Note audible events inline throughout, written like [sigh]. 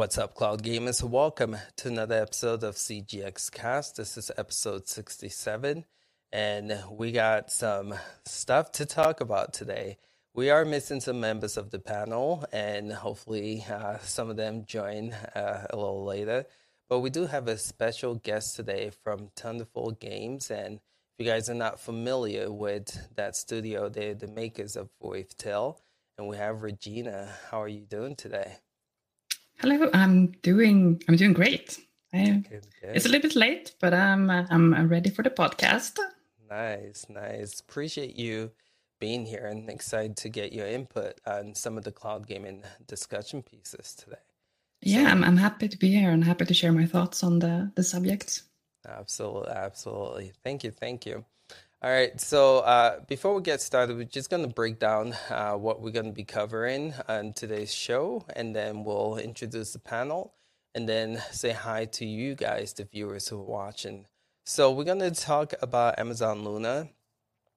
What's up, Cloud Gamers? Welcome to another episode of CGX Cast. This is episode 67, and we got some stuff to talk about today. We are missing some members of the panel, and hopefully, uh, some of them join uh, a little later. But we do have a special guest today from Thunderful Games, and if you guys are not familiar with that studio, they're the makers of Wavetale, and we have Regina. How are you doing today? Hello, I'm doing I'm doing great. I, it's a little bit late, but I'm uh, I'm ready for the podcast. Nice, nice. Appreciate you being here and excited to get your input on some of the cloud gaming discussion pieces today. Yeah, so, I'm I'm happy to be here and happy to share my thoughts on the the subject. Absolutely, absolutely. Thank you, thank you. All right, so uh, before we get started, we're just going to break down uh, what we're going to be covering on today's show, and then we'll introduce the panel, and then say hi to you guys, the viewers who are watching. So we're going to talk about Amazon Luna.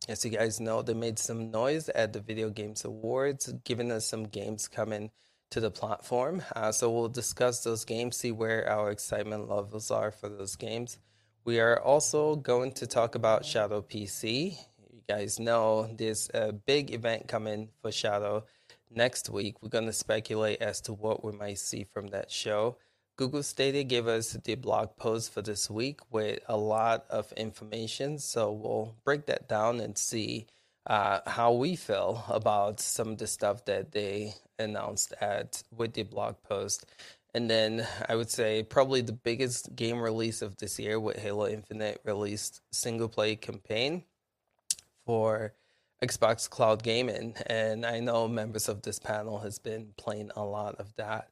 As you guys know, they made some noise at the Video Games Awards, giving us some games coming to the platform. Uh, so we'll discuss those games, see where our excitement levels are for those games. We are also going to talk about Shadow PC. You guys know there's a big event coming for Shadow next week. We're going to speculate as to what we might see from that show. Google Stadia gave us the blog post for this week with a lot of information. So we'll break that down and see uh, how we feel about some of the stuff that they announced at with the blog post. And then I would say probably the biggest game release of this year with Halo Infinite released single play campaign for Xbox Cloud Gaming. And I know members of this panel has been playing a lot of that.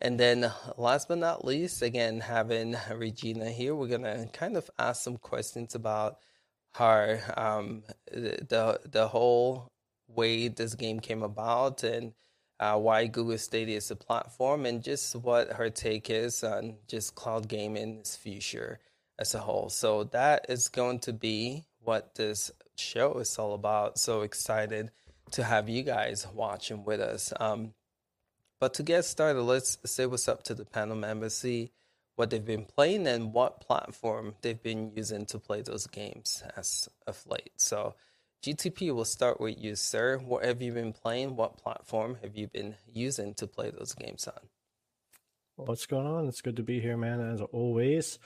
And then last but not least, again, having Regina here, we're gonna kind of ask some questions about her um, the the whole way this game came about and uh, why Google Stadia is a platform, and just what her take is on just cloud gaming's future as a whole. So that is going to be what this show is all about. So excited to have you guys watching with us. Um, but to get started, let's say what's up to the panel members, see what they've been playing and what platform they've been using to play those games as of late. So GTP, we'll start with you, sir. What have you been playing? What platform have you been using to play those games on? What's going on? It's good to be here, man, as always.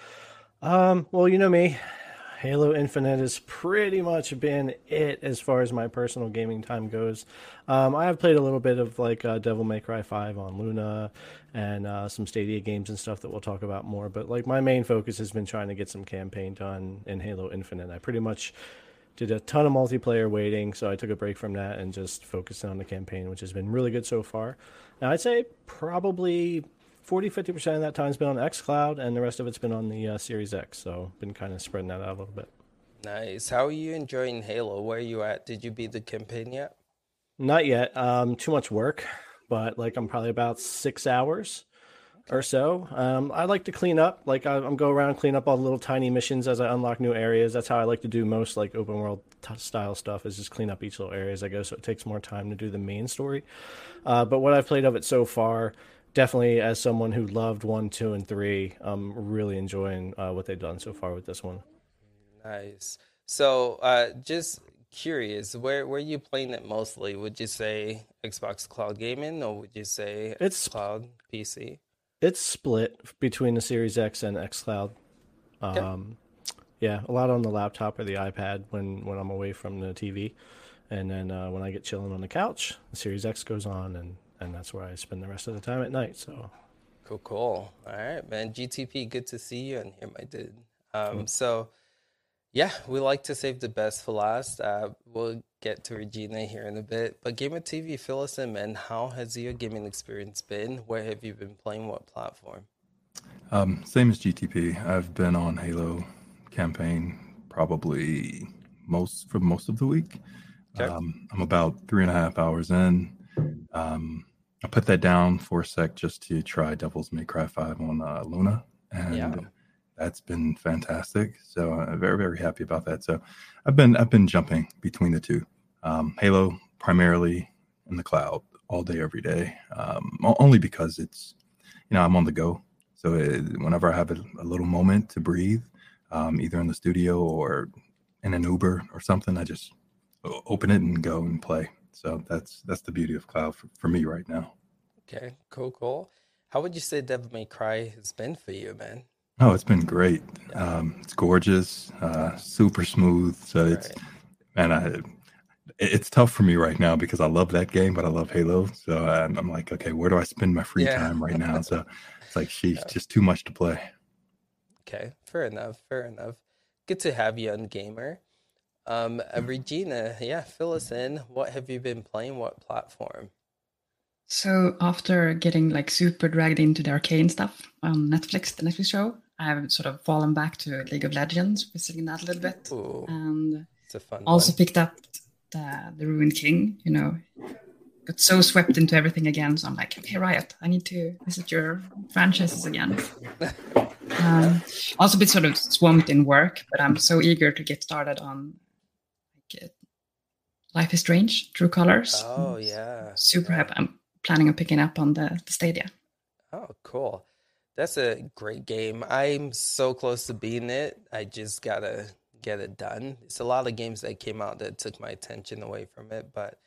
Um, well, you know me. Halo Infinite has pretty much been it as far as my personal gaming time goes. Um, I have played a little bit of like uh, Devil May Cry 5 on Luna and uh, some Stadia games and stuff that we'll talk about more. But like my main focus has been trying to get some campaign done in Halo Infinite. I pretty much did a ton of multiplayer waiting, so I took a break from that and just focused on the campaign, which has been really good so far. Now, I'd say probably 40 50% of that time's been on xCloud, and the rest of it's been on the uh, Series X, so been kind of spreading that out a little bit. Nice. How are you enjoying Halo? Where are you at? Did you beat the campaign yet? Not yet. Um, too much work, but like I'm probably about six hours or so. Um, I like to clean up. Like I, am go around clean up all the little tiny missions as I unlock new areas. That's how I like to do most like open world t- style stuff. Is just clean up each little area as I go. So it takes more time to do the main story. Uh, but what I've played of it so far, definitely as someone who loved one, two, and three, I'm really enjoying uh, what they've done so far with this one. Nice. So uh, just curious, where where you playing it mostly? Would you say Xbox Cloud Gaming, or would you say it's Cloud PC? It's split between the Series X and X Cloud. Um, yeah, a lot on the laptop or the iPad when when I'm away from the TV, and then uh, when I get chilling on the couch, the Series X goes on, and and that's where I spend the rest of the time at night. So. Cool, cool. All right, man. GTP, good to see you and here, my dude. Um, cool. so yeah, we like to save the best for last. Uh, we'll get to Regina here in a bit. But Gamer TV, fill us in, man. How has your gaming experience been? Where have you been playing? What platform? Um, same as GTP. I've been on Halo campaign probably most for most of the week. Okay. Um, I'm about three and a half hours in. Um, I put that down for a sec just to try Devil's May Cry 5 on uh, Luna. And yeah that's been fantastic. So I'm uh, very very happy about that. So I've been I've been jumping between the two. Um, Halo primarily in the cloud all day every day. Um, only because it's you know I'm on the go. So it, whenever I have a, a, little moment to breathe, um, either in the studio or in an Uber or something, I just open it and go and play. So that's that's the beauty of cloud for, for me right now. Okay, cool, cool. How would you say Devil May Cry has been for you, man? Oh, it's been great. Um, it's gorgeous, uh, super smooth. So right. it's man, I it's tough for me right now because I love that game, but I love Halo. So I'm, I'm like, okay, where do I spend my free yeah. time right now? So it's like [laughs] she's yeah. just too much to play. Okay, fair enough. Fair enough. Good to have you on Gamer. Um, uh, Regina, yeah, fill us in. What have you been playing? What platform? So after getting like super dragged into the arcane stuff on Netflix, the Netflix show, I've sort of fallen back to League of Legends, visiting that a little bit, Ooh, and also one. picked up the, the Ruined King. You know, got so swept into everything again. So I'm like, okay, Riot, I need to visit your franchises again. [laughs] um, also, a bit sort of swamped in work, but I'm so eager to get started on like, Life is Strange, True Colors. Oh yeah, super happy. I'm planning on picking up on the, the Stadia. Oh, cool. That's a great game. I'm so close to beating it. I just gotta get it done. It's a lot of games that came out that took my attention away from it, but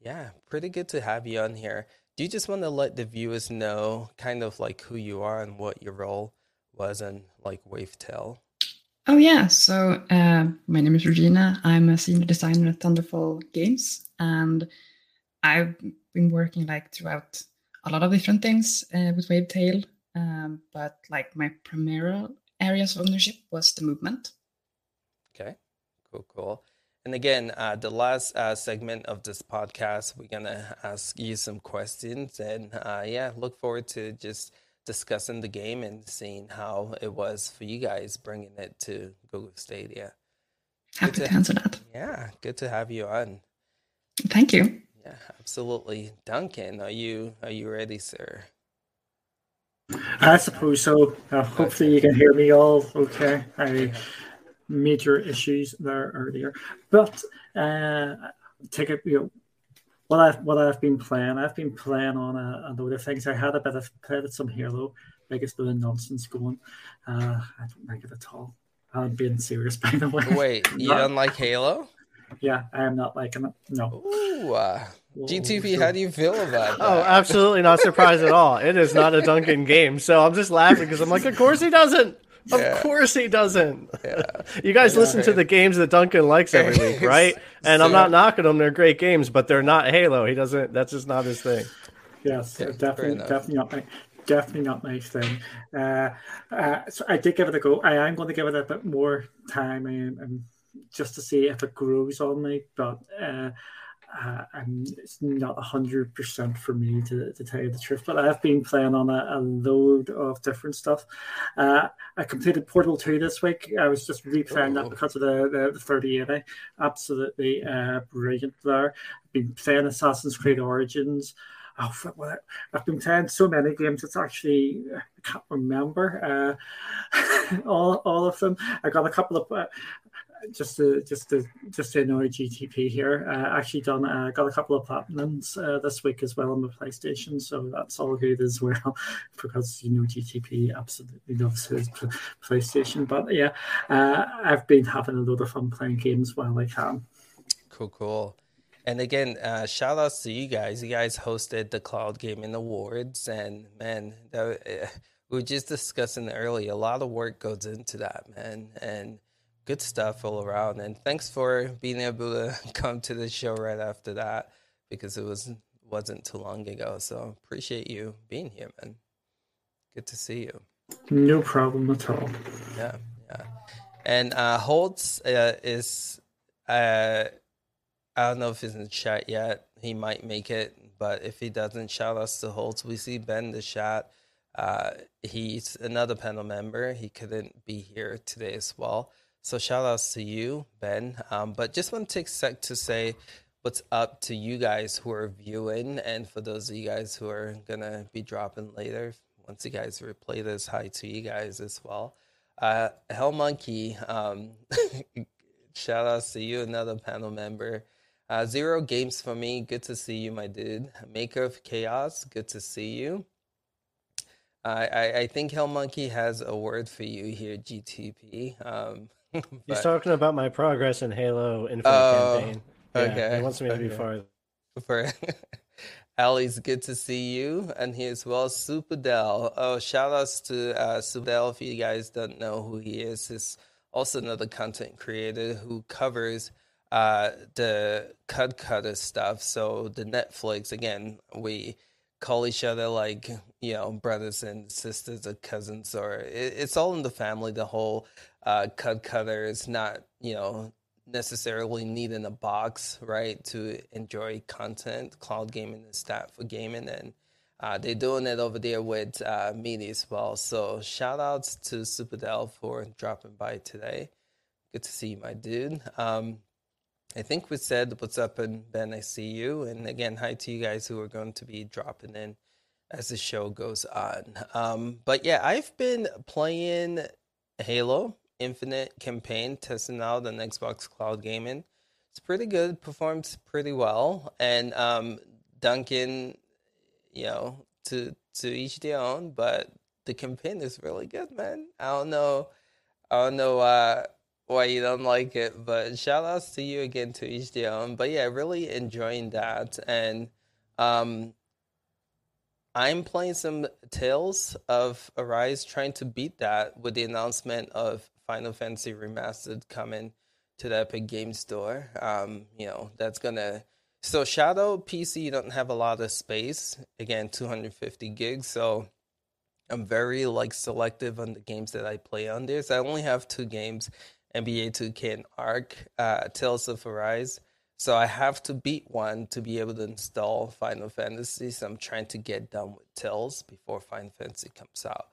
yeah, pretty good to have you on here. Do you just want to let the viewers know kind of like who you are and what your role was in like Wavetale? Oh yeah, so uh, my name is Regina. I'm a senior designer at Thunderful Games, and I've been working like throughout a lot of different things uh, with Wavetale. Um, but like my primary areas of ownership was the movement. Okay, cool, cool. And again, uh, the last uh, segment of this podcast, we're gonna ask you some questions, and uh, yeah, look forward to just discussing the game and seeing how it was for you guys bringing it to Google Stadia. Happy to, to answer that. Yeah, good to have you on. Thank you. Yeah, absolutely. Duncan, are you are you ready, sir? I suppose so. Uh, hopefully, you can hear me all okay. I major issues there earlier, but uh, take it. You know, what I've what I've been playing. I've been playing on a, a load of things. I had a bit of played with some Halo, biggest bit of nonsense going. Uh, I don't like it at all. I'm being serious, [laughs] by the way. Wait, you don't like Halo? Yeah, I am not liking it. No. Ooh, uh, GTP, how do you feel about that? Oh, absolutely not surprised at all. It is not a Duncan game. So I'm just laughing because I'm like, of course he doesn't. Of course he doesn't. Yeah. you guys listen to the games that Duncan likes every week, right? And so, I'm not knocking them; they're great games, but they're not Halo. He doesn't. That's just not his thing. Yes, yeah, definitely, definitely not my, definitely not my thing. Uh, uh, so I did give it a go. I am going to give it a bit more time and, and just to see if it grows on me, but. Uh, uh, and it's not a hundred percent for me to, to tell you the truth. But I've been playing on a, a load of different stuff. Uh, I completed Portal Two this week. I was just replaying oh. that because of the the, the 3080. Absolutely uh, brilliant there. I've been playing Assassin's Creed Origins. Oh, I've been playing so many games. It's actually I can't remember uh, [laughs] all all of them. I got a couple of. Uh, just to just to just to annoy GTP here, uh, actually done uh, got a couple of platinums uh, this week as well on the PlayStation, so that's all good as well [laughs] because you know GTP absolutely loves his PlayStation. But yeah, uh, I've been having a lot of fun playing games while I can. Cool, cool. And again, uh, shout outs to you guys. You guys hosted the Cloud Gaming Awards, and man, that, uh, we were just discussing earlier. A lot of work goes into that, man, and good stuff all around. And thanks for being able to [laughs] come to the show right after that because it was wasn't too long ago. So appreciate you being here, man. Good to see you. No problem at all. Yeah, yeah. And uh, Holtz uh, is uh, I don't know if he's in the chat yet. He might make it, but if he doesn't, shout us to Holtz. We see Ben in the chat. Uh, he's another panel member. He couldn't be here today as well. So shout outs to you, Ben. Um, but just want to take a sec to say what's up to you guys who are viewing, and for those of you guys who are gonna be dropping later. Once you guys replay this, hi to you guys as well. Uh, Hell Monkey, um, [laughs] shout outs to you, another panel member. Uh, Zero Games for me, good to see you, my dude. Maker of Chaos, good to see you. I, I, I think Hell Monkey has a word for you here, GTP. Um, [laughs] but... He's talking about my progress in Halo Infinite oh, campaign. Yeah, okay. He wants me to okay. be farther. [laughs] For Ali's good to see you, and he as well Superdell. Oh, shout outs to uh, Superdell. If you guys don't know who he is, he's also another content creator who covers uh, the cord cutter stuff. So the Netflix again, we call each other like you know brothers and sisters or cousins, or it, it's all in the family. The whole uh, cord cutter is not you know necessarily need in a box, right, to enjoy content. Cloud gaming is that for gaming, and uh, they're doing it over there with uh, me as well. So shout outs to Superdell for dropping by today. Good to see you, my dude. Um, I think we said what's up and Ben, I see you. And again, hi to you guys who are going to be dropping in as the show goes on. Um, but yeah, I've been playing Halo Infinite campaign, testing out on Xbox Cloud Gaming. It's pretty good, performs pretty well. And um, Duncan, you know, to to each their own, but the campaign is really good, man. I don't know, I don't know uh, why you don't like it, but shout outs to you again to each their own. But yeah, really enjoying that, and um, I'm playing some Tales of Arise, trying to beat that with the announcement of Final Fantasy Remastered coming to the Epic Game Store. Um, you know that's gonna. So Shadow PC, don't have a lot of space. Again, 250 gigs. So I'm very like selective on the games that I play on. So I only have two games NBA 2K and Ark, uh, Tales of Arise. So I have to beat one to be able to install Final Fantasy. So I'm trying to get done with Tales before Final Fantasy comes out.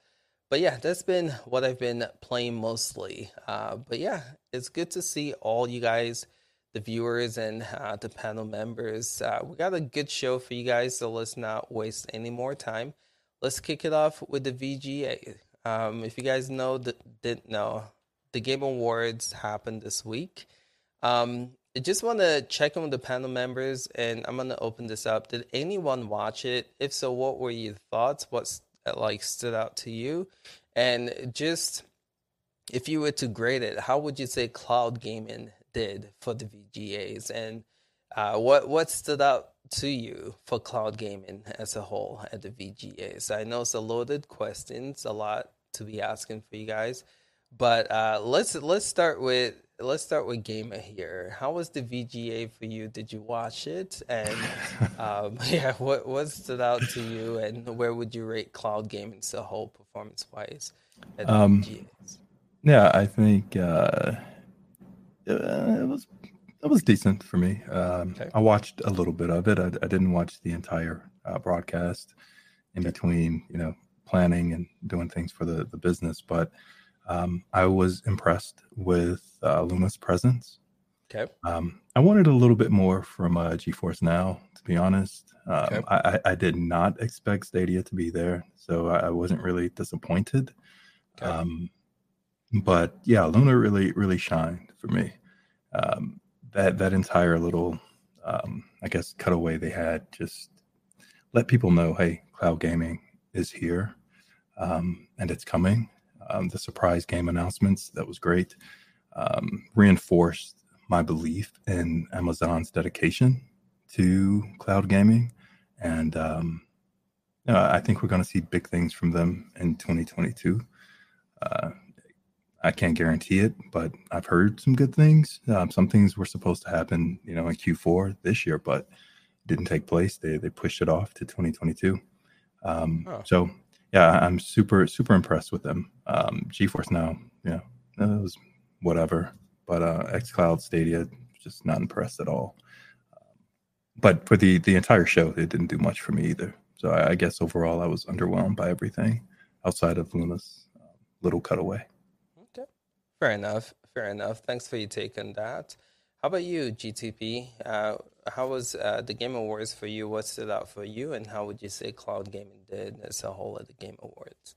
But yeah, that's been what I've been playing mostly. Uh, but yeah, it's good to see all you guys, the viewers and uh, the panel members. Uh, we got a good show for you guys, so let's not waste any more time. Let's kick it off with the VGA. Um, if you guys know, didn't know, the Game Awards happened this week. Um, I just want to check in with the panel members, and I'm gonna open this up. Did anyone watch it? If so, what were your thoughts? What's like stood out to you? And just if you were to grade it, how would you say cloud gaming did for the VGAs? And uh, what what stood out to you for cloud gaming as a whole at the VGAs? I know it's a loaded question, it's a lot to be asking for you guys. But uh, let's let's start with let's start with Gamer here. How was the VGA for you? Did you watch it? And [laughs] um, [laughs] yeah, what what stood out to you? And where would you rate cloud gaming as a whole performance wise um, Yeah, I think uh, it was it was decent for me. Um, okay. I watched a little bit of it. I, I didn't watch the entire uh, broadcast in okay. between, you know, planning and doing things for the the business, but um, I was impressed with uh, Luna's presence. Okay. Um, I wanted a little bit more from uh, GeForce Now, to be honest. Um, okay. I, I, did not expect Stadia to be there, so I, wasn't really disappointed. Okay. Um, but yeah, Luna really, really shined for me. Um, that that entire little, um, I guess, cutaway they had just let people know, hey, cloud gaming is here, um, and it's coming um, the surprise game announcements. That was great. Um, reinforced my belief in Amazon's dedication to cloud gaming. And um, you know, I think we're going to see big things from them in 2022. Uh, I can't guarantee it, but I've heard some good things. Um, some things were supposed to happen, you know, in Q4 this year, but didn't take place. They they pushed it off to 2022. Um, oh. So yeah, I'm super super impressed with them. Um, GeForce Now, yeah, it was whatever, but uh, XCloud Stadia, just not impressed at all. But for the the entire show, it didn't do much for me either. So I, I guess overall, I was underwhelmed by everything outside of Luna's uh, little cutaway. Okay, fair enough. Fair enough. Thanks for your take on that. How about you, GTP? Uh, how was uh, the Game Awards for you? What stood out for you, and how would you say cloud gaming did as a whole at the Game Awards?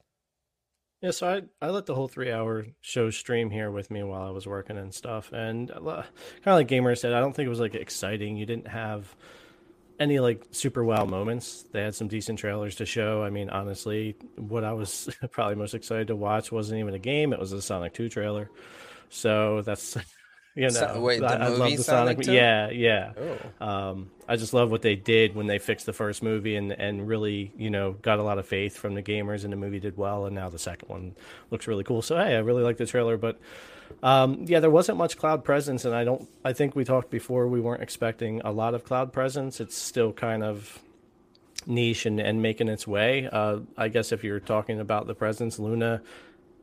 Yeah, so I I let the whole three hour show stream here with me while I was working and stuff, and kind of like Gamer said, I don't think it was like exciting. You didn't have any like super wow moments. They had some decent trailers to show. I mean, honestly, what I was [laughs] probably most excited to watch wasn't even a game; it was a Sonic Two trailer. So that's [laughs] you know, so, wait, I, I, love the Sonic. Yeah, yeah. Oh. Um, I just love what they did when they fixed the first movie and and really you know got a lot of faith from the gamers, and the movie did well, and now the second one looks really cool. So hey, I really like the trailer, but um, yeah, there wasn't much cloud presence, and I don't. I think we talked before. We weren't expecting a lot of cloud presence. It's still kind of niche and, and making its way. Uh, I guess if you're talking about the presence, Luna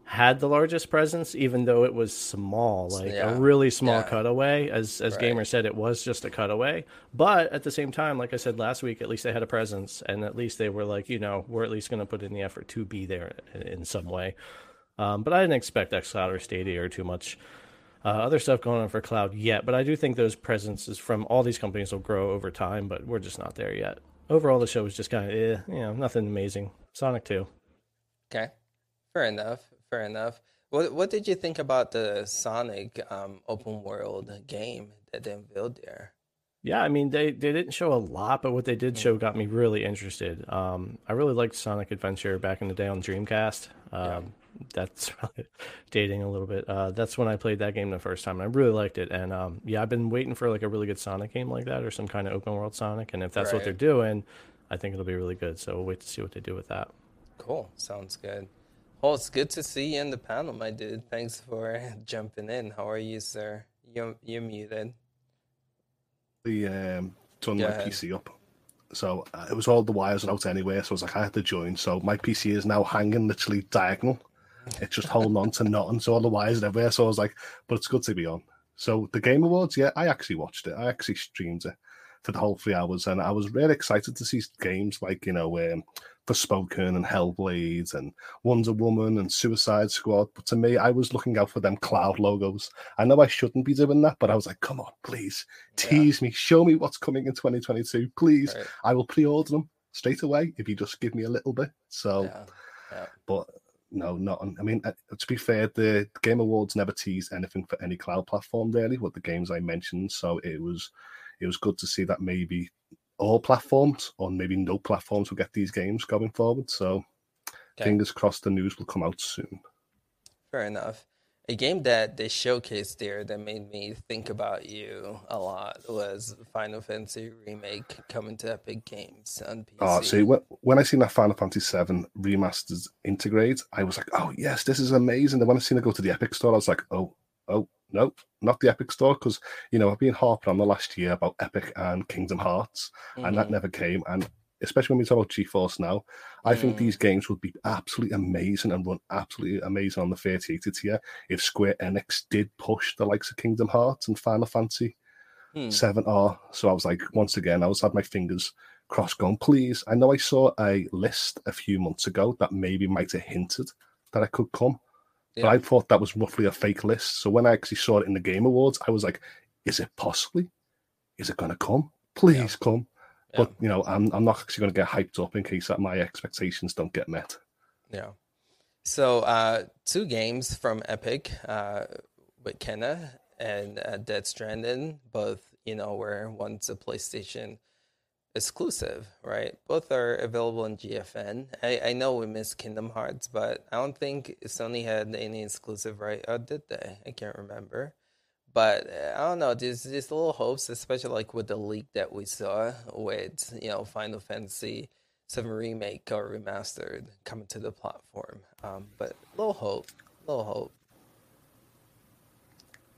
had the largest presence, even though it was small, like yeah. a really small yeah. cutaway. As as right. Gamer said, it was just a cutaway. But at the same time, like I said last week, at least they had a presence, and at least they were like, you know, we're at least going to put in the effort to be there in, in some way. Um, but I didn't expect xCloud or Stadia or too much uh, other stuff going on for cloud yet. But I do think those presences from all these companies will grow over time, but we're just not there yet. Overall, the show was just kind of, eh, you know, nothing amazing. Sonic 2. Okay. Fair enough. Fair enough. What What did you think about the Sonic um, open world game that they unveiled there? Yeah, I mean they, they didn't show a lot, but what they did show got me really interested. Um, I really liked Sonic Adventure back in the day on Dreamcast. Um, yeah that's [laughs] dating a little bit. Uh, that's when I played that game the first time, and I really liked it. And um, yeah, I've been waiting for like a really good Sonic game like that, or some kind of open world Sonic. And if that's right. what they're doing, I think it'll be really good. So we'll wait to see what they do with that. Cool, sounds good. Well, it's good to see you in the panel, my dude. Thanks for [laughs] jumping in. How are you, sir? You're, you're muted. The um, turn my PC up. So uh, it was all the wires out anyway. So I was like, I had to join. So my PC is now hanging literally diagonal it's just holding on to nothing. So all the wires everywhere. So I was like, but it's good to be on. So the Game Awards, yeah, I actually watched it. I actually streamed it for the whole three hours, and I was really excited to see games like you know um, Forspoken and Hellblade and Wonder Woman and Suicide Squad. But to me, I was looking out for them cloud logos. I know I shouldn't be doing that, but I was like, come on, please tease yeah. me, show me what's coming in 2022, please. Right. I will pre-order them straight away if you just give me a little bit. So, yeah. Yeah. but no, not. I mean, uh, to be fair, the Game Awards never teased anything for any cloud platform really. With the games I mentioned, so it was it was good to see that maybe all platforms or maybe no platforms will get these games going forward. So okay. fingers crossed, the news will come out soon. Fair enough a game that they showcased there that made me think about you a lot was Final Fantasy remake coming to Epic Games on PC. Oh, ah, see, when when I seen that Final Fantasy Seven remasters Intergrade, I was like, oh yes, this is amazing. And when I seen it go to the Epic Store, I was like, oh, oh, no, not the Epic Store, because you know I've been harping on the last year about Epic and Kingdom Hearts, mm-hmm. and that mm-hmm. never came. And especially when we talk about GeForce now, I mm. think these games would be absolutely amazing and run absolutely amazing on the 3080 tier if Square Enix did push the likes of Kingdom Hearts and Final Fantasy mm. 7R. So I was like, once again, I was had my fingers crossed going, please. I know I saw a list a few months ago that maybe might have hinted that I could come. Yeah. But I thought that was roughly a fake list. So when I actually saw it in the Game Awards, I was like, is it possibly? Is it going to come? Please yeah. come. But you know, I'm I'm not actually going to get hyped up in case that my expectations don't get met. Yeah. So uh, two games from Epic uh, with Kena and uh, Death Stranding, both you know were one's a PlayStation exclusive, right? Both are available in GFN. I, I know we missed Kingdom Hearts, but I don't think Sony had any exclusive, right? Or did they? I can't remember. But uh, I don't know. There's just little hopes, especially like with the leak that we saw with you know Final Fantasy Seven remake or remastered coming to the platform. Um, but little hope, little hope.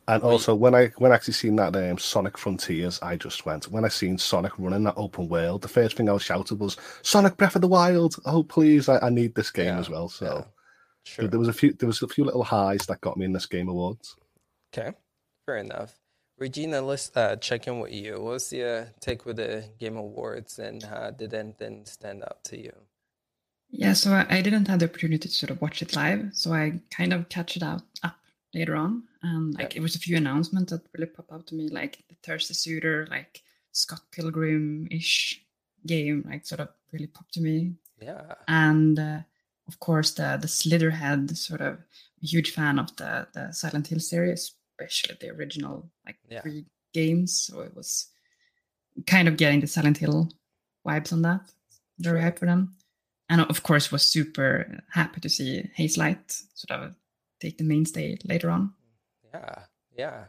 And also, when I when I actually seen that um, Sonic Frontiers, I just went. When I seen Sonic running that open world, the first thing I was shouted was Sonic Breath of the Wild. Oh please, I, I need this game yeah, as well. So yeah, sure. there was a few there was a few little highs that got me in this game awards. Okay. Fair enough. Regina, let's uh, check in with you. What's your take with the Game Awards and uh, did anything stand out to you? Yeah, so I, I, didn't have the opportunity to sort of watch it live, so I kind of catch it out up later on. And like yeah. it was a few announcements that really pop out to me, like the Thirsty Suitor, like Scott Pilgrim ish game, like sort of really popped to me. Yeah. And uh, of course the the Slitherhead, sort of huge fan of the the Silent Hill series especially the original like yeah. three games. So it was kind of getting the Silent Hill vibes on that. Very hype for them. And of course, was super happy to see Haze Hazelight sort of take the main stage later on. Yeah, yeah,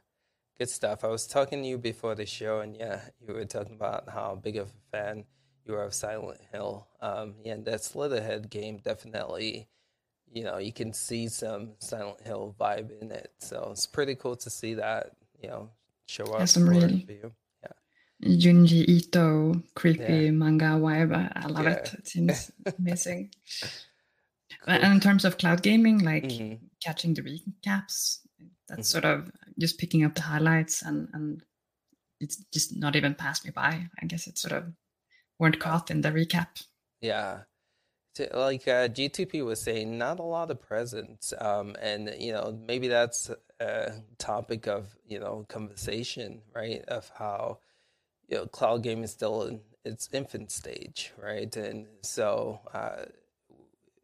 good stuff. I was talking to you before the show, and yeah, you were talking about how big of a fan you are of Silent Hill. Um, yeah, and that Slitherhead game definitely, you know, you can see some Silent Hill vibe in it. So it's pretty cool to see that, you know, show up some really you. Yeah. Junji Ito creepy yeah. manga vibe. I love yeah. it. It seems [laughs] amazing. Cool. And in terms of cloud gaming, like mm-hmm. catching the recaps, that's sort of just picking up the highlights and and it's just not even passed me by. I guess it sort of weren't caught in the recap. Yeah. Like uh, GTP was saying, not a lot of presence. Um, and, you know, maybe that's a topic of, you know, conversation, right? Of how, you know, cloud gaming is still in its infant stage, right? And so uh,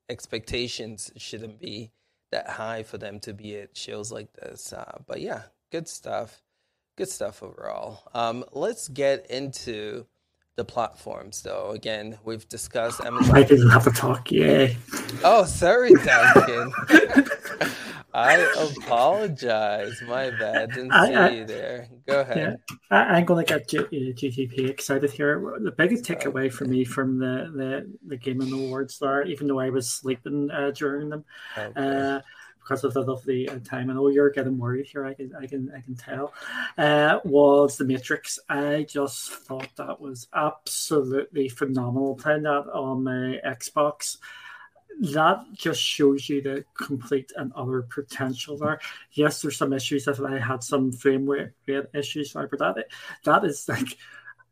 expectations shouldn't be that high for them to be at shows like this. Uh, but yeah, good stuff. Good stuff overall. Um, let's get into the platforms, though. Again, we've discussed Amazon. [laughs] I didn't have a talk. Yay. Oh, sorry, Duncan. [laughs] I apologize. My bad. Didn't I, see I, you there. Go ahead. Yeah, I, am going to get G- GTP excited here. The biggest takeaway for me from the, the, the game Gaming Awards there, even though I was sleeping uh, during them, okay. uh, because of the lovely uh, time. I know you're getting worried here. I can, I can, I can tell. Uh, was the Matrix? I just thought that was absolutely phenomenal. Playing that on my Xbox, that just shows you the complete and utter potential there. Yes, there's some issues that I had some frame rate issues, right? but that that is like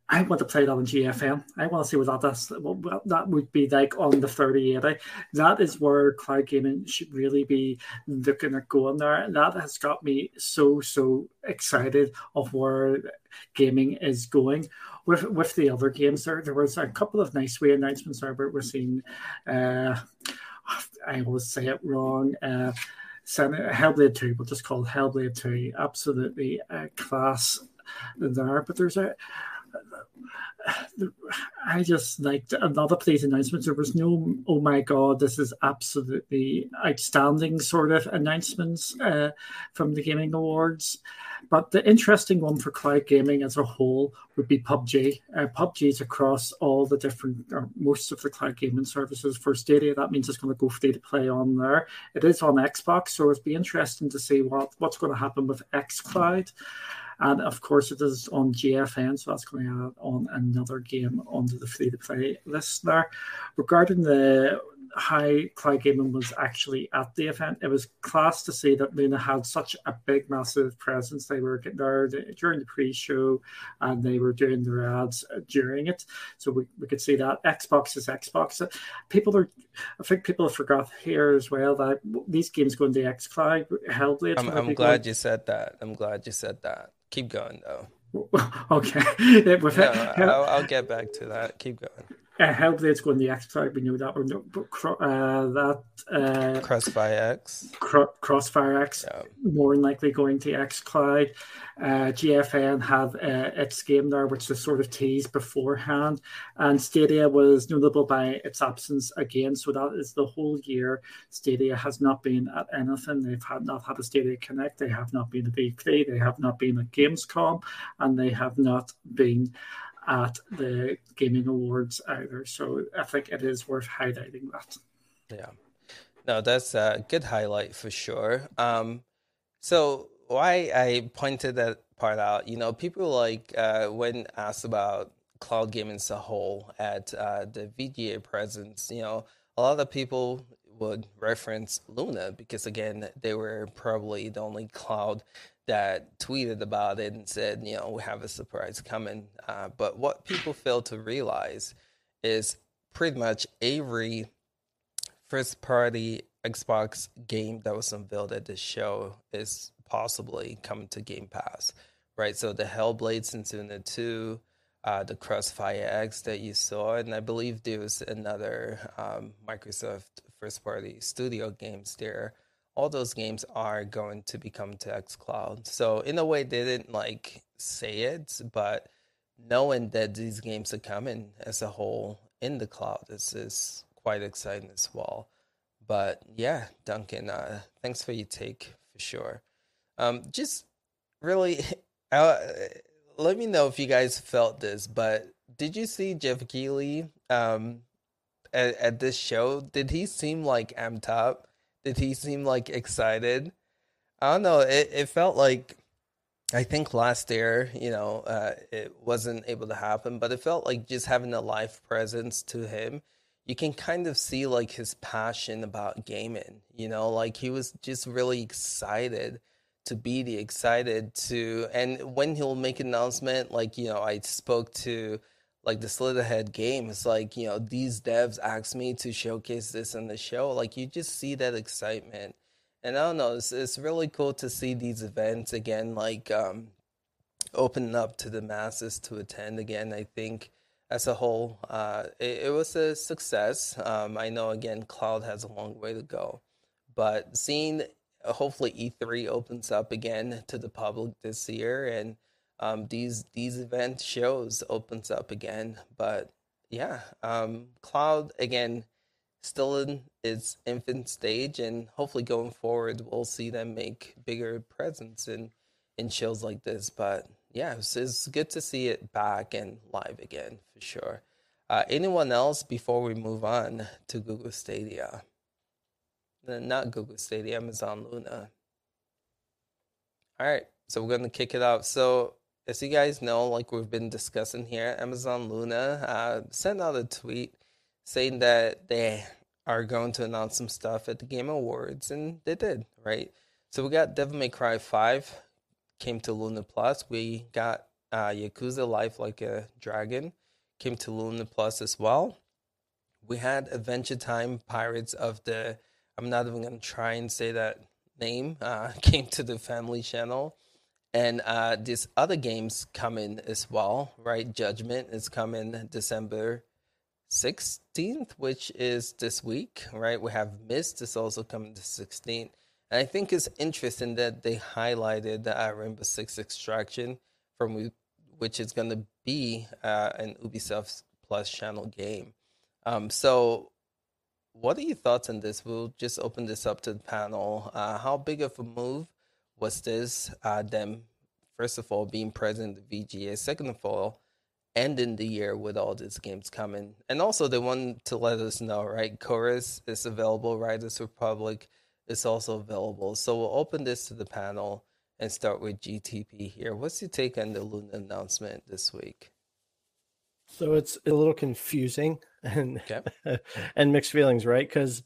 I want to play that on GFN. I want to see what that does. What that would be like on the 3080. That is where cloud gaming should really be looking at going there. That has got me so so excited of where gaming is going. With with the other games, there there was a couple of nice wee announcements. But we're seeing, uh, I always say it wrong. Uh, Hellblade Two, we'll just call Hellblade 2. Absolutely a class there. But there's a I just liked another place announcements. There was no, oh my god, this is absolutely outstanding sort of announcements uh, from the gaming awards. But the interesting one for cloud gaming as a whole would be PUBG. Uh, PUBG is across all the different, or most of the cloud gaming services for Stadia. That means it's going to go free to play on there. It is on Xbox, so it'll be interesting to see what, what's going to happen with xCloud. And of course, it is on GFN, so that's going to add on another game onto the free to play list there. Regarding the how Cloud Gaming was actually at the event. It was class to see that Luna had such a big, massive presence. They were there during the pre-show, and they were doing their ads during it, so we, we could see that Xbox is Xbox. People are, I think people have forgot here as well that these games go into XCloud. Hellblade. I'm, I'm glad going. you said that. I'm glad you said that. Keep going though. [laughs] okay. [laughs] no, I'll, I'll, get back to that. Keep going. Uh, Hellblade's going the X Cloud, we knew that. Or no, but uh, that uh, Crossfire X, Cro- Crossfire X, yeah. more than likely going to X Cloud. Uh, GFN have uh, its game there, which was sort of teased beforehand, and Stadia was notable by its absence again. So that is the whole year. Stadia has not been at anything. They've had not had a Stadia Connect. They have not been at E3. They have not been at Gamescom, and they have not been at the gaming awards either. So I think it is worth highlighting that. Yeah, no, that's a good highlight for sure. Um, so why I pointed that part out, you know, people like uh, when asked about cloud gaming as a whole at uh, the VGA presence, you know, a lot of people would reference Luna because again, they were probably the only cloud that tweeted about it and said, you know, we have a surprise coming. Uh, but what people fail to realize is pretty much every first party Xbox game that was unveiled at this show is possibly coming to Game Pass, right? So the Hellblade Senua 2, uh, the Crossfire X that you saw, and I believe there was another um, Microsoft first party studio games there all those games are going to become to xCloud. So in a way, they didn't like say it, but knowing that these games are coming as a whole in the cloud is is quite exciting as well. But yeah, Duncan, uh, thanks for your take for sure. Um, just really, [laughs] uh, let me know if you guys felt this. But did you see jeff Keighley um, at, at this show? Did he seem like amped up? Did he seem like excited? I don't know. It it felt like I think last year, you know, uh, it wasn't able to happen, but it felt like just having a live presence to him. You can kind of see like his passion about gaming, you know, like he was just really excited to be the excited to, and when he'll make an announcement, like, you know, I spoke to like the Slitherhead game, it's like, you know, these devs asked me to showcase this in the show. Like, you just see that excitement and I don't know, it's, it's really cool to see these events again, like um, open up to the masses to attend again. I think as a whole, uh, it, it, was a success. Um, I know again, Cloud has a long way to go, but seeing hopefully E3 opens up again to the public this year, and um, these these event shows opens up again. But yeah, um, Cloud again still in its infant stage, and hopefully going forward, we'll see them make bigger presence in in shows like this. But yeah, it's, it's good to see it back and live again for sure. Uh, anyone else before we move on to Google Stadia? Not Google Stadia, Amazon Luna. All right, so we're gonna kick it off. So as you guys know, like we've been discussing here, Amazon Luna uh, sent out a tweet saying that they are going to announce some stuff at the Game Awards, and they did, right? So we got Devil May Cry 5 came to Luna Plus. We got uh, Yakuza Life Like a Dragon came to Luna Plus as well. We had Adventure Time Pirates of the, I'm not even going to try and say that name, uh, [laughs] came to the Family Channel. And uh, these other games coming as well, right? Judgment is coming December 16th, which is this week, right? We have Myst is also coming to 16th. And I think it's interesting that they highlighted the uh, Rainbow Six Extraction from which is going to be uh, an Ubisoft Plus channel game. Um, so, what are your thoughts on this? We'll just open this up to the panel. Uh, how big of a move was this? Uh, them, first of all, being present at the VGA. Second of all, ending the year with all these games coming. And also, they want to let us know, right? Chorus is available, Riders Republic is also available. So we'll open this to the panel and start with GTP here. What's your take on the Luna announcement this week? So it's a little confusing and okay. [laughs] and mixed feelings, right? Because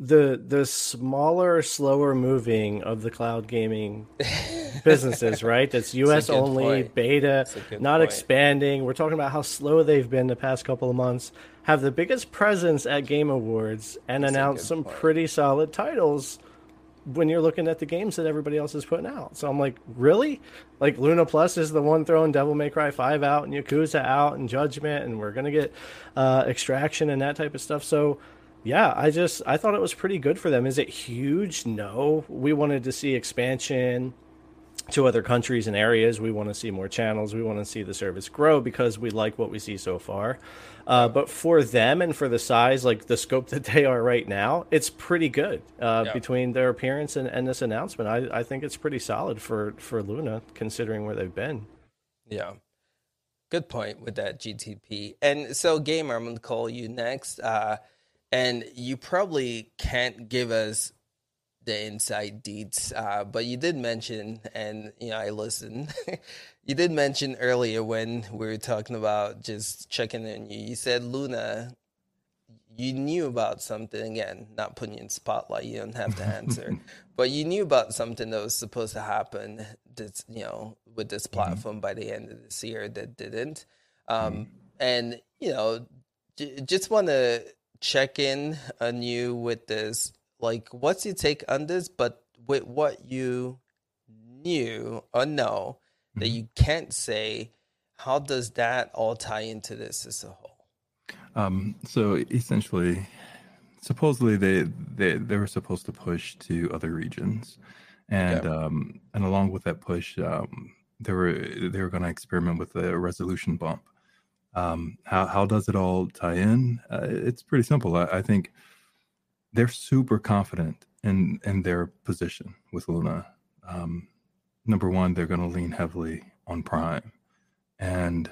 the the smaller, slower moving of the cloud gaming [laughs] businesses, right? That's US only, point. beta, not point. expanding. We're talking about how slow they've been the past couple of months. Have the biggest presence at Game Awards and announce some point. pretty solid titles when you're looking at the games that everybody else is putting out. So I'm like, really? Like Luna Plus is the one throwing Devil May Cry 5 out and Yakuza out and Judgment and we're going to get uh, Extraction and that type of stuff. So yeah, I just I thought it was pretty good for them. Is it huge? No. We wanted to see expansion to other countries and areas. We want to see more channels. We want to see the service grow because we like what we see so far. Uh, but for them and for the size, like the scope [laughs] that they are right now, it's pretty good uh, yeah. between their appearance and, and this announcement. I, I think it's pretty solid for, for Luna considering where they've been. Yeah. Good point with that GTP. And so, Gamer, I'm going to call you next. Uh, and you probably can't give us the inside deeds, uh, but you did mention, and you know, I listened. [laughs] you did mention earlier when we were talking about just checking in. You, you said Luna, you knew about something again. Not putting you in spotlight, you don't have to answer, [laughs] but you knew about something that was supposed to happen. That's you know with this mm-hmm. platform mm-hmm. by the end of this year that didn't, um, mm-hmm. and you know, j- just want to check in on you with this. Like, what's your take on this? But with what you knew or know mm-hmm. that you can't say, how does that all tie into this as a whole? Um, so essentially, supposedly they, they they were supposed to push to other regions, and um, and along with that push, um, they were they were going to experiment with a resolution bump. Um, how how does it all tie in? Uh, it's pretty simple. I, I, think they're super confident in in their position with Luna. Um, number one, they're going to lean heavily on Prime, and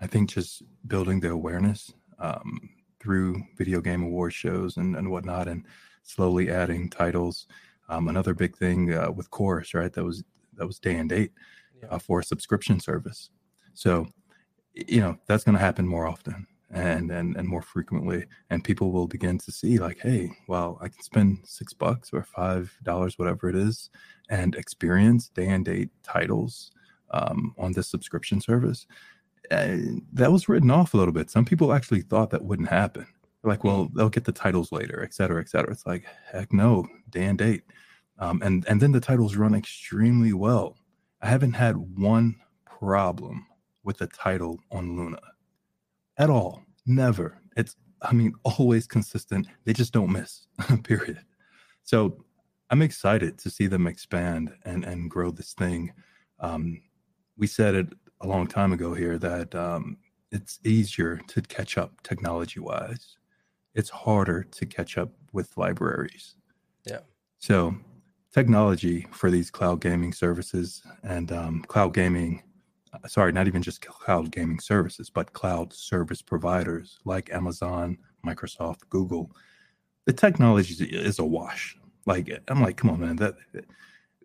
I think just building the awareness um, through video game award shows and, and whatnot, and slowly adding titles. Um, another big thing uh, with Chorus, right? That was that was day and date yeah. uh, for a subscription service. So, you know, that's going to happen more often and, and and more frequently, and people will begin to see like, hey, well, I can spend six bucks or five dollars, whatever it is, and experience day and date titles um, on this subscription service. And that was written off a little bit. Some people actually thought that wouldn't happen. Like, well, they'll get the titles later, et cetera, et cetera. It's like, heck no, day and date. Um, and and then the titles run extremely well. I haven't had one problem with a title on Luna at all. Never. It's I mean always consistent. They just don't miss. [laughs] period. So I'm excited to see them expand and and grow this thing. Um, we said it a long time ago here that um, it's easier to catch up technology wise. It's harder to catch up with libraries. Yeah. So technology for these cloud gaming services and um, cloud gaming sorry not even just cloud gaming services but cloud service providers like amazon microsoft google. The technology is a wash like i'm like come on man that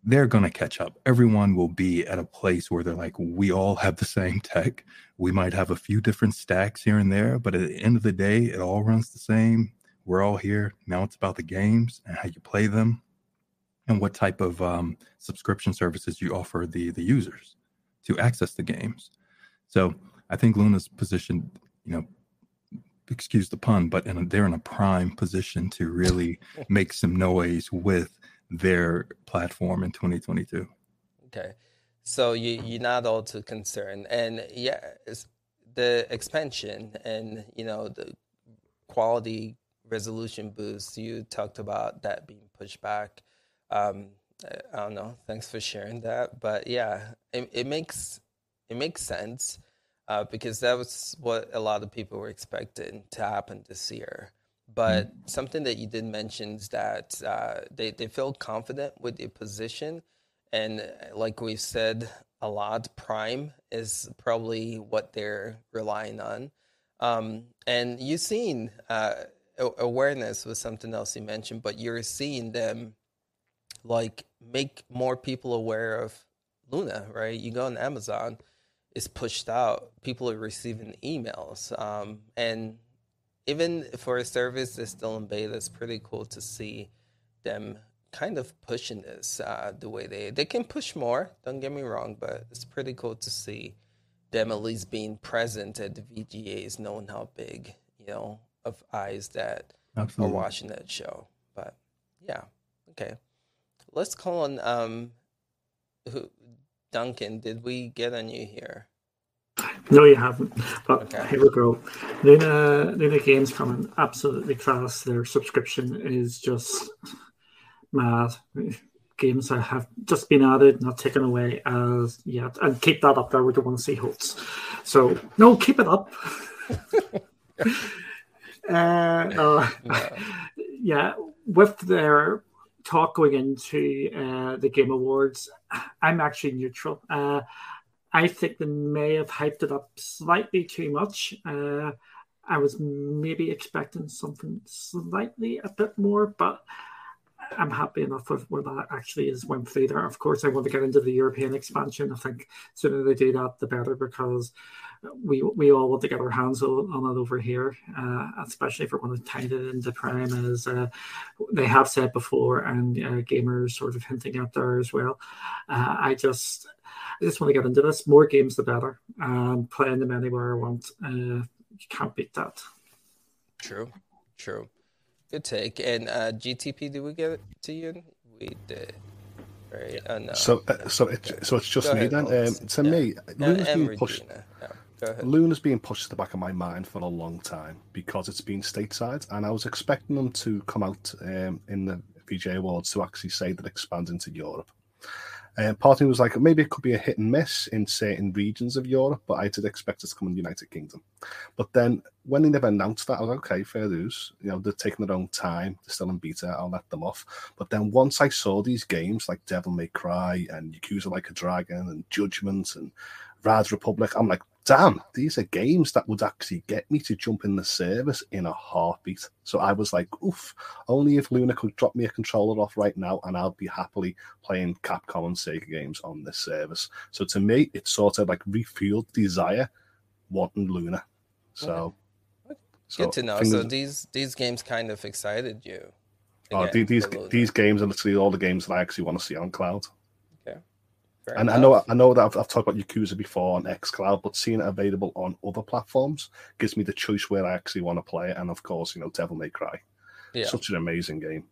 they're going to catch up. Everyone will be at a place where they're like we all have the same tech. We might have a few different stacks here and there but at the end of the day it all runs the same. We're all here. Now it's about the games and how you play them and what type of um, subscription services you offer the the users to access the games. So I think Luna's position, you know, excuse the pun, but in a, they're in a prime position to really [laughs] make some noise with their platform in 2022. Okay, so you you're not all too concerned, and yeah, the expansion and you know the quality resolution boost you talked about that being pushed back um, I don't know. Thanks for sharing that. But yeah, it, it makes it makes sense uh, because that was what a lot of people were expecting to happen this year. But mm-hmm. something that you did mention is that uh, they they feel confident with their position, and uh, like we said a lot, Prime is probably what they're relying on. Um, and you've seen uh, awareness was something else you mentioned, but you're seeing them like make more people aware of Luna, right? You go on Amazon, it's pushed out. People are receiving emails. Um, and even for a service that's still in beta, it's pretty cool to see them kind of pushing this uh, the way they they can push more. Don't get me wrong, but it's pretty cool to see them at least being present at the VGAs, knowing how big you know of eyes that Absolutely. are watching that show. But yeah, okay let's call on um, who, Duncan. Did we get on you here? No, you haven't. But okay. here we go. Luna Luna Games coming absolutely class. Their subscription is just mad. Games that have just been added, not taken away as yet, and keep that up there. We don't want to see holes. So no, keep it up. [laughs] [laughs] uh, uh, [laughs] yeah, with their talk going into uh, the Game Awards, [clears throat] I'm actually neutral. Uh, I think they may have hyped it up slightly too much. Uh, I was maybe expecting something slightly a bit more, but I'm happy enough with where that actually is went through there. Of course, I want to get into the European expansion. I think sooner they do that, the better, because we we all want to get our hands on, it over here, uh, especially if we're going to tie it into Prime, as uh, they have said before, and uh, gamers sort of hinting at there as well. Uh, I just I just want to get into this. More games, the better. And playing them anywhere I want. Uh, you can't beat that. True, true. Good take. And uh, GTP, did we get it to you? We did. Right. Oh, no. So, so it, so it's just Go me ahead, then. Um, to yeah. me, Luna's being pushed. Yeah. Luna's being pushed to the back of my mind for a long time because it's been stateside, and I was expecting them to come out um, in the VG Awards to actually say that it expands into Europe. And part of was like, maybe it could be a hit and miss in certain regions of Europe, but I did expect it to come in the United Kingdom. But then when they never announced that, I was like, okay, fair dues. You know, they're taking their own time. They're still in beta. I'll let them off. But then once I saw these games like Devil May Cry and Yakuza Like a Dragon and Judgment and Rise Republic, I'm like, damn, these are games that would actually get me to jump in the service in a heartbeat. So I was like, oof, only if Luna could drop me a controller off right now and I'll be happily playing Capcom and Sega games on this service. So to me, it sort of like refueled desire wanting Luna. So, okay. so good to know. So these these games kind of excited you. Oh, these these games are literally all the games that I actually want to see on cloud. Fair and enough. I know I know that I've, I've, talked about Yakuza before on XCloud, but seeing it available on other platforms gives me the choice where I actually want to play it. And of course, you know, Devil May Cry. Yeah. Such an amazing game.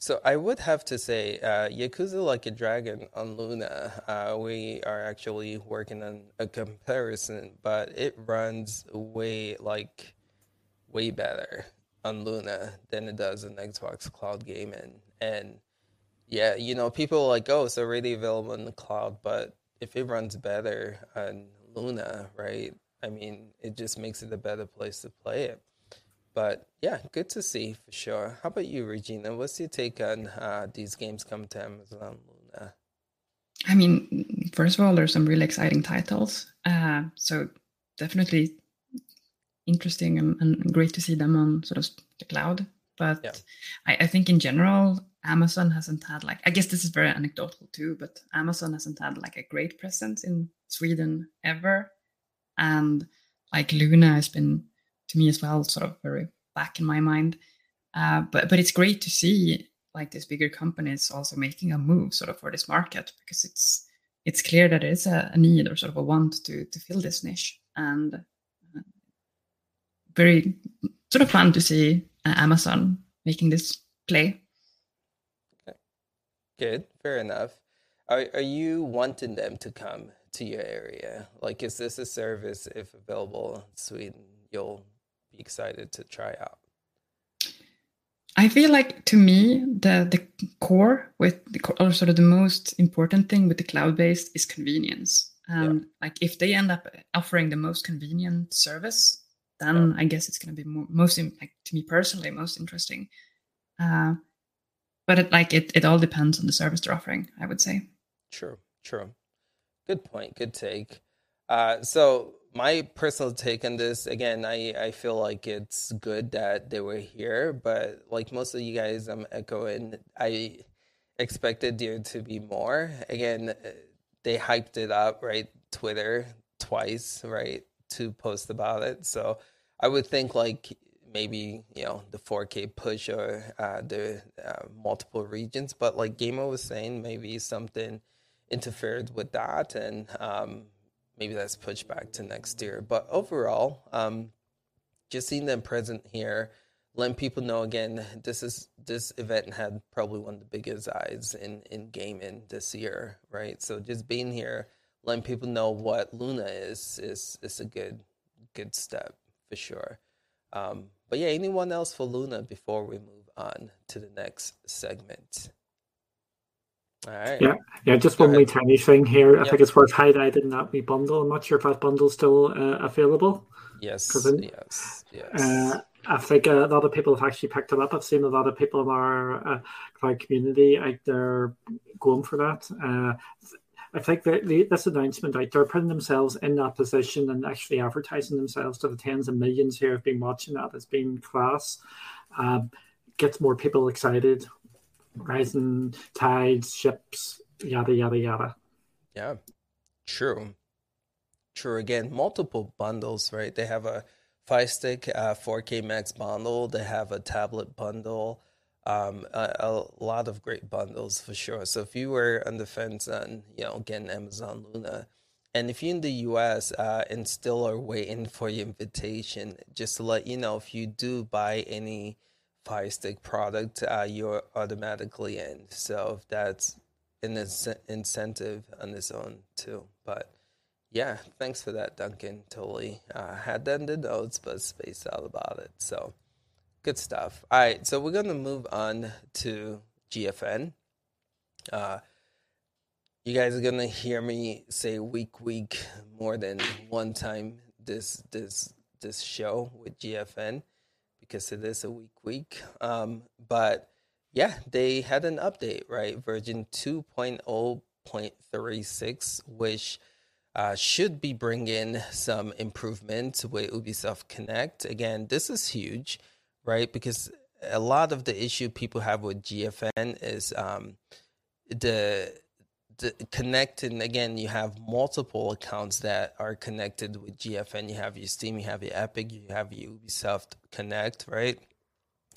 So I would have to say, uh, Yakuza Like a Dragon on Luna, uh, we are actually working on a comparison, but it runs way like way better on Luna than it does in Xbox Cloud Gaming, and yeah, you know, people are like, oh, it's already available in the cloud, but if it runs better on Luna, right? I mean, it just makes it a better place to play it. But yeah, good to see for sure. How about you, Regina? What's your take on uh, these games come to Amazon Luna? I mean, first of all, there's some really exciting titles. Uh, so definitely interesting and, and, great to see them on sort of the cloud. But yeah. I, I think in general, Amazon hasn't had like I guess this is very anecdotal too, but Amazon hasn't had like a great presence in Sweden ever. And like Luna has been to me as well, sort of very back in my mind. Uh, but but it's great to see like these bigger companies also making a move sort of for this market because it's it's clear that there is a, a need or sort of a want to to fill this niche and uh, very sort of fun to see Amazon making this play. Okay. Good, fair enough. Are are you wanting them to come to your area? Like, is this a service if available in Sweden you'll be excited to try out? I feel like to me the the core with the or sort of the most important thing with the cloud based is convenience. Um, yeah. Like if they end up offering the most convenient service, then. I guess it's going to be more, most like to me personally most interesting. Uh, but it like it, it all depends on the service they're offering i would say. True true. Good point good take. Uh, so my personal take on this again I, I feel like it's good that they were here but like most of you guys i'm echoing i expected there to be more. Again they hyped it up right? Twitter twice right to post about it so i would think like maybe you know the 4K push or uh, the uh, multiple regions. But like Gamer was saying, maybe something interfered with that, and um, maybe that's pushed back to next year. But overall, um, just seeing them present here, letting people know again, this is this event had probably one of the biggest eyes in in gaming this year, right? So just being here, letting people know what Luna is is is a good good step for sure. Um, but yeah, anyone else for Luna before we move on to the next segment? All right. Yeah, yeah. Just Go one wee tiny thing here. I yep. think it's worth highlighting that we bundle. I'm not sure if that bundle's still uh, available. Yes. Yes. Yes. Uh, I think a lot of people have actually picked it up. I've seen a lot of people in our uh, cloud community out there going for that. Uh, I think that the, this announcement out there, putting themselves in that position and actually advertising themselves to the tens of millions who have been watching that has been class. Um, gets more people excited, rising tides, ships, yada yada yada. Yeah, true, true. Again, multiple bundles, right? They have a Fire Stick uh, 4K Max bundle. They have a tablet bundle um, a, a, lot of great bundles for sure. So if you were on the fence on, you know, getting Amazon Luna, and if you're in the US uh, and still are waiting for your invitation, just to let you know, if you do buy any Fire Stick product, uh, you're automatically in. So that's an incentive on its own too. But yeah, thanks for that, Duncan. Totally uh, had that in the notes, but spaced out about it. So. Good stuff. All right, so we're going to move on to GFN. Uh, you guys are gonna hear me say week week more than one time this this this show with GFN because it is a week week. Um, but yeah, they had an update, right? Version 2.0.36, which uh, should be bringing some improvements with Ubisoft Connect. Again, this is huge, right? Because a lot of the issue people have with GFN is um, the the connecting again you have multiple accounts that are connected with gfn you have your steam you have your epic you have your ubisoft connect right?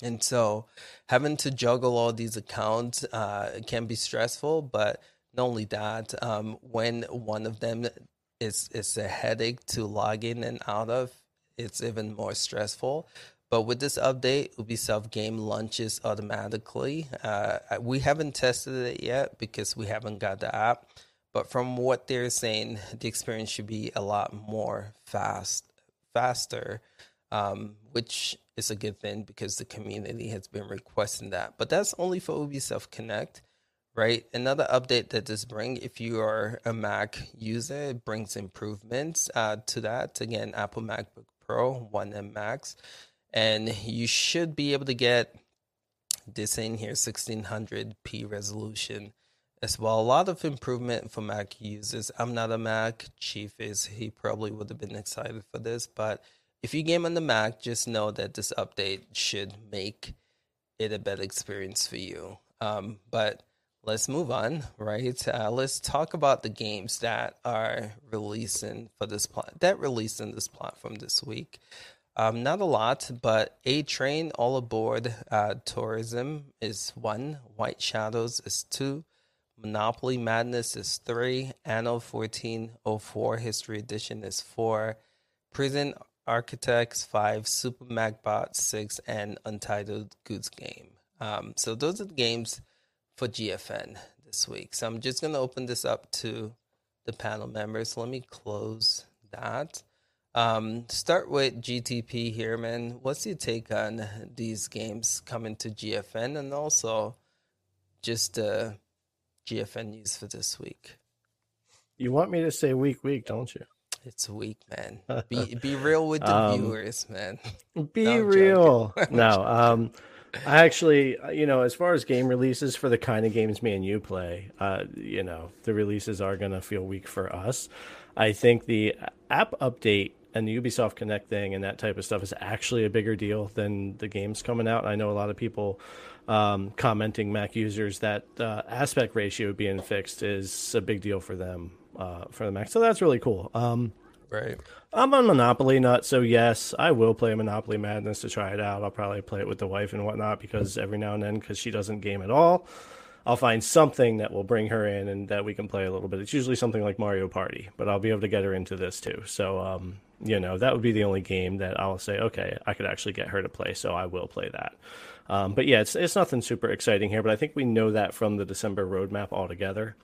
And so having to juggle all these accounts uh, can be stressful but not only that um, when one of them is is a headache to log in and out of it's even more stressful but with this update, Ubisoft game launches automatically. Uh, we haven't tested it yet because we haven't got the app. But from what they're saying, the experience should be a lot more fast, faster, um, which is a good thing because the community has been requesting that. But that's only for Ubisoft Connect, right? Another update that this bring, if you are a Mac user, it brings improvements uh, to that. Again, Apple MacBook Pro, One M Max and you should be able to get this in here 1600p resolution as well. A lot of improvement for Mac users. I'm not a Mac. Chief is. He probably would have been excited for this. But if you game on the Mac, just know that this update should make it a better experience for you. Um, but let's move on, right? Uh, let's talk about the games that are releasing for this plat- that released in this platform this week. Um, not a lot, but A Train All Aboard uh, Tourism is one. White Shadows is two. Monopoly Madness is three. Anno 1404 History Edition is four. Prison Architects five. Super Magbot six. And Untitled Goose Game. Um, so those are the games for GFN this week. So I'm just going to open this up to the panel members. Let me close that. Um, start with GTP here, man. What's your take on these games coming to GFN and also just uh, GFN news for this week? You want me to say week, week, don't you? It's a week, man. [laughs] Be be real with the um, viewers, man. Be no, real. [laughs] no, um, I actually, you know, as far as game releases for the kind of games me and you play, uh, you know, the releases are gonna feel weak for us. I think the app update and the Ubisoft Connect thing and that type of stuff is actually a bigger deal than the games coming out. I know a lot of people um, commenting Mac users that uh, aspect ratio being fixed is a big deal for them uh, for the Mac. So that's really cool. Um, right. I'm on Monopoly nut, so yes, I will play Monopoly Madness to try it out. I'll probably play it with the wife and whatnot because every now and then, because she doesn't game at all. I'll find something that will bring her in and that we can play a little bit. It's usually something like Mario Party, but I'll be able to get her into this too. So um, you know, that would be the only game that I'll say, okay, I could actually get her to play, so I will play that. Um, but yeah, it's it's nothing super exciting here, but I think we know that from the December roadmap altogether.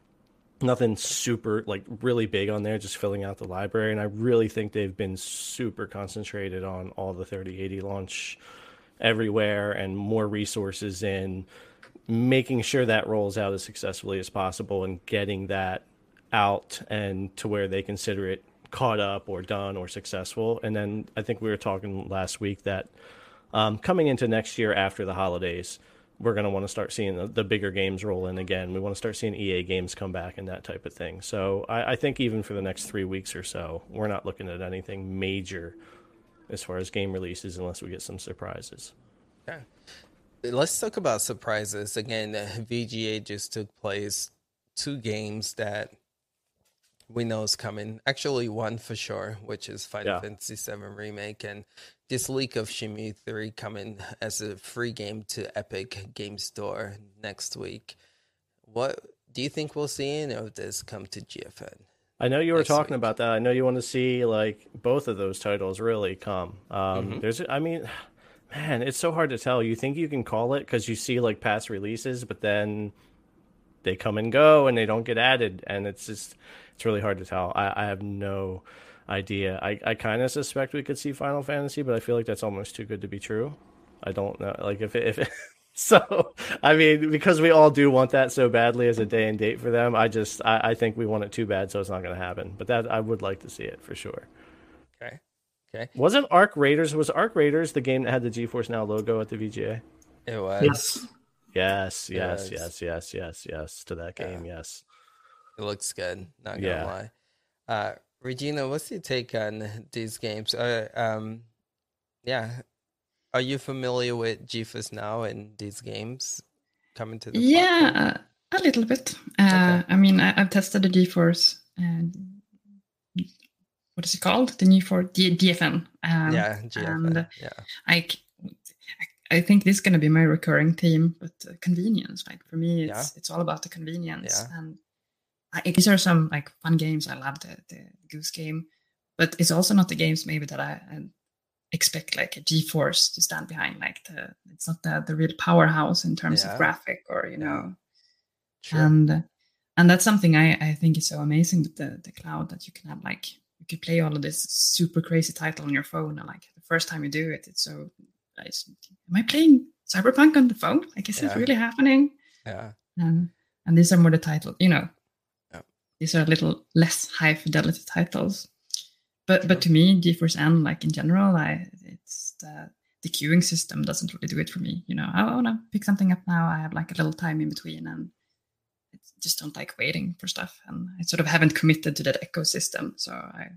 Nothing super like really big on there, just filling out the library, and I really think they've been super concentrated on all the 3080 launch everywhere and more resources in making sure that rolls out as successfully as possible and getting that out and to where they consider it caught up or done or successful. And then I think we were talking last week that um, coming into next year after the holidays, we're going to want to start seeing the, the, bigger games roll in again. We want to start seeing EA games come back and that type of thing. So I, I, think even for the next three weeks or so, we're not looking at anything major as far as game releases unless we get some surprises. Yeah. Let's talk about surprises. Again, [laughs] VGA just took place. Two games that we know is coming. Actually, one for sure, which is Final yeah. Fantasy VII Remake, and this leak of Shenmue 3 coming as a free game to Epic Game Store next week. What do you think we'll see any of this come to GFN? I know you were talking week? about that. I know you want to see like both of those titles really come. Um, mm-hmm. There's, I mean, [sighs] man, it's so hard to tell. You think you can call it because you see like past releases, but then they come and go and they don't get added, and it's just it's really hard to tell. I, I have no idea. I, I kind of suspect we could see Final Fantasy, but I feel like that's almost too good to be true. I don't know. Like if it, if it, [laughs] so I mean, because we all do want that so badly as a day and date for them, I just I, I think we want it too bad, so it's not going to happen. But that I would like to see it for sure. Okay. Okay. Wasn't Arc Raiders was Arc Raiders the game that had the GeForce Now logo at the VGA? It was. Yes. Yes, yes, yes, yes, yes, yes. To that game, yeah. yes. It looks good. Not gonna yeah. lie. Uh, Regina, what's your take on these games? Uh, um, yeah, are you familiar with GeForce Now and these games coming to the? Yeah, platform? a little bit. Uh, okay. I mean, I, have tested the GeForce. Uh, what is it called? The new for D- DFN. Um, yeah, GFN. And yeah. I, I think this is going to be my recurring theme, but uh, convenience. Like for me, it's yeah. it's all about the convenience. Yeah. And I, these are some like fun games. I love the, the Goose Game, but it's also not the games maybe that I, I expect like a GeForce to stand behind. Like the it's not the the real powerhouse in terms yeah. of graphic or you know, sure. and and that's something I I think is so amazing with the the cloud that you can have like you can play all of this super crazy title on your phone and like the first time you do it, it's so nice. Am I playing Cyberpunk on the phone? Like, is yeah. it really happening? Yeah. And and these are more the title, you know. These are a little less high fidelity titles. But but to me, GeForce N, like in general, I it's the the queuing system doesn't really do it for me. You know, I want to pick something up now. I have like a little time in between, and I just don't like waiting for stuff. And I sort of haven't committed to that ecosystem, so I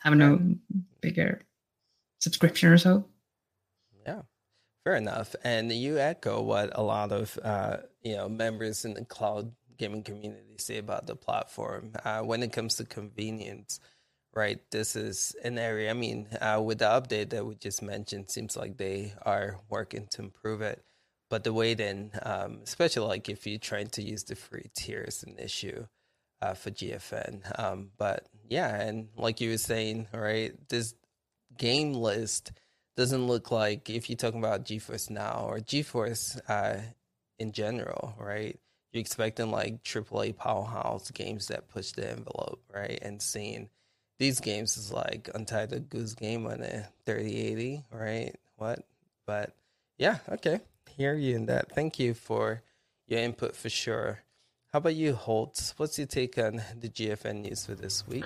have no bigger subscription or so. Yeah, fair enough. And you echo what a lot of uh, you know members in the cloud gaming community say about the platform uh, when it comes to convenience. Right, this is an area. I mean, uh, with the update that we just mentioned, seems like they are working to improve it. But the way then, um, especially like if you're trying to use the free tier, is an issue uh, for GFN. Um, but yeah, and like you were saying, right, this game list doesn't look like if you're talking about GeForce Now or GeForce uh, in general, right? You're expecting like AAA powerhouse games that push the envelope, right? And seeing these games is like Untitled Goose Game on a 3080, right? What? But yeah, okay. Hear you in that. Thank you for your input for sure. How about you, Holt? What's your take on the GFN news for this week?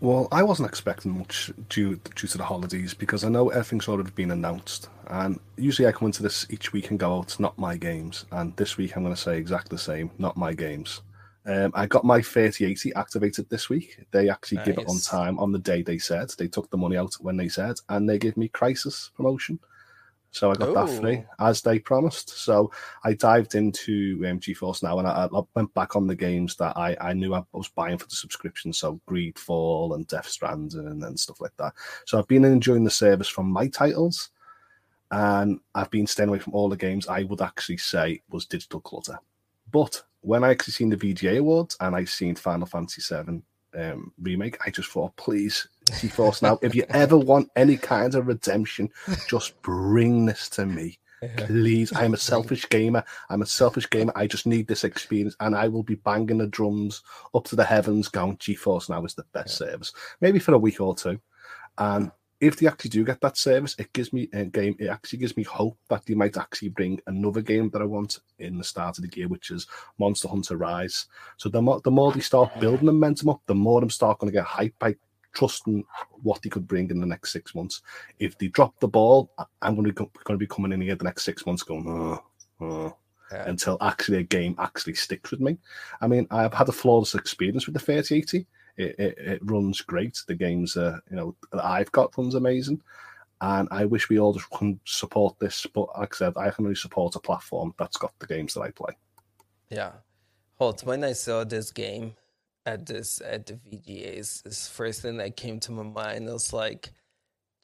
Well, I wasn't expecting much due due to the holidays because I know everything's already been announced. And usually I come into this each week and go, oh, it's not my games. And this week I'm going to say exactly the same, not my games. Um, I got my 3080 activated this week. They actually nice. give it on time on the day they said. They took the money out when they said, and they gave me Crisis promotion. So I got Ooh. that free as they promised. So I dived into um, GeForce now and I, I, went back on the games that I, I knew I was buying for the subscription. So Greedfall and Death Stranding and, and stuff like that. So I've been enjoying the service from my titles and I've been staying away from all the games I would actually say was digital clutter. But when I actually seen the VGA awards and I seen Final Fantasy VII um, remake, I just thought, please, GeForce Now, if you ever want any kind of redemption, just bring this to me. Please, I'm a selfish gamer. I'm a selfish gamer. I just need this experience, and I will be banging the drums up to the heavens, going, GeForce Now is the best yeah. service. Maybe for a week or two. And if they actually do get that service, it gives me a game. It actually gives me hope that they might actually bring another game that I want in the start of the year, which is Monster Hunter Rise. So the more the more they start building the momentum up, the more I'm start going to get hype by trusting what they could bring in the next six months. If they drop the ball, I'm going to be, going to be coming in here the next six months going, oh, oh. Yeah. until actually a game actually sticks with me. I mean, I've had a flawless experience with the 3080 it, it, it runs great. The games, uh, you know, that I've got runs amazing. And I wish we all just can support this. But like I said, I can only support a platform that's got the games that I play. Yeah. Holt, when I saw this game at this at the VGAs, this first thing that came to my mind was like,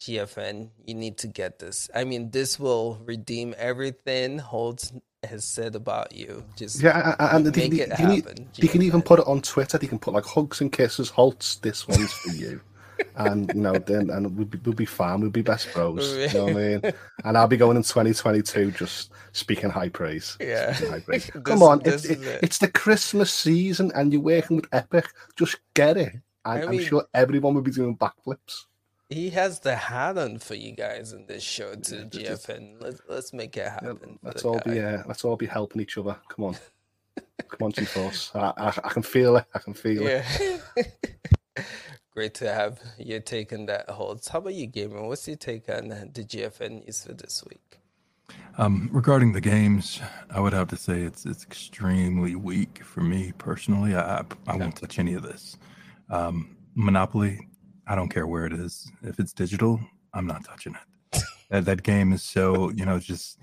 GFN, you need to get this. I mean, this will redeem everything Holt has said about you. Just yeah, and make they, it they, happen. They, can even put it on Twitter. They can put like hugs and kisses. Holtz, this one's for you. [laughs] and you know, then and we'll be, we'll be fine. We'll be best bros. you know what I mean? And I'll be going in 2022 just speaking high praise. Yeah. High praise. [laughs] this, Come on, it's, it, it. it's the Christmas season, and you're working with Epic. Just get it. I am sure everyone will be doing backflips. He has the hat on for you guys in this show to yeah, GFN. Let's let's make it happen. Yeah, let's all guy. be uh, let's all be helping each other. Come on, [laughs] come on, GeForce. I, I, I, can feel it. I can feel yeah. it. [laughs] Great to have you taking that holds. How about you, Gamer? What's your take on the GFN news for this week? Um, regarding the games, I would have to say it's it's extremely weak for me personally. I I, I won't touch any of this. Um, Monopoly, I don't care where it is. If it's digital, I'm not touching it. that that game is so you know just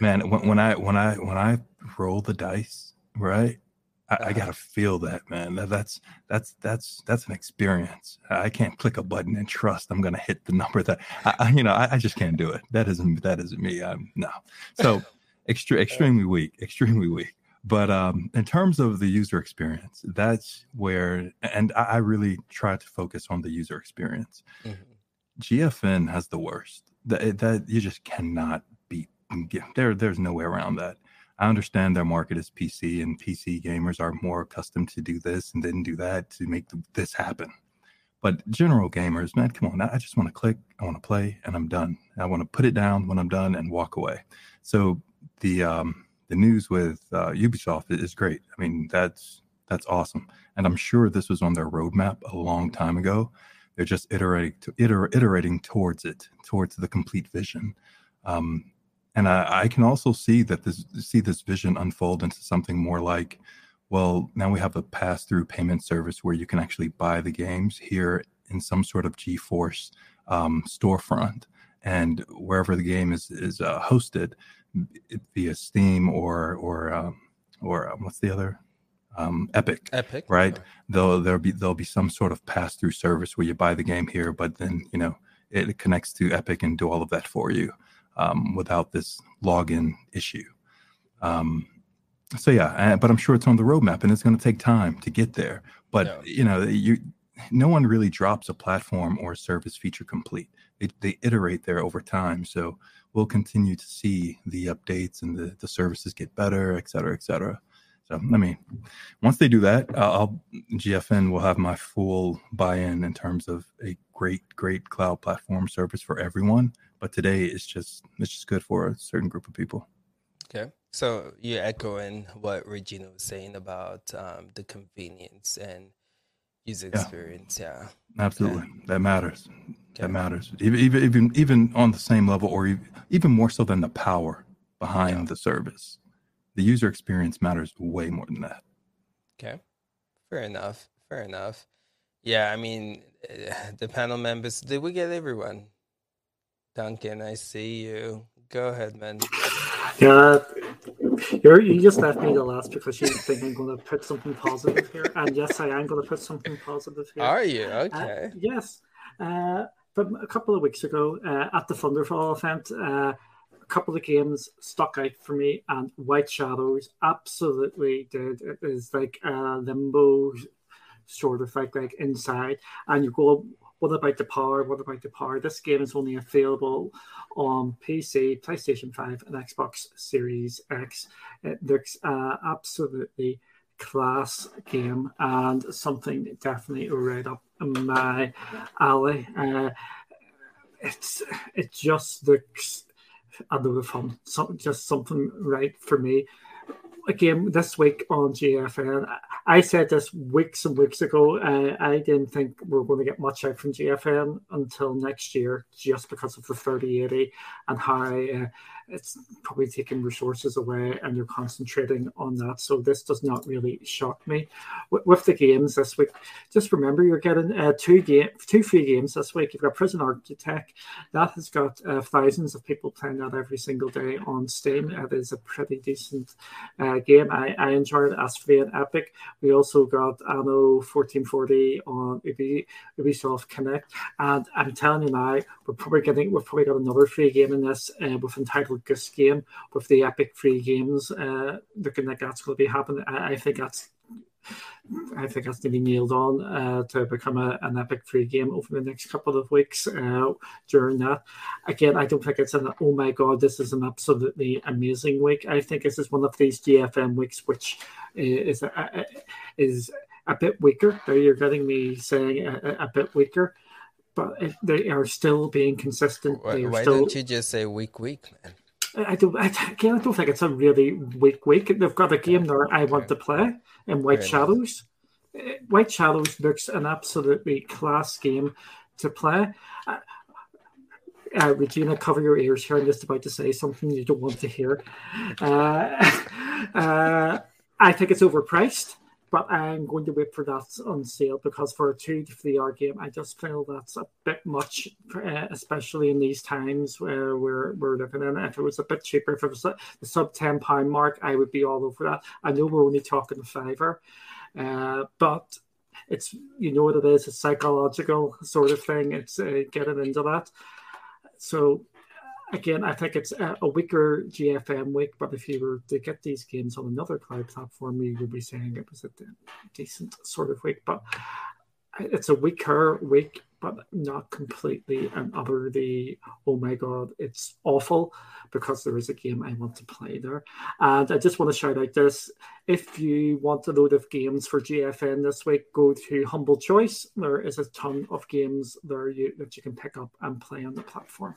man when, when I when I when I roll the dice right I, I, gotta uh-huh. feel that, man. That, that's that's that's that's an experience. I can't click a button and trust I'm gonna hit the number that I, you know. I, I, just can't do it. That isn't that isn't me. I'm no. So [laughs] extre- extremely weak, extremely weak. But um, in terms of the user experience, that's where, and I, really try to focus on the user experience. Mm-hmm. GFN has the worst. That that you just cannot beat. There, there's no way around that. I understand their market is PC and PC gamers are more accustomed to do this and then do that to make this happen. But general gamers, man, come on. I just want to click, I want to play, and I'm done. I want to put it down when I'm done and walk away. So the um, the news with uh, Ubisoft is great. I mean, that's that's awesome, and I'm sure this was on their roadmap a long time ago. They're just iterating to iter- iterating towards it, towards the complete vision. Um, and I, I, can also see that this see this vision unfold into something more like well now we have a pass-through payment service where you can actually buy the games here in some sort of geforce um, storefront and wherever the game is is uh, hosted via steam or or um, or um, what's the other um, Epic, Epic, right? Though there'll be there'll be some sort of pass through service where you buy the game here, but then you know it connects to Epic and do all of that for you um, without this login issue. Um, so yeah, but I'm sure it's on the roadmap and it's going to take time to get there. But yeah. you know, you no one really drops a platform or service feature complete. They, they iterate there over time. So we'll continue to see the updates and the, the services get better, et cetera, et cetera. So, I mean, once they do that, I'll, GFN will have my full buy-in in terms of a great, great cloud platform service for everyone but today it's just it's just good for a certain group of people okay so you're echoing what regina was saying about um, the convenience and user yeah. experience yeah absolutely okay. that matters okay. that matters even, even even even on the same level or even more so than the power behind yeah. the service the user experience matters way more than that okay fair enough fair enough yeah i mean [sighs] the panel members did we get everyone Duncan, I see you. Go ahead, man. Yeah, [laughs] you're, you just left me the last because you think I'm going to put something positive here. And yes, I am going to put something positive here. Are you? Uh, okay. Uh, yes. Uh, but a couple of weeks ago uh, at the Thunderful event, uh, a couple of games stuck out for me, and White Shadows absolutely did. It is like a limbo sort of like like inside, and you go what about the power? What about the power? This game is only available on PC, PlayStation 5, and Xbox Series X. It looks uh, absolutely class game and something definitely right up my alley. Uh, it's it just looks a lot of fun. So, just something right for me again this week on GFN. I said this weeks and weeks ago. Uh, I didn't think we are going to get much out from GFN until next year, just because of the 3080 and how uh, it's probably taking resources away and you're concentrating on that. So this does not really shock me. With, with the games this week, just remember you're getting uh, two game, two free games this week. You've got Prison Architect that has got uh, thousands of people playing that every single day on Steam. It is a pretty decent uh, game. I, I enjoyed it as free and Epic. We also got Anno 1440 on Ubisoft Connect, and I'm telling you now, we're probably getting we've probably got another free game in this uh, with entitled Goose game with the Epic free games. Uh, looking like that's going to be happening. I, I think that's I think that's to be nailed on uh, to become a, an epic free game over the next couple of weeks uh, during that. Again, I don't think it's an oh my god, this is an absolutely amazing week. I think this is one of these GFN weeks which is a, is a bit weaker. There you're getting me saying a, a bit weaker but they are still being consistent. Why, why still... don't you just say week week, man? I don't. I, again, I don't think it's a really weak week. They've got a game there I want to play in White Shadows. Uh, White Shadows looks an absolutely class game to play. Uh, uh, Regina, cover your ears here. I'm just about to say something you don't want to hear. Uh, [laughs] uh, I think it's overpriced but I'm going to wait for that on sale because for a two to three hour game, I just feel that's a bit much, uh, especially in these times where we're, we're living in. If it was a bit cheaper, if it was the sub ten pound mark, I would be all over that. I know we're only talking a fiver, uh, but it's you know what it is, a psychological sort of thing. It's uh, getting into that. So again, I think it's a, a, weaker GFN week, but if you were to get these games on another cloud platform, you would be saying it was a decent sort of week. But it's a weaker week, but not completely and utterly, oh my God, it's awful because there is a game I want to play there. And I just want to shout out this if you want a load of games for GFN this week, go to Humble Choice. There is a ton of games there you, that you can pick up and play on the platform.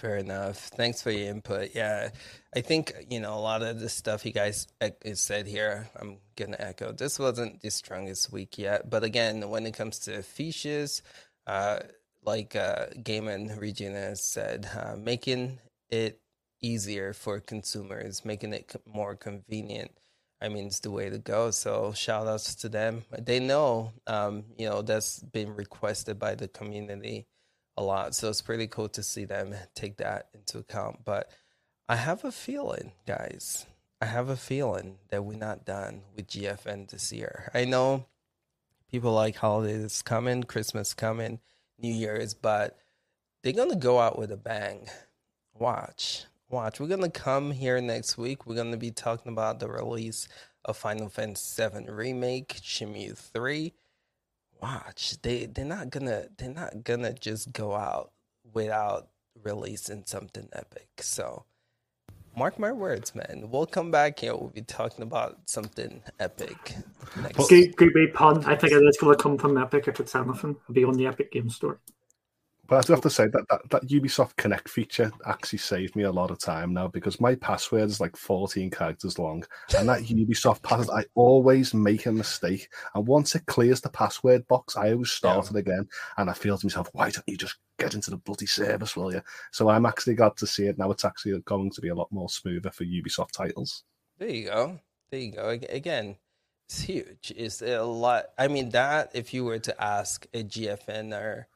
Fair enough. Thanks for your input. Yeah, I think you know a lot of the stuff you guys said here. I'm gonna echo. This wasn't the strongest week yet, but again, when it comes to features, uh, like uh, Gaiman Regina said, uh, making it easier for consumers, making it more convenient. I mean, it's the way to go. So shout outs to them. They know, um, you know, that's been requested by the community a lot. So it's pretty cool to see them take that into account. But I have a feeling, guys, I have a feeling that we're not done with GFN this year. I know people like holidays coming, Christmas coming, New Year's, but they're going to go out with a bang. Watch. Watch. We're going to come here next week. We're going to be talking about the release of Final Fantasy VII Remake, Shenmue 3 watch. They they're not gonna they're not gonna just go out without releasing something epic. So mark my words, man. We'll come back here. We'll be talking about something epic. Next. Good, good pun. I think it is going to come from Epic if it's anything. It'll be on the Epic Game Store. But I do have to say that, that that Ubisoft Connect feature actually saved me a lot of time now because my password is like 14 characters long. And that Ubisoft [laughs] password, I always make a mistake. And once it clears the password box, I always start yeah. it again. And I feel to myself, why don't you just get into the bloody service, will you? So I'm actually glad to see it now. It's actually going to be a lot more smoother for Ubisoft titles. There you go. There you go. Again, it's huge. It's a lot. I mean, that if you were to ask a GFN or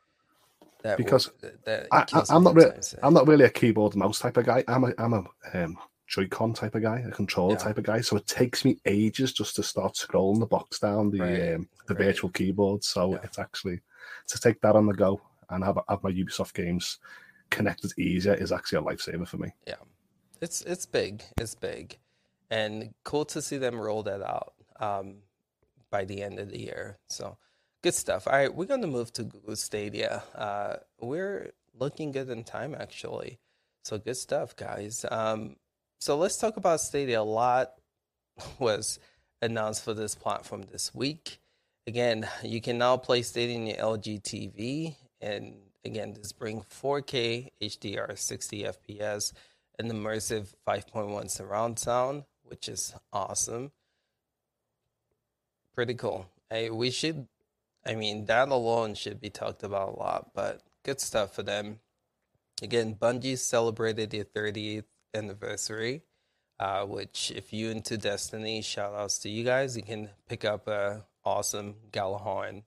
that because that I, am not really, I'm not really a keyboard mouse type of guy. I'm a I'm a um, Joy-Con type of guy, a controller yeah. type of guy. So it takes me ages just to start scrolling the box down the right. um, the right. virtual keyboard. So yeah. it's actually to take that on the go and have have my Ubisoft games connected easier is actually a lifesaver for me. Yeah, it's it's big, it's big, and cool to see them roll that out um, by the end of the year. So Good stuff. All right, we're going to move to Google Stadia. Uh, we're looking good in time, actually. So good stuff, guys. Um, so let's talk about Stadia. A lot [laughs] was announced for this platform this week. Again, you can now play Stadia in your LG TV, and again, this brings 4K HDR 60 FPS and immersive 5.1 surround sound, which is awesome. Pretty cool. Hey, we should I mean, that alone should be talked about a lot, but good stuff for them. Again, Bungie celebrated their 30th anniversary, uh, which, if you into Destiny, shout outs to you guys. You can pick up a awesome Gjallarhorn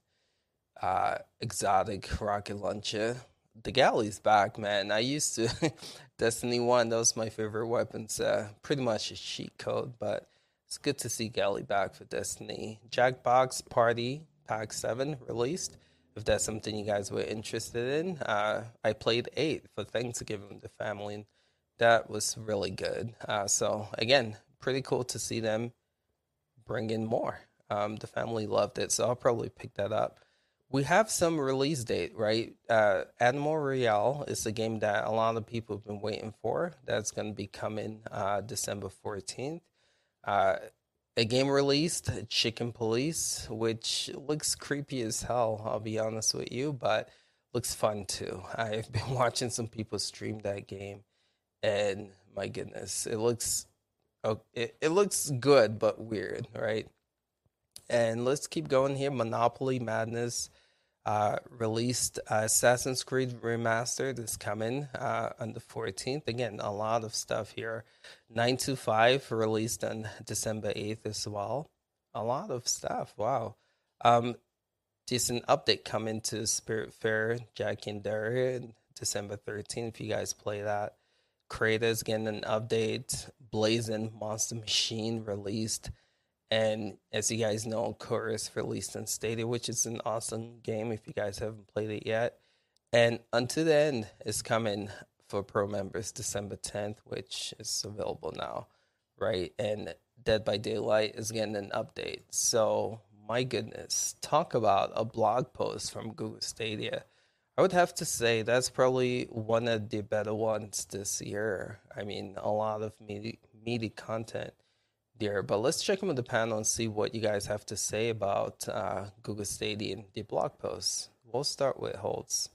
uh, exotic rocket launcher. The Galley's back, man. I used to [laughs] Destiny 1, that was my favorite weapons. Uh, pretty much a cheat code, but it's good to see Galley back for Destiny. Jackbox Party Pack 7 released. If that's something you guys were interested in, uh, I played 8 for Thanksgiving with the family, and that was really good. Uh, so, again, pretty cool to see them bring in more. Um, the family loved it, so I'll probably pick that up. We have some release date, right? Uh, Animal Royale is a game that a lot of people have been waiting for. That's going to be coming uh, December 14th. Uh, a game released, Chicken Police, which looks creepy as hell. I'll be honest with you, but looks fun too. [laughs] I've been [laughs] watching some people stream that game, and my goodness, it looks it, it looks good but weird, right? And let's keep going here. Monopoly Madness uh, released Assassin's Creed Remastered is coming uh, on the 14th. Again, a lot of stuff here. 925 released on December 8th as well. A lot of stuff. Wow. Um, decent update coming to Spiritfarer Jak and Daxter December 13th. If you guys play that, Crayta getting an update. Blazing Monster Machine released. And as you guys know, Chorus released on Stadia, which is an awesome game if you guys haven't played it yet. And Unto the End is coming for pro members December 10th, which is available now, right? And Dead by Daylight is getting an update. So, my goodness, talk about a blog post from Google Stadia. I would have to say that's probably one of the better ones this year. I mean, a lot of meaty, meaty content there. But let's check in with the panel and see what you guys have to say about uh, Google Stadia and the blog posts. We'll start with Holtz.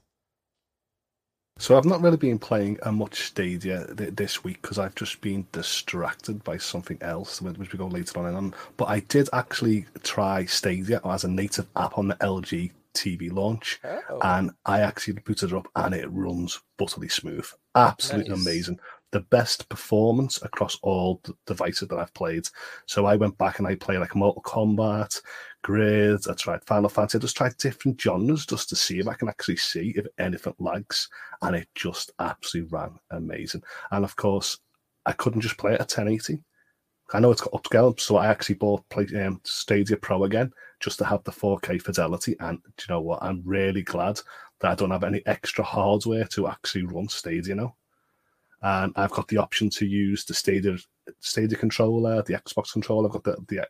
So I've not really been playing a much Stadia th- this week because I've just been distracted by something else, which we go later on. on. But I did actually try Stadia as a native app on the LG TV launch, oh. and I actually booted it up, and it runs butterly smooth, absolutely nice. amazing the best performance across all the devices that I've played. So I went back and I played like Mortal Kombat, Grid, I tried Final Fantasy, I just tried different genres just to see if I can actually see if anything lags. And it just absolutely ran amazing. And of course, I couldn't just play it at 1080. I know it's got upscale, so I actually bought play, um, Stadia Pro again just to have the 4K fidelity. And do you know what? I'm really glad that I don't have any extra hardware to actually run Stadia now and I've got the option to use the Stadia Stadia controller, the Xbox controller. I've got the, the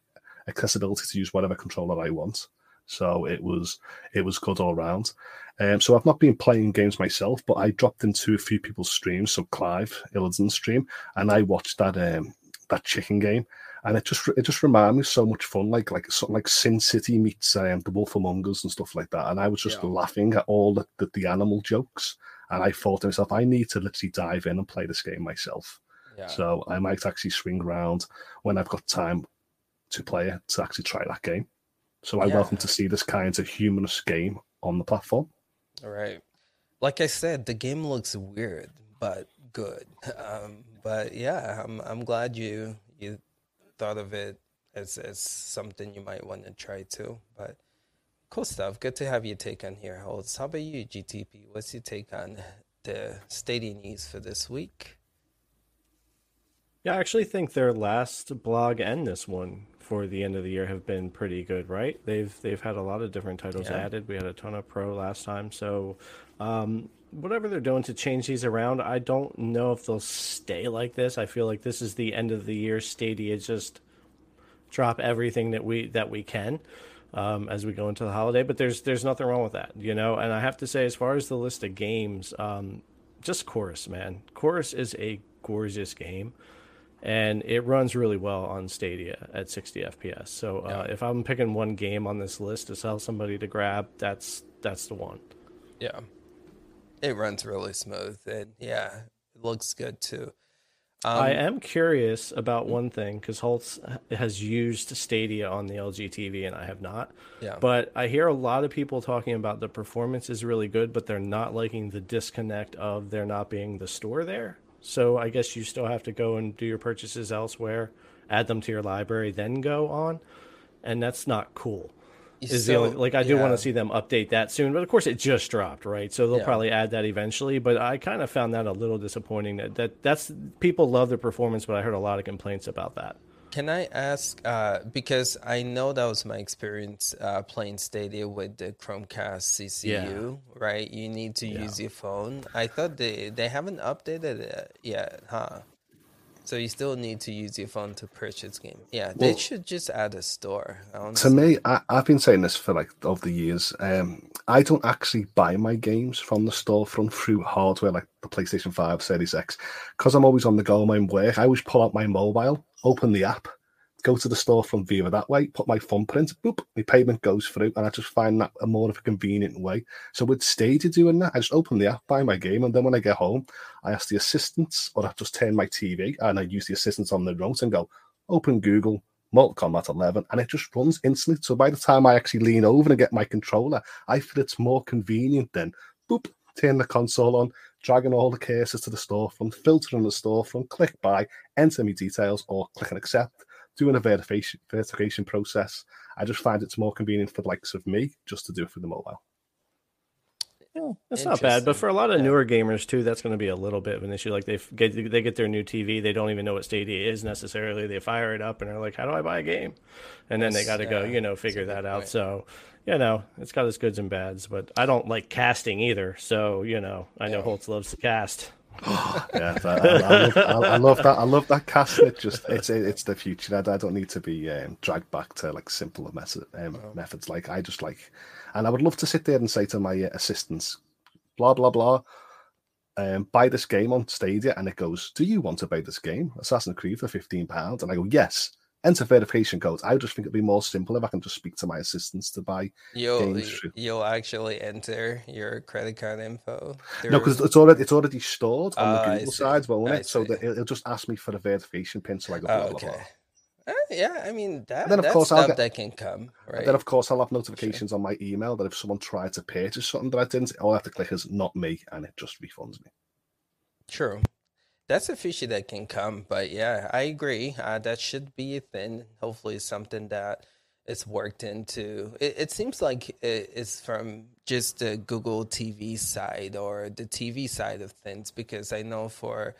accessibility to use whatever controller I want. So it was it was good all round. Um, so I've not been playing games myself, but I dropped into a few people's streams. So Clive Illidan's stream, and I watched that um, that chicken game, and it just it just reminded me so much fun, like like something like Sin City meets um, The Wolf Among Us and stuff like that. And I was just yeah. laughing at all the, the, the animal jokes and I thought to myself, I need to literally dive in and play this game myself. Yeah. So I might actually swing around when I've got time to play it to actually try that game. So I yeah. welcome to see this kind of humorous game on the platform. All right. Like I said, the game looks weird, but good. [laughs] Um, but yeah, I'm I'm glad you you thought of it as as something you might want to try too. But Cool stuff. Good to have your take on here, Holtz. How about you, GTP? What's your take on the Stadia news for this week? Yeah, I actually think their last blog and this one for the end of the year have been pretty good, right? They've they've had a lot of different titles yeah. added. We had a ton of pro last time, so um, whatever they're doing to change these around, I don't know if they'll stay like this. I feel like this is the end of the year. Stadia just drop everything that we that we can um, as we go into the holiday. But there's there's nothing wrong with that, you know. And I have to say, as far as the list of games, um, just Chorus, man, Chorus is a gorgeous game, and it runs really well on Stadia at 60 FPS. So uh, yeah. if I'm picking one game on this list to sell somebody to grab, that's that's the one. Yeah, it runs really smooth, and yeah, it looks good too. Um, I am curious about one thing because Holtz has used Stadia on the LG TV and I have not. Yeah. But I hear a lot of people talking about the performance is really good, but they're not liking the disconnect of there not being the store there. So I guess you still have to go and do your purchases elsewhere, add them to your library, then go on. And that's not cool is so, the only like I do yeah. want to see them update that soon, but of course it just dropped, right? So they'll yeah. probably add that eventually. But I kind of found that a little disappointing. That, that that's people love the performance, but I heard a lot of complaints about that. Can I ask uh, because I know that was my experience uh, playing Stadia with the Chromecast CCU, yeah. right? You need to use your phone. I thought they they haven't updated it yet, huh? So you still need to use your phone to purchase game. Yeah, they should just add a store. To me, I, have been saying this for like over the years. Um, I don't actually buy my games from the storefront through hardware like the PlayStation 5, Series X, because I'm always on the go. My work, I always pull out my mobile, open the app, go to the store from via that way, put my thumbprint, boop, my payment goes through, and I just find that a more of a convenient way. So with Stadia doing that, I just open the app, buy my game, and then when I get home, I ask the assistants, or I just turn my TV and I use the assistants on the remote and go, open Google, Mortal Kombat 11, and it just runs instantly. So by the time I actually lean over and get my controller, I feel it's more convenient than boop, turn the console on, dragging all the cases to the storefront, filtering the storefront, click buy, enter my details, or click and accept doing a verification verification process. I just find it's more convenient for the likes of me just to do it for the mobile. Yeah, that's not bad, but for a lot of yeah. newer gamers too, that's going to be a little bit of an issue. Like they get they get their new TV, they don't even know what Stadia is necessarily. They fire it up and they're like, "How do I buy a game?" And then they got to go, you know, figure that out. Point. So, you know, it's got its goods and bads. But I don't like casting either. So, you know, I know Holtz loves to cast. Yeah, I, I, love, I, love, that. I love that cast. It just it's it's the future. I, I don't need to be um, dragged back to like simpler method, um, oh. methods. Like I just like, and I would love to sit there and say to my uh, assistants, blah blah blah, um, buy this game on Stadia, and it goes, do you want to buy this game, Assassin's Creed, for fifteen pounds? And I go, yes enter verification codes. I just think it'd be more simple if I can just speak to my assistants to buy you'll, games. You'll actually enter your credit card info. Through... No, because it's already it's already stored on the ah, Google side, won't it? So that it'll just ask me for a verification pin, so I go blah, oh, okay. Blah, blah. Uh, yeah, I mean that. then of course I'll get, that can come. Right. Then of course I'll have notifications on my email that if someone tried to purchase something that I didn't, all I have to click is not me, and it just refunds me. True. That's a fishy that can come, but yeah, I agree. Uh, that should be a thing. Hopefully, something that is worked into. It, it seems like it's from just the Google TV side or the TV side of things, because I know for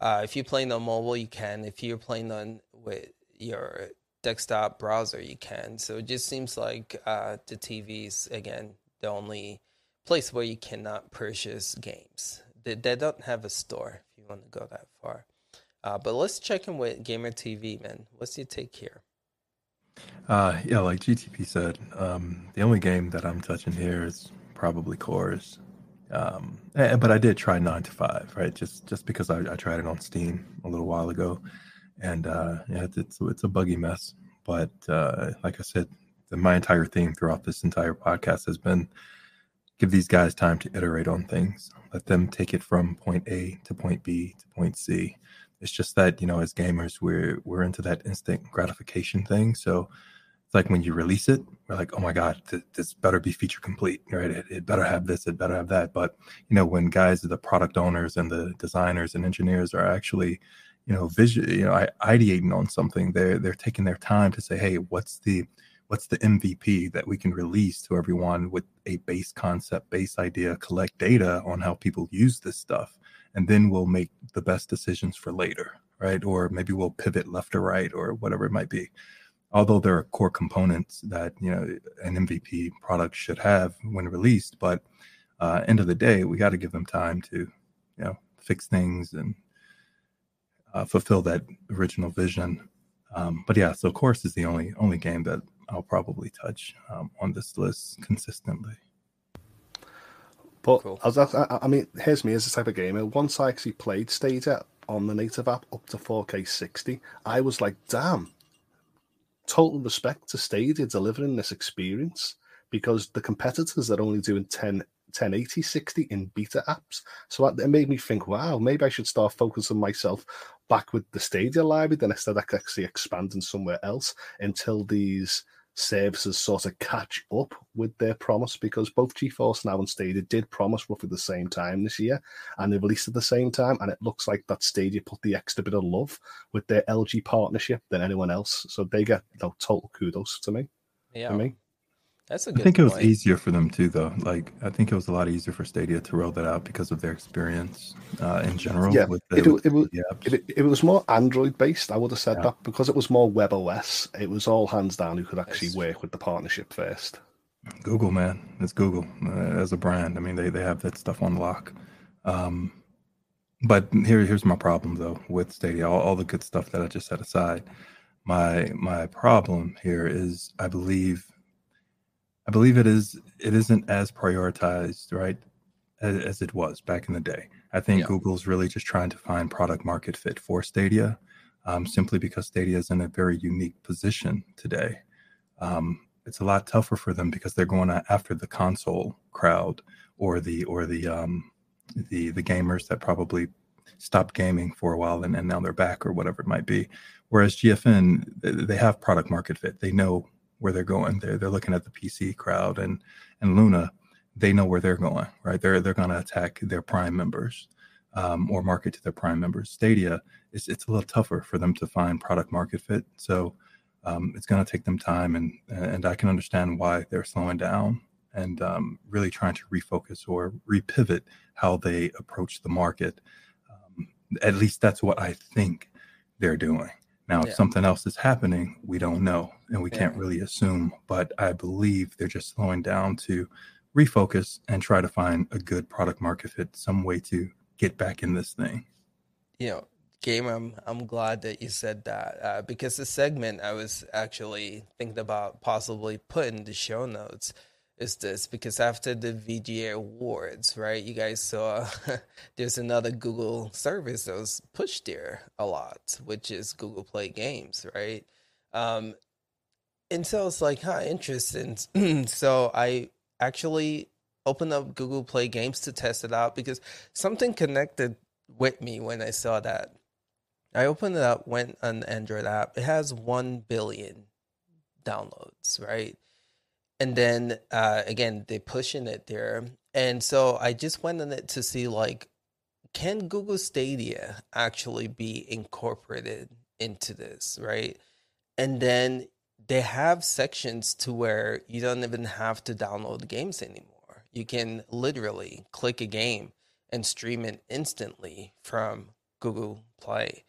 uh, if you're playing on mobile, you can. If you're playing on with your desktop browser, you can. So it just seems like uh, the TVs again the only place where you cannot purchase games. They, they don't have a store you want to go that far. Uh, but let's check in with Gamer TV, man. What's your take here? Uh, yeah, like GTP said, um, the only game that I'm touching here is probably Chorus. Um, but I did try nine to five, right? Just just because I, I tried it on Steam a little while ago, and uh, yeah, it's, it's, it's a buggy mess. But uh, like I said, the, my entire theme throughout this entire podcast has been give these guys time to iterate on things let them take it from point A to point B to point C. It's just that you know, as gamers, we're we're into that instant gratification thing. So it's like when you release it, we're like, oh my god, th- this better be feature complete, right? It, it better have this, it better have that. But you know, when guys, the product owners and the designers and engineers are actually you know, vision, you know, ideating on something. They're they're taking their time to say, hey, what's the what's the MVP that we can release to everyone with a base concept, base idea, collect data on how people use this stuff, and then we'll make the best decisions for later, right? Or maybe we'll pivot left or right or whatever it might be. Although there are core components that you know an MVP product should have when released, but uh, end of the day, we got to give them time to you know fix things and uh, fulfill that original vision. Um, but yeah, so Chorus is the only only game that I'll probably touch um, on this list consistently. But cool. I, I, I, mean, here's me as a type of gamer. Once I actually played Stadia on the native app up to 4K 60, I was like, damn, total respect to Stadia delivering this experience because the competitors are only doing 10, 1080 60 in beta apps. So it made me think, wow, maybe I should start focusing myself back with the Stadia library then instead of actually expanding somewhere else until these services sort of catch up with their promise because both GeForce Now and Stadia did promise roughly the same time this year and they released at the same time. And it looks like that Stadia put the extra bit of love with their LG partnership than anyone else. So they get you know, total kudos to me. Yeah. For me. That's a I think point. it was easier for them too, though. Like I think it was a lot easier for Stadia to roll that out because of their experience uh, in general. Yeah, the, it, it, was, it, it, was more Android based. I would have said yeah. that because it was more web OS. It was all hands down who could actually That's work with the partnership first. Google, man, it's Google uh, as a brand. I mean, they they have that stuff on lock. Um, but here here's my problem though with Stadia. All, all the good stuff that I just set aside. My my problem here is I believe I believe it is it isn't as prioritized, right, as, as it was back in the day. I think yeah. Google's really just trying to find product market fit for Stadia. um, simply because Stadia is in a very unique position today. Um, it's a lot tougher for them because they're going after the console crowd or the or the um, the the gamers that probably stopped gaming for a while and, and now they're back or whatever it might be. Whereas GFN, they have product market fit. They know where they're going. They're they're looking at the PC crowd and and Luna, they know where they're going, right? They're they're going to attack their Prime members um, or market to their Prime members. Stadia, it's it's a little tougher for them to find product market fit. So um, it's going to take them time, and and I can understand why they're slowing down and um, really trying to refocus or repivot how they approach the market. Um, at least that's what I think they're doing. Now, yeah. if something else is happening, we don't know and we yeah. can't really assume, but I believe they're just slowing down to refocus and try to find a good product market fit, some way to get back in this thing. You know, Game, I'm, I'm glad that you said that uh, because the segment I was actually thinking about possibly putting the show notes is this because after the VGA awards, right? You guys saw [laughs] there's another Google service that was pushed there a lot, which is Google Play Games, right? Um, and so it's like, huh, interesting. [clears throat] so I actually opened up Google Play Games to test it out because something connected with me when I saw that. I opened it up, went on Android app. It has 1 billion downloads, right? And then uh, again they're pushing it there. And so i just went on it to see like can google stadia actually be incorporated into this right? And then they have sections to where you don't even have to download games anymore. You can literally click a game and stream it instantly from google play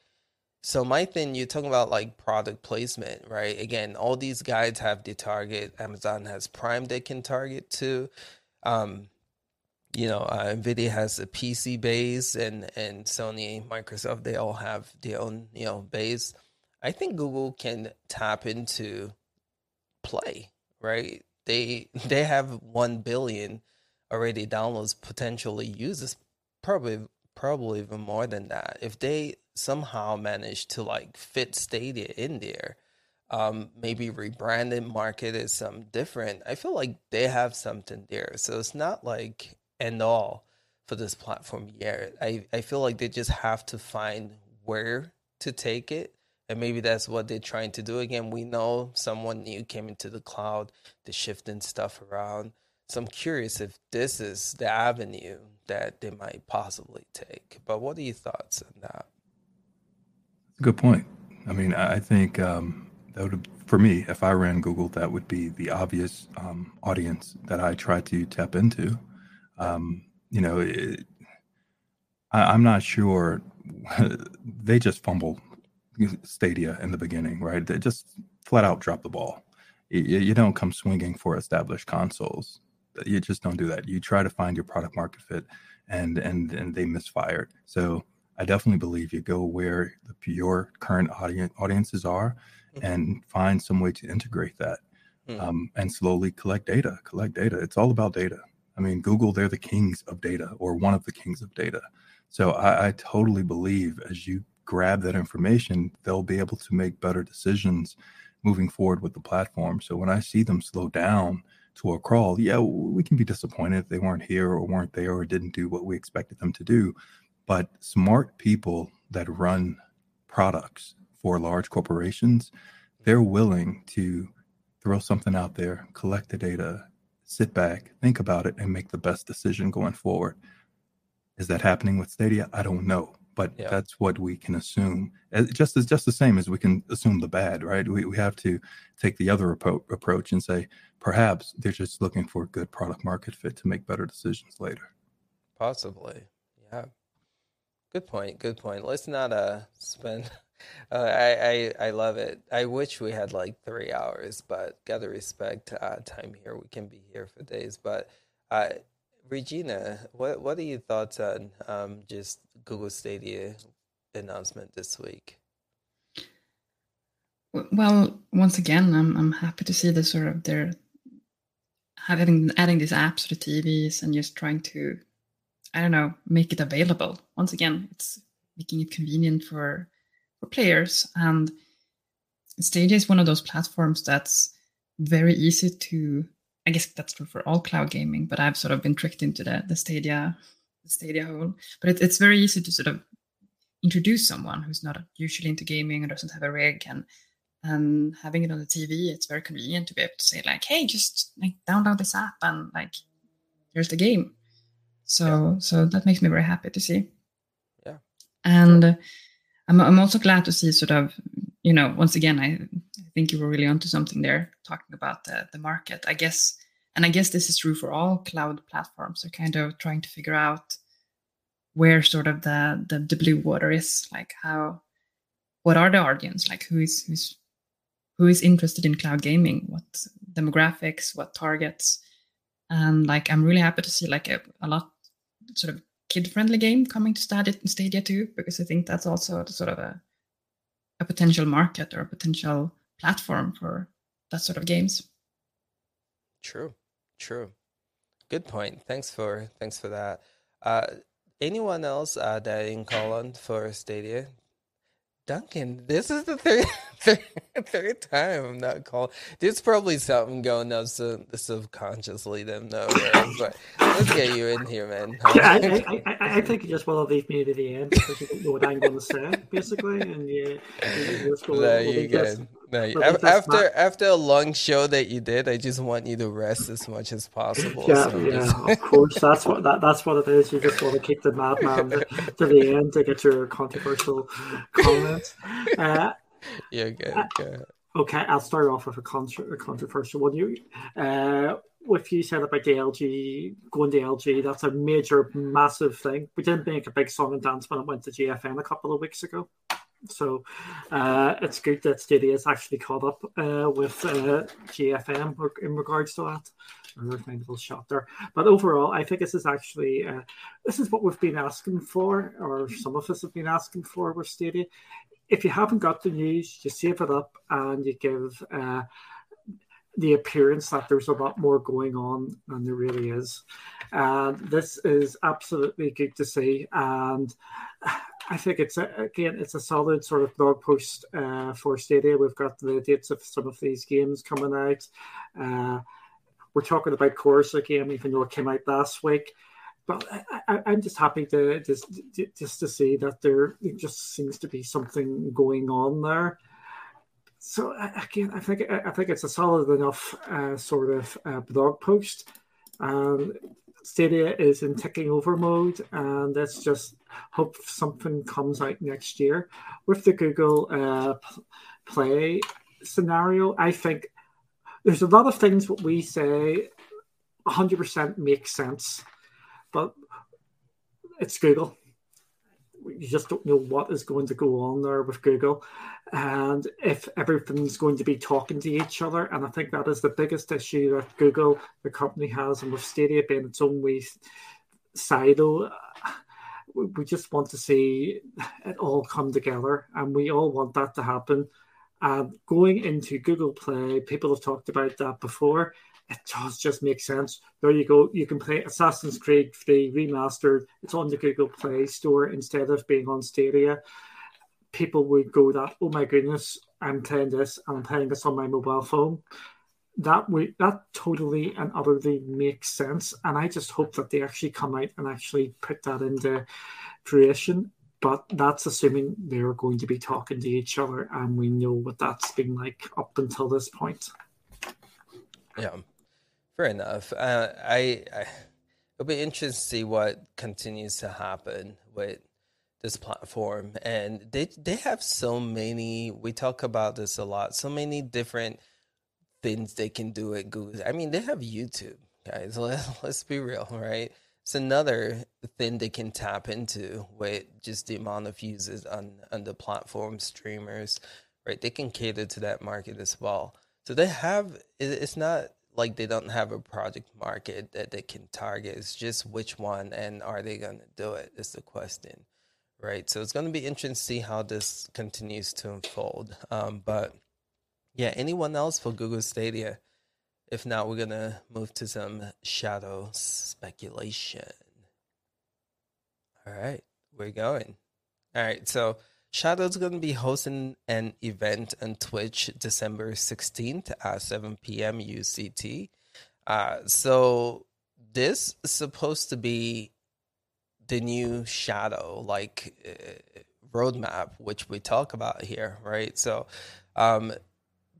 so my thing, you're talking about like product placement, right? Again, all these guides have the target. Amazon has Prime they can target too. Um, you know, uh, Nvidia has a PC base, and and Sony, Microsoft, they all have their own you know base. I think Google can tap into Play, right? They [laughs] they have one billion already downloads potentially users, probably probably even more than that. If they somehow manage to like fit Stadia in there, um, maybe rebranded, it, market it some different. I feel like they have something there. So it's not like end all for this platform yet. I, I feel like they just have to find where to take it. And maybe that's what they're trying to do. Again, we know someone new came into the cloud, they're shifting stuff around. So I'm curious if this is the avenue that they might possibly take. But what are your thoughts on that? Good point. I mean, I think um, that would, for me, if I ran Google, that would be the obvious um, audience that I try to tap into. Um, you know, it, I, am not sure. [laughs] they just fumbled Stadia in the beginning, right? They just flat out drop the ball. You, you don't come swinging for established consoles you just don't do that. You try to find your product market fit, and and and they misfired. So I definitely believe you go where the, your current audience audiences are, mm-hmm. and find some way to integrate that, mm-hmm. um, and slowly collect data. Collect data. It's all about data. I mean, Google, they're the kings of data, or one of the kings of data. So I, I totally believe as you grab that information, they'll be able to make better decisions moving forward with the platform. So when I see them slow down to a crawl, yeah, we can be disappointed if they weren't here or weren't there or didn't do what we expected them to do. But smart people that run products for large corporations, they're willing to throw something out there, collect the data, sit back, think about it, and make the best decision going forward. Is that happening with Stadia? I don't know but yeah. that's what we can assume. Eh, just as just the same as we can assume the bad, right? We we have to take the other appro- approach and say perhaps they're just looking for a good product market fit to make better decisions later. Possibly, yeah. Good point. Good point. Let's not uh spend. [laughs] Uh, I, I I love it. I wish we had like three hours, but gotta respect uh, time here. We can be here for days, but uh, Regina, what what are your thoughts on um, just Google Stadia announcement this week? Well, once again, I'm I'm happy to see the sort of they're having adding these apps to the TVs and just trying to, I don't know, make it available. Once again, it's making it convenient for for players. And Stadia is one of those platforms that's very easy to. I guess that's true for all cloud gaming, but I've sort of been tricked into the the Stadia the Stadia hole. But it, it's very easy to sort of introduce someone who's not usually into gaming or doesn't have a rig and and having it on the TV, it's very convenient to be able to say like, "Hey, just like download this app and like, here's the game." So yeah. so that makes me very happy to see. Yeah, and sure. I'm I'm also glad to see sort of you know once again I, I think you were really onto something there talking about the the market. I guess and I guess this is true for all cloud platforms. They're kind of trying to figure out where sort of the the, the blue water is, like how what are the audience like who is who's who is interested in cloud gaming, what demographics, what targets. And like I'm really happy to see like a, a lot sort of kid friendly game coming to Stadia, Stadia too, because I think that's also sort of a a potential market or a potential platform for that sort of games. True, true. Good point. Thanks for thanks for that. Uh, anyone else uh, that in didn't for Stadia? Duncan, this is the third, [laughs] third, third time I'm not calling. There's probably something going on sub- subconsciously, them though. Right? But let's get you in here, man. Yeah, I, I, I, I, think you just want to leave me to the end because you don't know what I'm going to say, basically, and yeah, you, you no, you're good. No, after after a long show that you did, I just want you to rest as much as possible. Yeah, so yeah, just... of course. That's what that, that's what it is. You just want to keep the madman to, to the end to get your controversial comments. [laughs] Uh, yeah, good. Uh. Okay, I'll start off with a, contra- a controversial one. You, uh, if you said about the LG going to LG, that's a major, massive thing. We didn't make a big song and dance when it went to GFN a couple of weeks ago. So uh, it's good that Stadia has actually caught up uh, with uh, GFN in regards to that. There's my little shot there. But overall, I think this is actually uh, this is what we've been asking for, or some of us have been asking for with Stadia. If you haven't got the news, you save it up and you give uh, the appearance that there's a lot more going on than there really is. And this is absolutely good to see. And I think it's a, again, it's a solid sort of blog post uh, for Stadia. We've got the dates of some of these games coming out. Uh, we're talking about Chorus game, even though it came out last week. But I, am just happy to just just to see that there just seems to be something going on there. So again, I think I think it's a solid enough uh, sort of uh, blog post. Um, Stadia is in ticking over mode, and let's just hope something comes out next year. With the Google uh, Play scenario, I think there's a lot of things what we say 100% makes sense, but it's Google you just don't know what is going to go on there with Google and if everything's going to be talking to each other. And I think that is the biggest issue that Google, the company, has, and with Stadia being its own way silo. We just want to see it all come together, and we all want that to happen. And going into Google Play, people have talked about that before it does just make sense. There you go. You can play Assassin's Creed 3 remastered. It's on the Google Play Store instead of being on Stadia. People would go that, oh my goodness, I'm playing this, I'm playing this on my mobile phone. That would that totally and utterly makes sense. And I just hope that they actually come out and actually put that into fruition. But that's assuming they're going to be talking to each other, and we know what that's been like up until this point. Yeah. Fair enough. Uh, I, I it'll be interesting to see what continues to happen with this platform, and they they have so many. We talk about this a lot. So many different things they can do at Google. I mean, they have YouTube, guys. [laughs] Let, let's be real, right? It's another thing they can tap into with just the amount of users on on the platform, streamers, right? They can cater to that market as well. So they have. It's not like they don't have a project market that they can target. It's just which one and are they going to do it is the question, right? So it's going to be interesting to see how this continues to unfold. Um, but yeah, anyone else for Google Stadia? If not, we're going to move to some shadow speculation. All right, we're going. All right, so Shadow's going to be hosting an event on Twitch December 16th at 7 p.m. UCT. Uh, so this is supposed to be the new Shadow like uh, roadmap, which we talk about here, right? So um,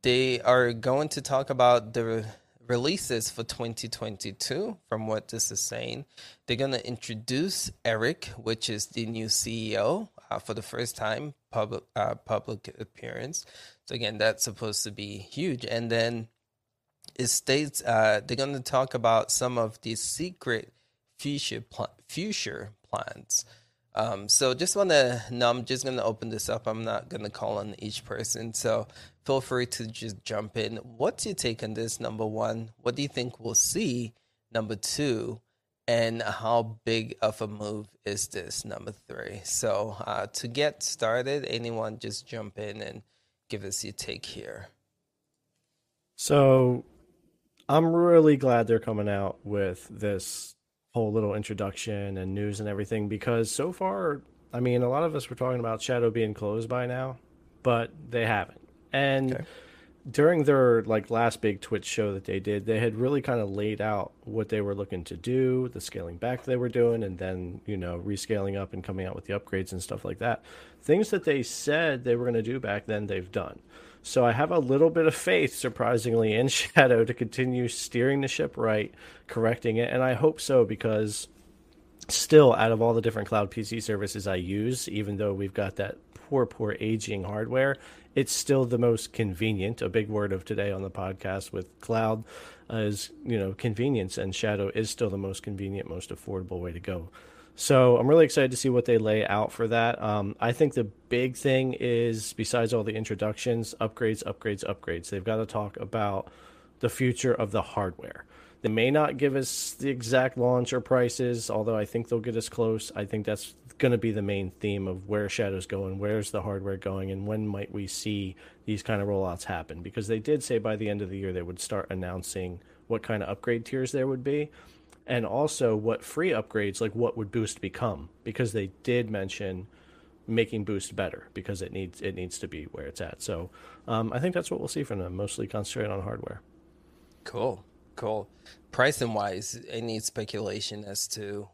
they are going to talk about the releases for 2022 from what this is saying they're going to introduce eric which is the new ceo uh, for the first time public uh, public appearance so again that's supposed to be huge and then it states uh, they're going to talk about some of the secret future pl- future plans um, so just want to, no, I'm just going to open this up. I'm not going to call on each person. So feel free to just jump in. What's your take on this? Number one, what do you think we'll see? Number two, and how big of a move is this? Number three. So uh, to get started, anyone just jump in and give us your take here. So I'm really glad they're coming out with this whole little introduction and news and everything because so far, I mean, a lot of us were talking about Shadow being closed by now, but they haven't. And okay. during their like last big Twitch show that they did, they had really kind of laid out what they were looking to do, the scaling back they were doing, and then you know rescaling up and coming out with the upgrades and stuff like that. Things that they said they were going to do back then, they've done. So I have a little bit of faith, surprisingly, in [laughs] Shadow to continue steering the ship right, correcting it, and I hope so because still, out of all the different cloud PC services I use, even though we've got that poor, poor aging hardware, it's still the most convenient. A big word of today on the podcast with cloud is you know convenience, and Shadow is still the most convenient, most affordable way to go. So I'm really excited to see what they lay out for that. Um, I think the big thing is, besides all the introductions, upgrades, upgrades, upgrades. They've got to talk about the future of the hardware. They may not give us the exact launch or prices, although I think they'll get us close. I think that's going to be the main theme of where Shadow's going, where's the hardware going, and when might we see these kind of rollouts happen. Because they did say by the end of the year they would start announcing what kind of upgrade tiers there would be and also what free upgrades like what would boost become because they did mention making boost better because it needs it needs to be where it's at. So um, i think that's what we'll see from them mostly concentrated on hardware. Cool cool. Pricing wise any speculation as to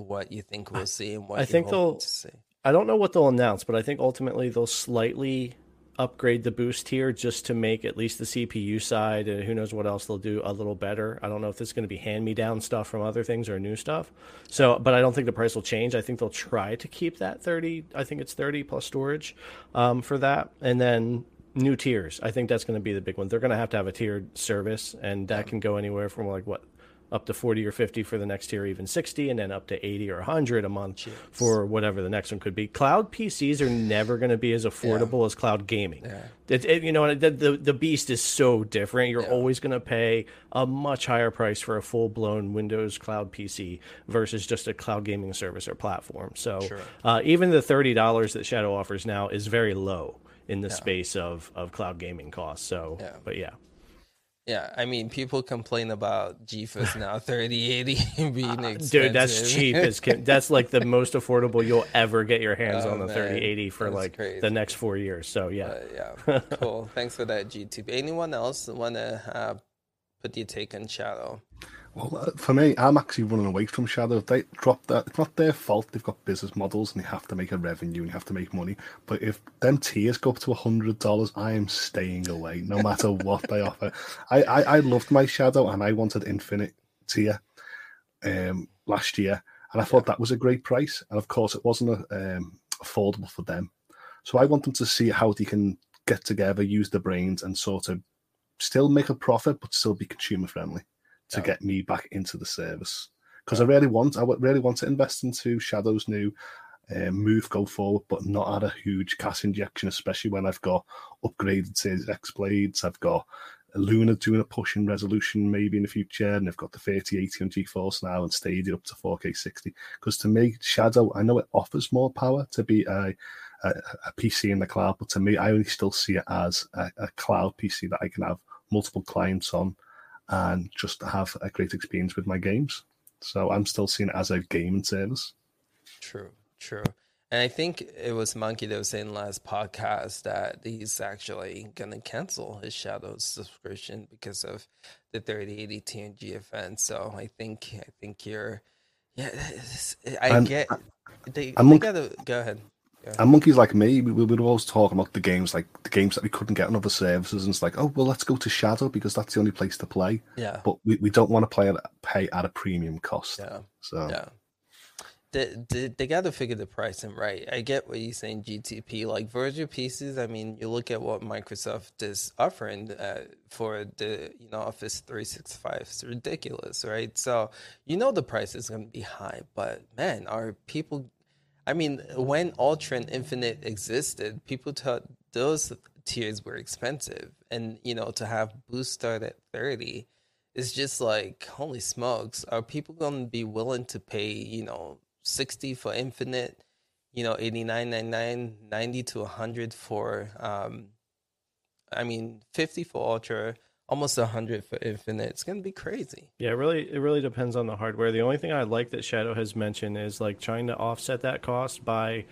what you think we'll see and what i think they'll see. i don't know what they'll announce but i think ultimately they'll slightly upgrade the boost here just to make at least the CPU side, and who knows what else they'll do a little better. I don't know if it's going to be hand me down stuff from other things or new stuff. So, but I don't think the price will change. I think they'll try to keep that 30. I think it's 30 plus storage um, for that. And then new tiers. I think that's going to be the big one. They're going to have to have a tiered service, and that can go anywhere from like what up to 40 or 50 for the next tier, even 60, and then up to 80 or 100 a month Jeez. for whatever the next one could be. Cloud PCs are never going to be as affordable yeah. as cloud gaming. Yeah. It, it, you know, the, the, the beast is so different. You're yeah. always going to pay a much higher price for a full blown Windows cloud PC versus just a cloud gaming service or platform. So sure. uh, even the $30 that Shadow offers now is very low in the space of, of cloud gaming costs. So, but yeah. Yeah, I mean, people complain about GeForce now [laughs] 3080 [laughs] being uh, expensive. Dude, that's cheap. As that's like the most affordable you'll ever get your hands oh, on the man. 3080 for that's like crazy. the next four years. So yeah, yeah, [laughs] cool. Thanks for that, GTP. Anyone else want to uh, put your take on Shadow? Well, uh, for me, I'm actually running away from Shadow. They dropped that. It's not their fault. They've got business models and they have to make a revenue and you have to make money. But if them tiers go up to hundred dollars, I am staying away, no matter [laughs] what they offer. I, I, I loved my Shadow and I wanted Infinite tier um, last year, and I thought that was a great price. And of course, it wasn't um, affordable for them. So I want them to see how they can get together, use their brains, and sort of still make a profit, but still be consumer friendly to get me back into the service because I really want I really want to invest into Shadow's new uh, move go forward, but not at a huge cash injection, especially when I've got upgraded Series X blades. I've got Luna doing a push in resolution maybe in the future, and I've got the 3080 on GeForce now and Stadia up to 4K 60. Because to me, Shadow, I know it offers more power to be a, a, a PC in the cloud, but to me, I only still see it as a, a cloud PC that I can have multiple clients on and just have a great experience with my games. So I'm still seeing it as a gaming service. True, true. And I think it was Monkey that was saying last podcast that he's actually gonna cancel his Shadows subscription because of the 3080 TNG event. So I think I think you're yeah. I and, get they, they gotta go ahead. And monkeys like me, we, would always talk about the games like the games that we couldn't get on other services, and it's like, oh well, let's go to Shadow because that's the only place to play. Yeah. But we, we don't want to play at pay at a premium cost. Yeah. So yeah. They, they, they got to figure the pricing right. I get what you're saying, GTP. Like virtual PCs, I mean, you look at what Microsoft is offering uh, for the you know Office 365. It's ridiculous, right? So you know the price is going to be high, but man, are people I mean, when Ultra and Infinite existed, people thought those tiers were expensive, and you know, to have Boost start at thirty is just like holy smokes. Are people going to be willing to pay you know sixty for Infinite? You know, 89, 99, 90 to 100 for, um, I mean, 50 for Ultra, almost 100 for infinite. It's going to be crazy. Yeah it really it really depends on the hardware. The only thing i like that shadow has mentioned is like trying to offset that cost by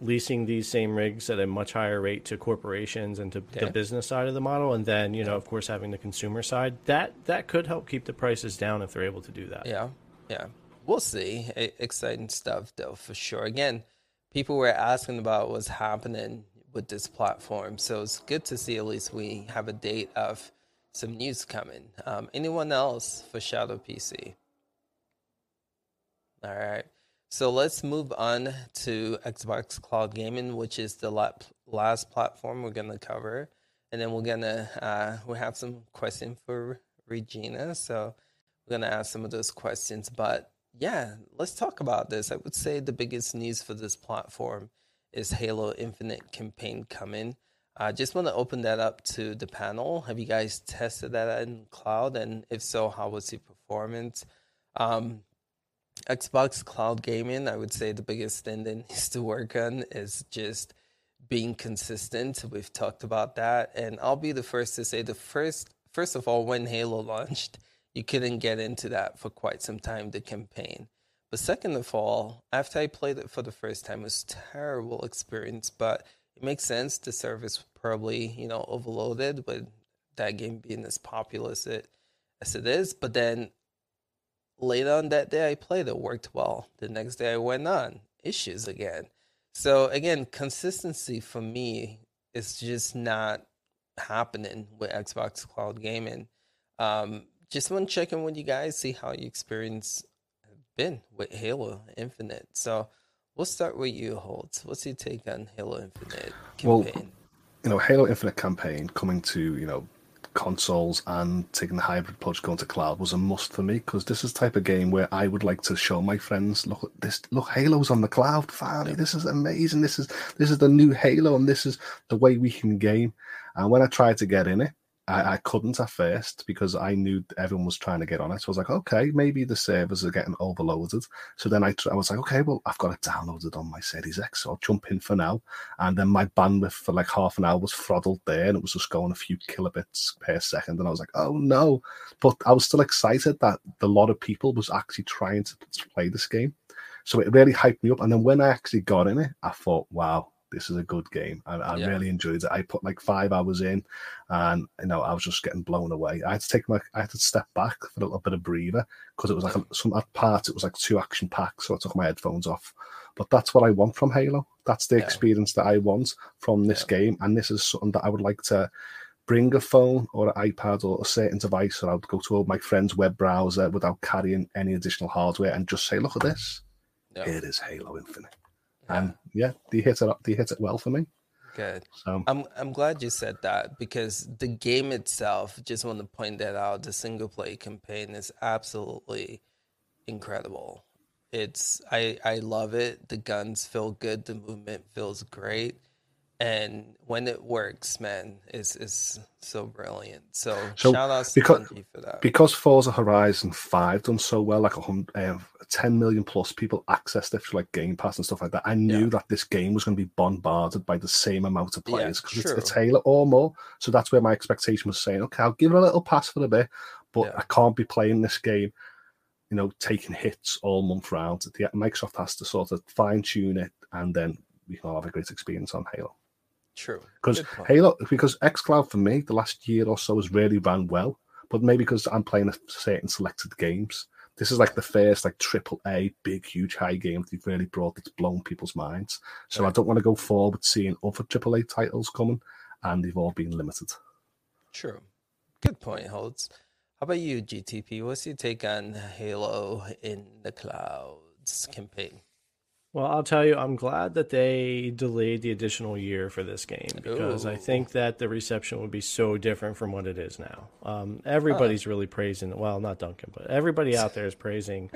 leasing these same rigs at a much higher rate to corporations and to yeah. the business side of the model and then you know of course having the consumer side. That that could help keep the prices down if they're able to do that. Yeah yeah. We'll see. Exciting stuff though for sure. Again people were asking about what's happening with this platform so it's good to see at least we have a date of some news coming. Um, anyone else for Shadow PC? All right. So let's move on to Xbox Cloud Gaming, which is the last platform we're going to cover. And then we're going to, uh, we have some questions for Regina. So we're going to ask some of those questions. But yeah, let's talk about this. I would say the biggest news for this platform is Halo Infinite campaign coming. I just want to open that up to the panel. Have you guys tested that in cloud? And if so, how was the performance? Um, Xbox Cloud Gaming, I would say the biggest thing that [laughs] needs to work on is just being consistent. We've talked about that. And I'll be the first to say the first, first of all, when Halo launched, you couldn't get into that for quite some time, the campaign. But second of all, after I played it for the first time, it was terrible experience. But it makes sense. The service probably you know overloaded with that game being as popular as it as it is. But then later on that day, I played it, worked well. The next day, I went on issues again. So again, consistency for me is just not happening with Xbox Cloud Gaming. Um, just want to check in with you guys, see how your experience been with Halo Infinite. So We'll start with you, Holt. What's your take on Halo Infinite campaign? Well, you know, Halo Infinite campaign coming to you know consoles and taking the hybrid approach going to cloud was a must for me because this is the type of game where I would like to show my friends, look at this, look, Halo's on the cloud, finally, this is amazing. This is this is the new Halo, and this is the way we can game. And when I tried to get in it, I, I, couldn't at first because I knew everyone was trying to get on it. So I was like, okay, maybe the servers are getting overloaded. So then I, I was like, okay, well, I've got it downloaded on my Series X, so I'll jump in for now. And then my bandwidth for like half an hour was throttled there and it was just going a few kilobits per second. And I was like, oh no. But I was still excited that a lot of people was actually trying to play this game. So it really hyped me up. And then when I actually got in it, I thought, wow, this is a good game. I, I yeah. really enjoyed it. I put like five hours in, and you know I was just getting blown away. I had to take my, I had to step back for a little bit of breather because it was like a, some at parts it was like two action packs, so I took my headphones off. But that's what I want from Halo. That's the yeah. experience that I want from this yeah. game, and this is something that I would like to bring a phone or an iPad or a certain device, or I would go to my friend's web browser without carrying any additional hardware and just say, "Look at this." Yeah. It is Halo Infinite. Um, yeah. And yeah, they hit it. Up. They hit it well for me. Good. So I'm I'm glad you said that because the game itself. Just want to point that out. The single play campaign is absolutely incredible. It's I I love it. The guns feel good. The movement feels great and when it works, man, it's it's so brilliant. So, so shout out to because, for that. Because Forza Horizon Five done so well, like a hundred, uh, 10 million plus people accessed it through like Game Pass and stuff like that. I knew yeah. that this game was going to be bombarded by the same amount of players because yeah, it's, a Halo or more. So that's where my expectation was saying, okay, I'll give it a little pass for a bit, but yeah. I can't be playing this game you know, taking hits all month round. The, Microsoft has to sort of fine tune it, and then we can all have a great experience on Halo. True. Because Halo, because XCloud for me, the last year or so has really ran well, but maybe because I'm playing a certain selected games. This is like the first like triple A big huge high game that they've really brought that's blown people's minds. So right. I don't want to go forward seeing other triple A titles coming, and they've all been limited. True. Good point, Holtz. How about you, GTP? What's your take on Halo in the Clouds campaign? Well, I'll tell you, I'm glad that they delayed the additional year for this game because Ooh. I think that the reception would be so different from what it is now. Um, everybody's huh. really praising, well, not Duncan, but everybody out there is praising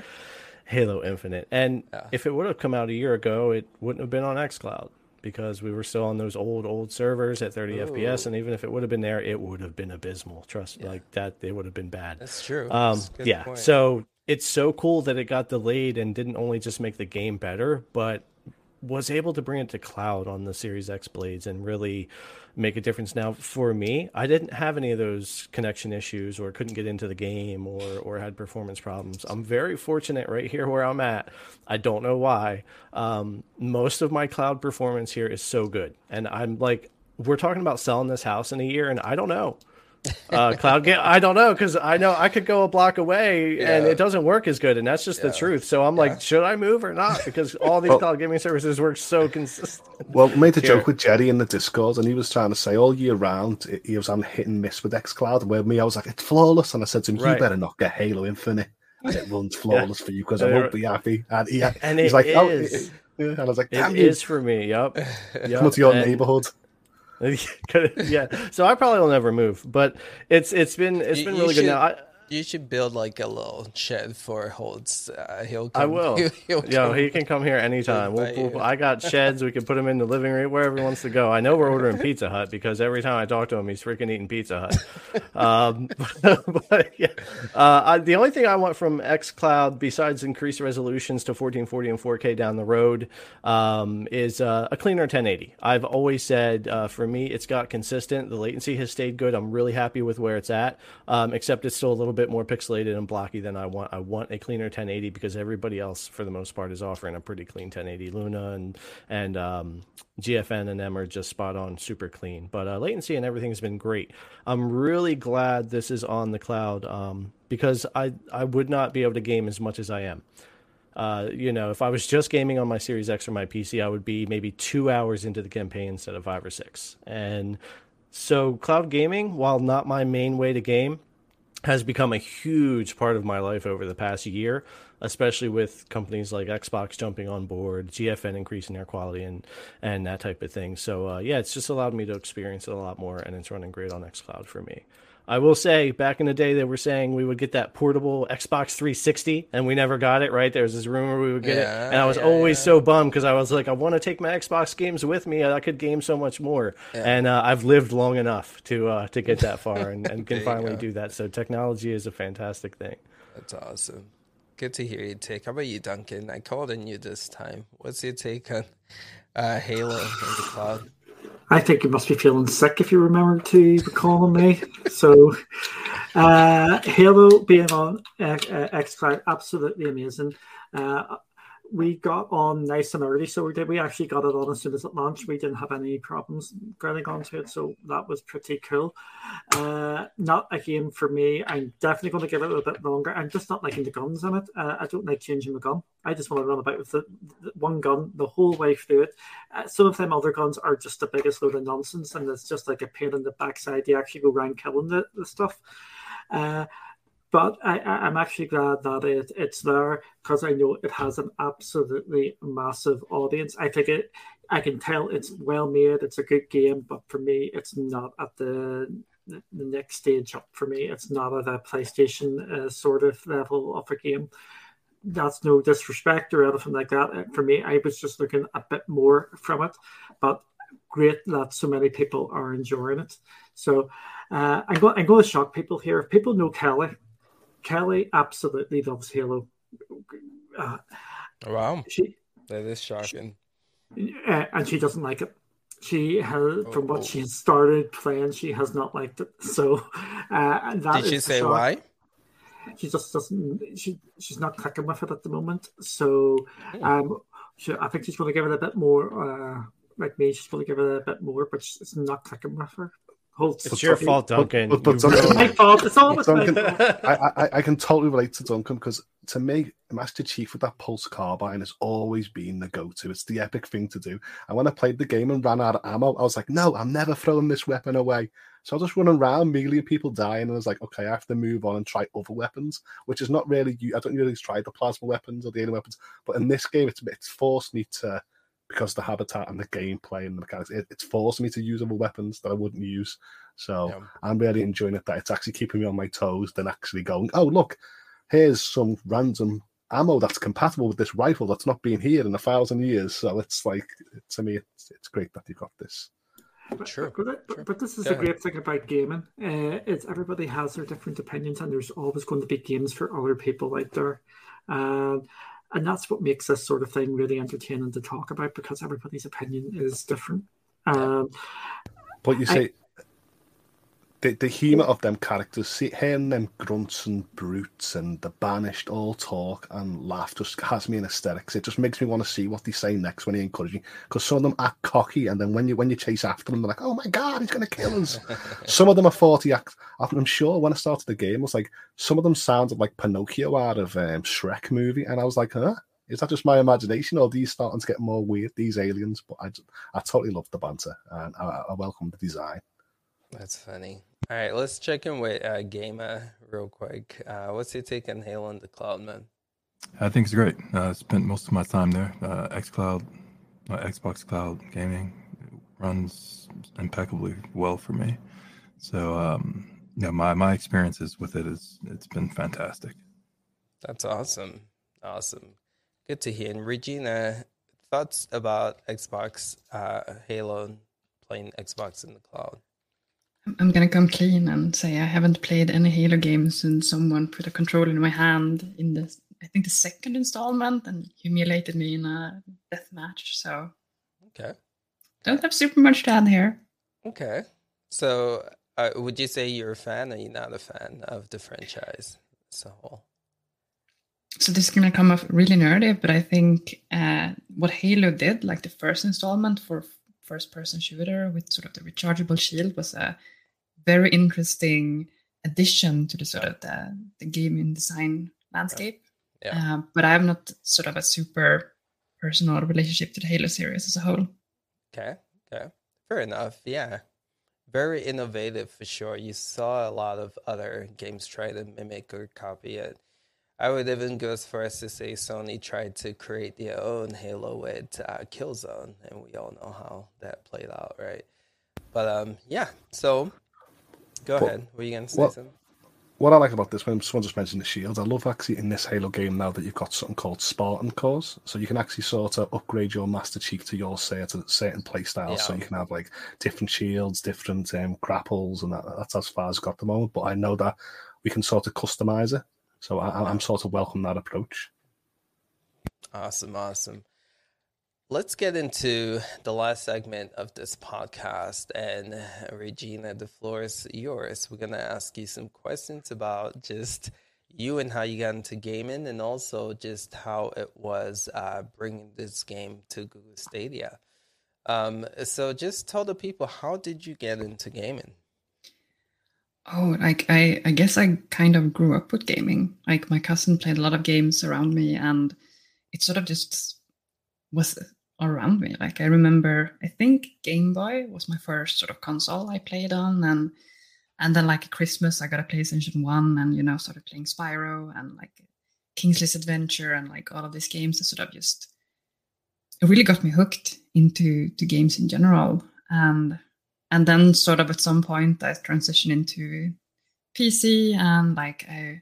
Halo Infinite. And yeah. if it would have come out a year ago, it wouldn't have been on xCloud because we were still on those old, old servers at 30 Ooh. FPS. And even if it would have been there, it would have been abysmal. Trust me, yeah. like that, it would have been bad. That's true. Um, That's yeah. Point. So it's so cool that it got delayed and didn't only just make the game better, but was able to bring it to cloud on the Series X blades and really make a difference. Now, for me, I didn't have any of those connection issues or couldn't get into the game or or had performance problems. I'm very fortunate right here where I'm at. I don't know why. Um, most of my cloud performance here is so good, and I'm like, we're talking about selling this house in a year, and I don't know [laughs] uh, cloud game. I don't know because I know I could go a block away yeah. and it doesn't work as good, and that's just yeah. the truth. So I'm yeah. like, should I move or not? Because all these well, cloud gaming services work so consistent. Well, we made a Here. joke with Jerry in the Discord, and he was trying to say all year round he was on hit and miss with XCloud. Where me, I was like, it's flawless, and I said to him, you better not get Halo Infinite. And it runs [laughs] flawless for you because I won't be happy. And, he, and he's like, is. oh, [laughs] and I was like, Damn it you. is for me. Yep. yep. Come to your and, neighborhood. [laughs] yeah. So I probably will never move, but it's it's been it's been really should, good now. I, you should build like a little shed for Holtz. Uh, he'll come. I will. He'll, [laughs] he'll Yo, he can come here anytime. We'll, we'll, I got sheds. We can put him in the living room wherever he wants to go. I know we're ordering Pizza Hut because every time I talk to him, he's freaking eating Pizza Hut. um, [laughs] but, yeah, uh, I, the only thing I want from XCloud besides increased resolutions to 1440 and 4K down the road um, is uh, a cleaner 1080. I've always said uh, for me, it's got consistent. The latency has stayed good. I'm really happy with where it's at, um, except it's still a little bit bit more pixelated and blocky than I want. I want a cleaner 1080 because everybody else, for the most part, is offering a pretty clean 1080. Luna and and um, GFN and them are just spot on, super clean. But uh, latency and everything has been great. I'm really glad this is on the cloud um, because I I would not be able to game as much as I am. Uh, you know, if I was just gaming on my Series X or my PC, I would be maybe two hours into the campaign instead of five or six. And so, cloud gaming, while not my main way to game, has become a huge part of my life over the past year, especially with companies like Xbox jumping on board, GFN increasing their quality, and and that type of thing. So uh, yeah, it's just allowed me to experience it a lot more, and it's running great on XCloud for me. I will say, back in the day, they were saying we would get that portable Xbox 360, and we never got it. Right? There was this rumor we would get yeah, it, and I was yeah, always yeah. so bummed because I was like, I want to take my Xbox games with me. I could game so much more, and uh, I've lived long enough to uh, to get that far, and, and [laughs] can finally do that. So technology is a fantastic thing. That's awesome. Good to hear your take. How about you, Duncan? I called on you this time. What's your take on uh, Halo in the cloud? I think you must be feeling sick if you remember to be calling me. So, uh, Halo being on xCloud, absolutely amazing. Uh, we got on nice and early, so we did. We actually got it on as soon as it launched. We didn't have any problems getting onto it, so that was pretty cool. Uh, not a game for me. I'm definitely going to give it a bit longer. I'm just not liking the guns in it. Uh, I don't like changing the gun. I just want to run about with the, the one gun the whole way through it. Uh, some of them other guns are just the biggest load of nonsense, and it's just like a pain in the backside. You actually go around killing the, the stuff. But I, am actually glad that it, it's there because I know it has an absolutely massive audience. I think it, I can tell it's well made. It's a good game, but for me, it's not at the the next stage up for me. It's not at a PlayStation uh, sort of level of a game. That's no disrespect or anything like that. Uh, for me, I was just looking a bit more from it, but great that so many people are enjoying it. So uh, I'm, go- I'm going to shock people here. If people know Kelly, Kelly absolutely loves Halo. Uh, wow, she that is shocking, uh, and she doesn't like it. She has, oh, from what oh. she started playing, she has not liked it. So, uh, that did she say shock. why? she just doesn't. She she's not clicking with it at the moment. So hmm. um, she, I think she's going to give it a bit more. Uh, like me, she's going to give it a bit more, but it's not clicking with her. It's your fault, Duncan. But, but, but Duncan, my fault. It's always Duncan, my fault. I, I, I, can totally relate to Duncan because to me, Master Chief with that pulse carbine has always been the go-to. It's the epic thing to do. And when I played the game and ran out of ammo, I was like, no, I'm never throwing this weapon away. So I was just running around, melee people dying, and I was like, okay, I have to move on and try other weapons, which is not really. I don't really try the plasma weapons or the alien weapons, but in this game, it's it's forced me to because the habitat and the gameplay and the mechanics, it, it's forced me to use other weapons that I wouldn't use. So yeah. I'm really enjoying it that it's actually keeping me on my toes than actually going, oh, look, here's some random ammo that's compatible with this rifle that's not been here in a thousand years. So it's like, to me, it's, it's great that you've got this. But, sure. But, but, but, this is Go the great thing about gaming. Uh, it's everybody has their different opinions, and there's always going to be games for other people out there. Uh, and that's what makes this sort of thing really entertaining to talk about because everybody's opinion is different. Um, but you say the, the humour of them characters, see, hearing them grunts and brutes and the banished all talk and laugh just has me in hysterics. It just makes me want to see what they say next when they encourage you. Because some of them act cocky, and then when you when you chase after them, they're like, "Oh my god, he's going to kill us." [laughs] some of them are forty acts. I'm sure when I started the game, it was like some of them sounded like Pinocchio out of um, Shrek movie, and I was like, "Huh." Is that just my imagination, or are these starting to get more weird? These aliens, but I, I totally love the banter and I, I welcome the design. That's funny. All right, let's check in with uh, Gamer real quick. Uh, what's your take on Halo in the cloud, man? I think it's great. Uh, I spent most of my time there. Uh, XCloud, uh, Xbox Cloud Gaming runs impeccably well for me. So, um, yeah, my my experiences with it is it's been fantastic. That's awesome, awesome, good to hear. And Regina, thoughts about Xbox uh, Halo playing Xbox in the cloud? I'm gonna come clean and say I haven't played any Halo games since someone put a controller in my hand in the I think the second installment and humiliated me in a death match. So okay, don't have super much to add here. Okay, so uh, would you say you're a fan or you're not a fan of the franchise as a whole? So this is gonna come off really nerdy, but I think uh, what Halo did, like the first installment for first person shooter with sort of the rechargeable shield was a very interesting addition to the sort of the, the gaming design landscape. Yeah. Uh, but I have not sort of a super personal relationship to the Halo series as a whole. Okay, okay, fair enough. Yeah, very innovative for sure. You saw a lot of other games try to mimic or copy it. I would even go as far as to say Sony tried to create their own Halo with uh, Killzone, and we all know how that played out, right? But um, yeah. So, go but, ahead. Were you gonna say something? What I like about this, when someone just mentioned the shields, I love actually in this Halo game now that you've got something called Spartan cores, so you can actually sort of upgrade your Master Chief to your certain certain playstyle. Yeah. So you can have like different shields, different um, grapples, and that, that's as far as I've got the moment. But I know that we can sort of customize it so I, am sort of welcome that approach. Awesome, awesome. Let's get into the last segment of this podcast. And Regina, the floor is yours. We're going to ask you some questions about just you and how you got into gaming, and also just how it was uh, bringing this game to Google Stadia. Um, so, just tell the people how did you get into gaming? Oh, like I, I guess I kind of grew up with gaming. Like my cousin played a lot of games around me, and it sort of just was around me. Like I remember, I think Game Boy was my first sort of console I played on, and and then like Christmas I got a PlayStation One, and you know started playing Spyro and like Kingsley's Adventure and like all of these games. That sort of just it really got me hooked into to games in general, and and then sort of at some point I transitioned into PC and like I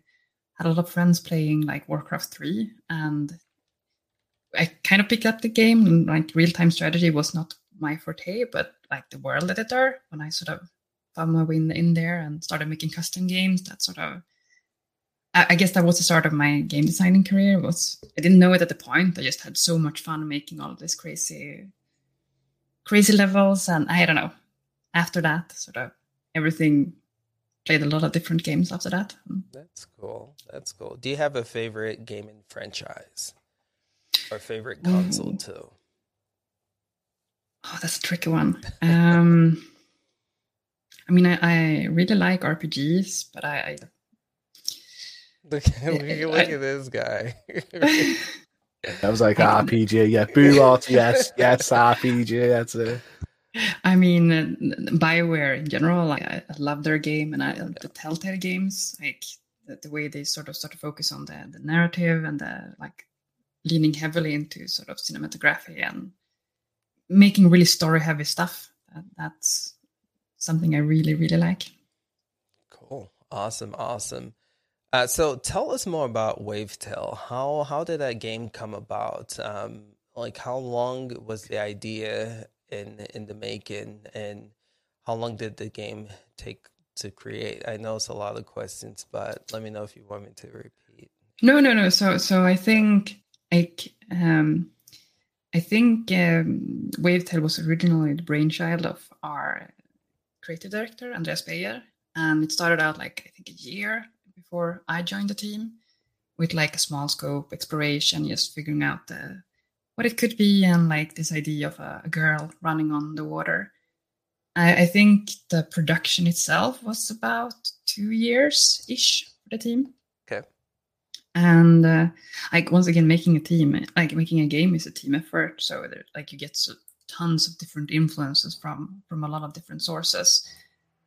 had a lot of friends playing like Warcraft 3 and I kind of picked up the game and like real time strategy was not my forte, but like the world editor, when I sort of found my way in, in there and started making custom games, that sort of I guess that was the start of my game designing career. Was I didn't know it at the point. I just had so much fun making all of these crazy, crazy levels, and I don't know after that, sort of everything played a lot of different games after that. That's cool. That's cool. Do you have a favorite gaming franchise or favorite console Ooh. too? Oh, that's a tricky one. Um, I mean, I, I really like RPGs, but I, I [laughs] look, look, look at this guy. [laughs] I was like RPG, yeah, boo [laughs] RTS, yes, yes, RPG, that's it. I mean, uh, Bioware in general, I, I love their game, and I the Telltale games, like the, the, way they sort of start to focus on the, the narrative and the like, leaning heavily into sort of cinematography and making really story heavy stuff. That's something I really, really like. Cool. Awesome. Awesome. Uh, so tell us more about Wavetale. How how did that game come about? Um, like how long was the idea in in the making, and how long did the game take to create? I know it's a lot of questions, but let me know if you want me to repeat. No, no, no. So so I think like um, I think um, Wavetale was originally the brainchild of our creative director Andreas Beyer, and it started out like I think a year before I joined the team with like a small scope exploration, just figuring out the, what it could be and like this idea of a, a girl running on the water. I, I, think the production itself was about two years ish for the team. And uh, like once again, making a team, like making a game is a team effort. So there, like you get so, tons of different influences from from a lot of different sources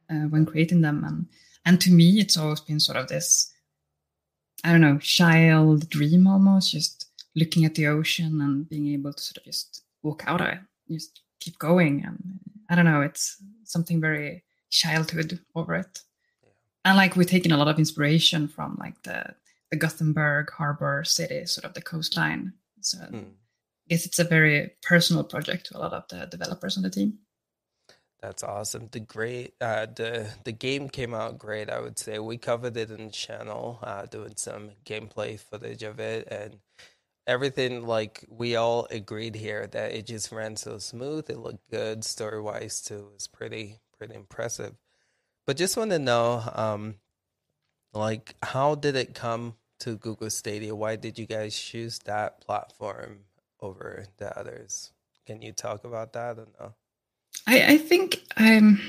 uh, when creating them and and to me, it's always been sort of this, I don't know, child dream almost, just looking at the ocean and being able to sort of just walk out of it, just keep going. And I don't know, it's something very childhood over it. Yeah. And like we're taking a lot of inspiration from like the, the Gothenburg harbor city, sort of the coastline. So mm. I guess it's a very personal project to a lot of the developers on the team. That's awesome. The great uh, the the game came out great. I would say we covered it in the channel, uh, doing some gameplay footage of it, and everything. Like we all agreed here that it just ran so smooth. It looked good story wise too. It was pretty pretty impressive. But just want to know, um, like, how did it come to Google Stadia? Why did you guys choose that platform over the others? Can you talk about that or no? I, I think um,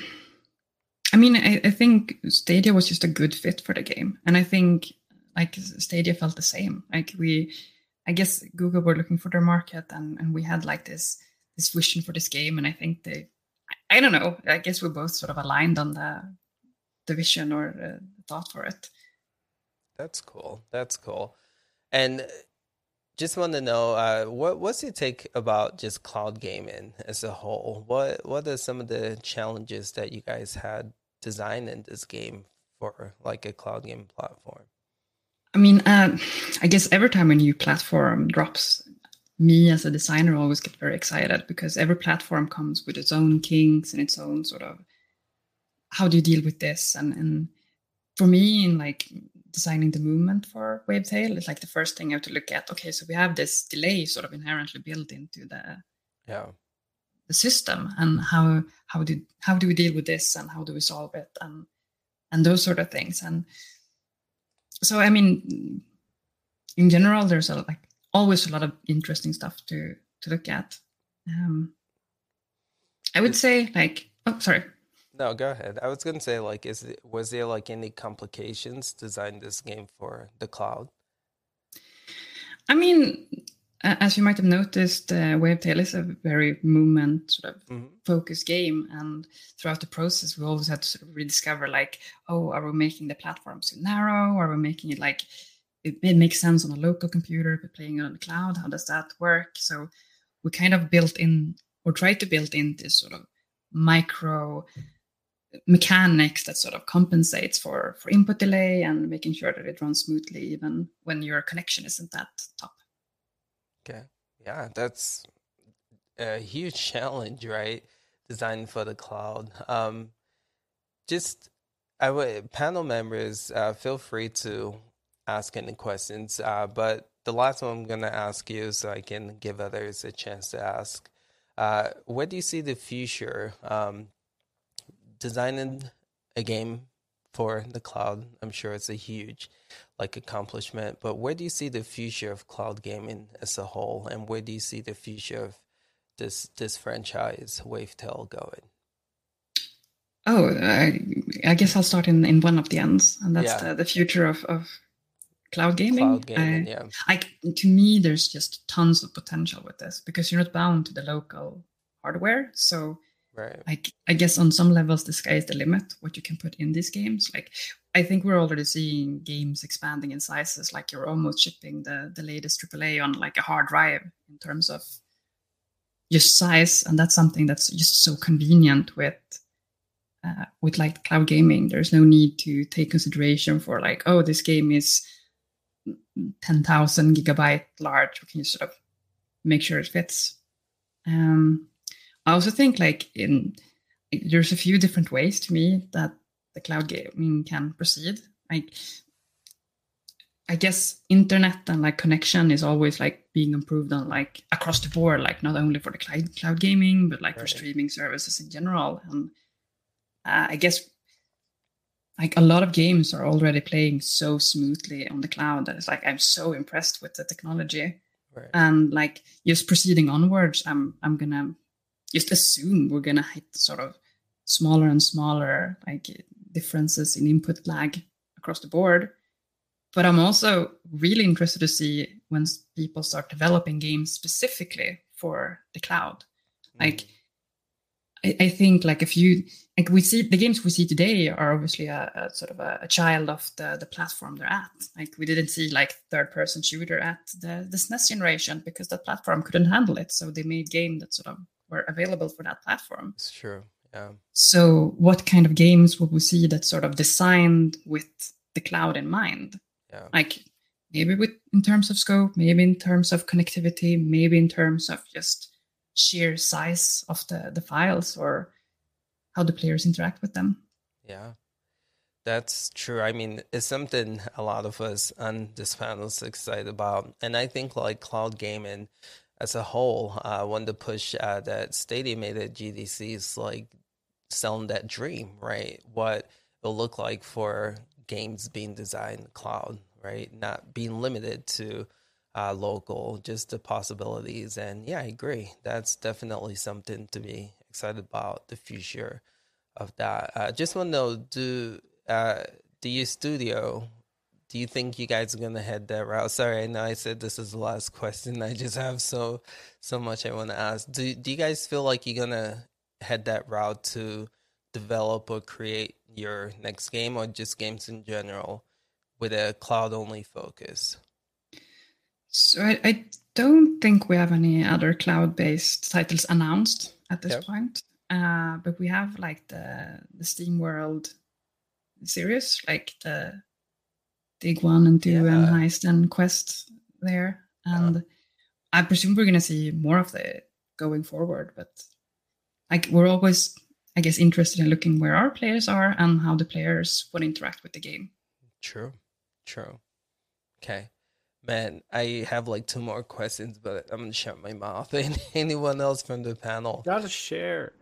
I mean I, I think Stadia was just a good fit for the game, and I think like Stadia felt the same. Like we, I guess Google were looking for their market, and and we had like this this vision for this game, and I think they, I, don't know. I guess we both sort of aligned on the the vision or the thought for it. That's cool. That's cool. And just want to know uh, what what's your take about just cloud gaming as a whole? What what are some of the challenges that you guys had designing this game for like a cloud game platform? I mean, uh, I guess every time a new platform drops, me as a designer always get very excited because every platform comes with its own kinks and its own sort of how do you deal with this and and for me in like designing the movement for Wavetale, it's like the first thing you have to look at. Okay, so we have this delay sort of inherently built into the yeah the system, and how how do how do we deal with this, and how do we solve it, and and those sort of things. And so, I mean, in general, there's a like always a lot of interesting stuff to to look at. Um, I would say like oh sorry no, go ahead. I was going to say, like, is it, was there like any complications designing this game for the cloud? I mean, as you might have noticed, uh, Wavetale is a very movement sort of mm-hmm. focused game, and throughout the process, we always had to sort of rediscover, like, oh, are we making the platform too narrow? Are we making it like it, it makes sense on a local computer, but playing it on the cloud? How does that work? So we kind of built in or tried to build in this sort of micro mechanics that sort of compensates for for input delay and making sure that it runs smoothly even when your connection isn't that top. Okay. Yeah that's a huge [laughs] challenge right? Designed for the cloud. Um just i would panel members uh, feel free to ask any questions uh, but the last one i'm going to ask you so i can give others a chance to ask. Uh, where do you see the future? Um, designing a game for the cloud. I'm sure it's a huge like accomplishment. But where do you see the future of cloud gaming as a whole, and where do you see the future of this this franchise Wavetale going? Oh, I, I guess I'll start in, in one of the ends, and that's yeah. the, the future of, of cloud gaming. Cloud gaming, I, yeah. I, to me, there's just tons of potential with this because you're not bound to the local hardware. So, right. I, I guess on some levels, the sky is the limit. What you can put in these games, like I think we're already seeing games expanding in sizes. Like you're almost shipping the the latest AAA on like a hard drive in terms of just size, and that's something that's just so convenient with uh, with like cloud gaming. There's no need to take consideration for like, oh, this game is ten thousand gigabyte large. We can just sort of make sure it fits. Um, I also think like in there's a few different ways to me that the cloud gaming can proceed. Like I guess internet and like connection is always like being improved on like across the board, like not only for the cloud cloud gaming, but like right. for streaming services in general. And uh, I guess like a lot of games are already playing so smoothly on the cloud that it's like I'm so impressed with the technology. Right. And like just proceeding onwards, I'm I'm gonna just assume we're gonna hit sort of smaller and smaller like differences in input lag across the board. But I'm also really interested to see when people start developing games specifically for the cloud. Mm. Like, I, I, think like if you like we see the games we see today are obviously a, a sort of a, a, child of the the platform they're at. Like we didn't see like third person shooter at the the SNES generation because that platform couldn't handle it. So they made game that sort of were available for that platform. It's true. Yeah. So, what kind of games would we see that sort of designed with the cloud in mind? Yeah. Like maybe with in terms of scope, maybe in terms of connectivity, maybe in terms of just sheer size of the the files or how the players interact with them. Yeah. That's true. I mean, it's something a lot of us on this panel is excited about. And I think like cloud gaming as a whole, uh, one to push uh, that Stadia made at GDC is like selling that dream, right? What it'll look like for games being designed cloud, right? Not being limited to uh, local, just the possibilities. And yeah, I agree. That's definitely something to be excited about the future of that. Uh, just want to know, do uh, do you studio? Do you think you guys are gonna head that route? Sorry, I know I said this is the last question. I just have so so much I want to ask. Do do you guys feel like you're gonna head that route to develop or create your next game or just games in general with a cloud only focus? So I, I, don't think we have any other cloud based titles announced at this yep. point. Uh, but we have like the the SteamWorld series, like the Dig One and Two yeah. and Heist and Quest there, and yeah. I presume we're gonna see more of it going forward. But like we're always i guess interested in looking where our players are and how the players would interact with the game. True. True. Okay. Man i have like two more questions but i'm gonna shut my mouth. [laughs] And anyone else from the panel? Gotta share.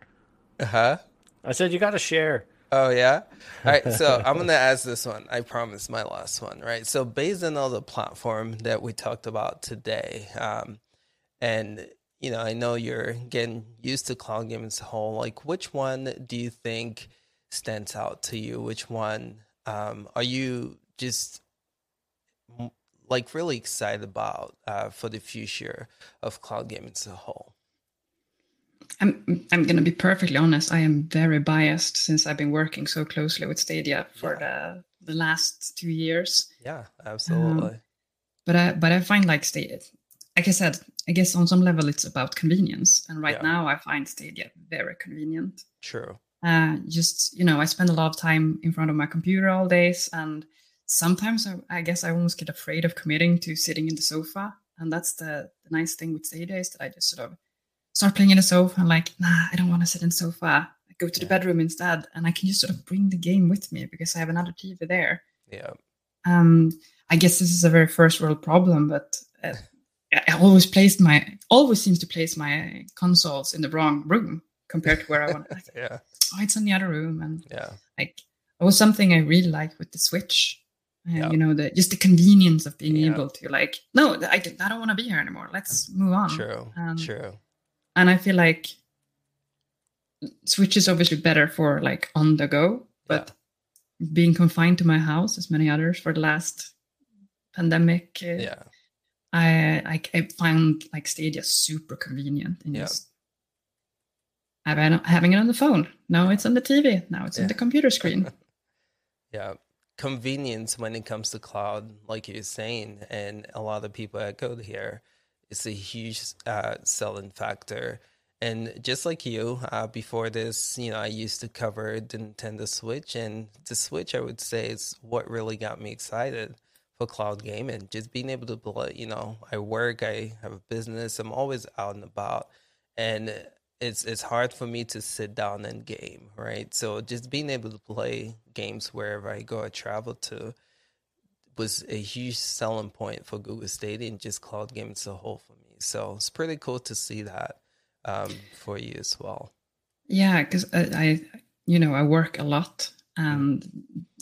Uh huh i said you gotta share Oh yeah. All right. So [laughs] I'm gonna ask this one. I promise my last one. Right. So based on all the platform that we talked about today, um, and you know, I know you're getting used to cloud gaming as a whole. Like, which one do you think stands out to you? Which one um, are you just like really excited about uh, for the future of cloud gaming as a whole? I'm I'm gonna be perfectly honest. I am very biased since I've been working so closely with Stadia for yeah. the the last two years. Yeah, absolutely. Um, but I but I find like Stadia, like I said, I guess on some level it's about convenience. And right yeah. now I find Stadia very convenient. True. Uh, just, you know, I spend a lot of time in front of my computer all days. And sometimes I, I guess I almost get afraid of committing to sitting in the sofa. And that's the, the nice thing with Stadia is that I just sort of start playing in the sofa and like, nah, I don't want to sit in the sofa. I go to yeah. the bedroom instead. And I can just sort of bring the game with me because I have another TV there. Yeah. Um, I guess this is a very first world problem, but uh, [laughs] I always placed my always seems to place my consoles in the wrong room compared to where I want. Like, [laughs] yeah. Oh, it's in the other room, and yeah, like it was something I really liked with the Switch. Uh, yeah. You know, the just the convenience of being yeah. able to like, no, I, I don't want to be here anymore. Let's move on. True. Um, True. And I feel like Switch is obviously better for like on the go, but yeah. being confined to my house, as many others for the last pandemic, uh, yeah, I, I I found like Stadia super convenient and yeah. just having having it on the phone. Now it's on the TV. Now it's yeah. on the computer screen. [laughs] yeah, convenience when it comes to cloud, like you're saying, and a lot of people echoed here, is a huge uh, selling factor and just like you, uh, before this, you know, I used to cover the Nintendo Switch, and the Switch, I would say, is what really got me excited for cloud gaming. Just being able to play, you know, I work, I have a business, I'm always out and about, and it's it's hard for me to sit down and game, right? So just being able to play games wherever I go, I travel to, was a huge selling point for Google Stadia and just cloud gaming as a whole for me. So it's pretty cool to see that um, for you as well. Yeah, because I, I, you know, I work a lot, and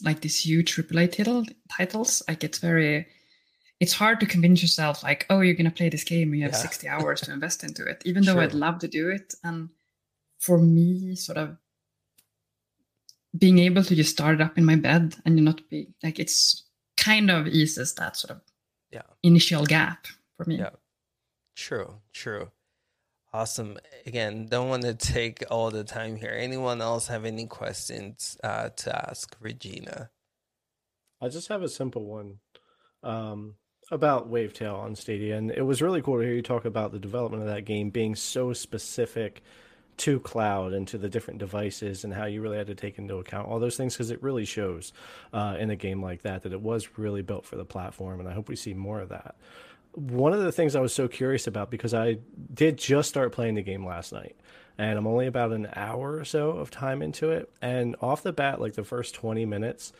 like these huge AAA title titles, like it's very, it's hard to convince yourself like, oh, you're gonna play this game, and you have yeah. sixty hours to invest into it, [laughs] even though I'd love to do it. And for me, sort of being able to just start it up in my bed and not be like it's kind of eases that sort of yeah initial gap for me. Yeah, true, true. Awesome. Again, don't want to take all the time here. Anyone else have any questions uh, to ask Regina? I just have a simple one um, about Wavetale on Stadia, and it was really cool to hear you talk about the development of that game being so specific to cloud and to the different devices and how you really had to take into account all those things because it really shows uh, in a game like that that it was really built for the platform, and I hope we see more of that. One of the things I was so curious about because I did just start playing the game last night and I'm only about an hour or so of time into it and off the bat like the first 20 minutes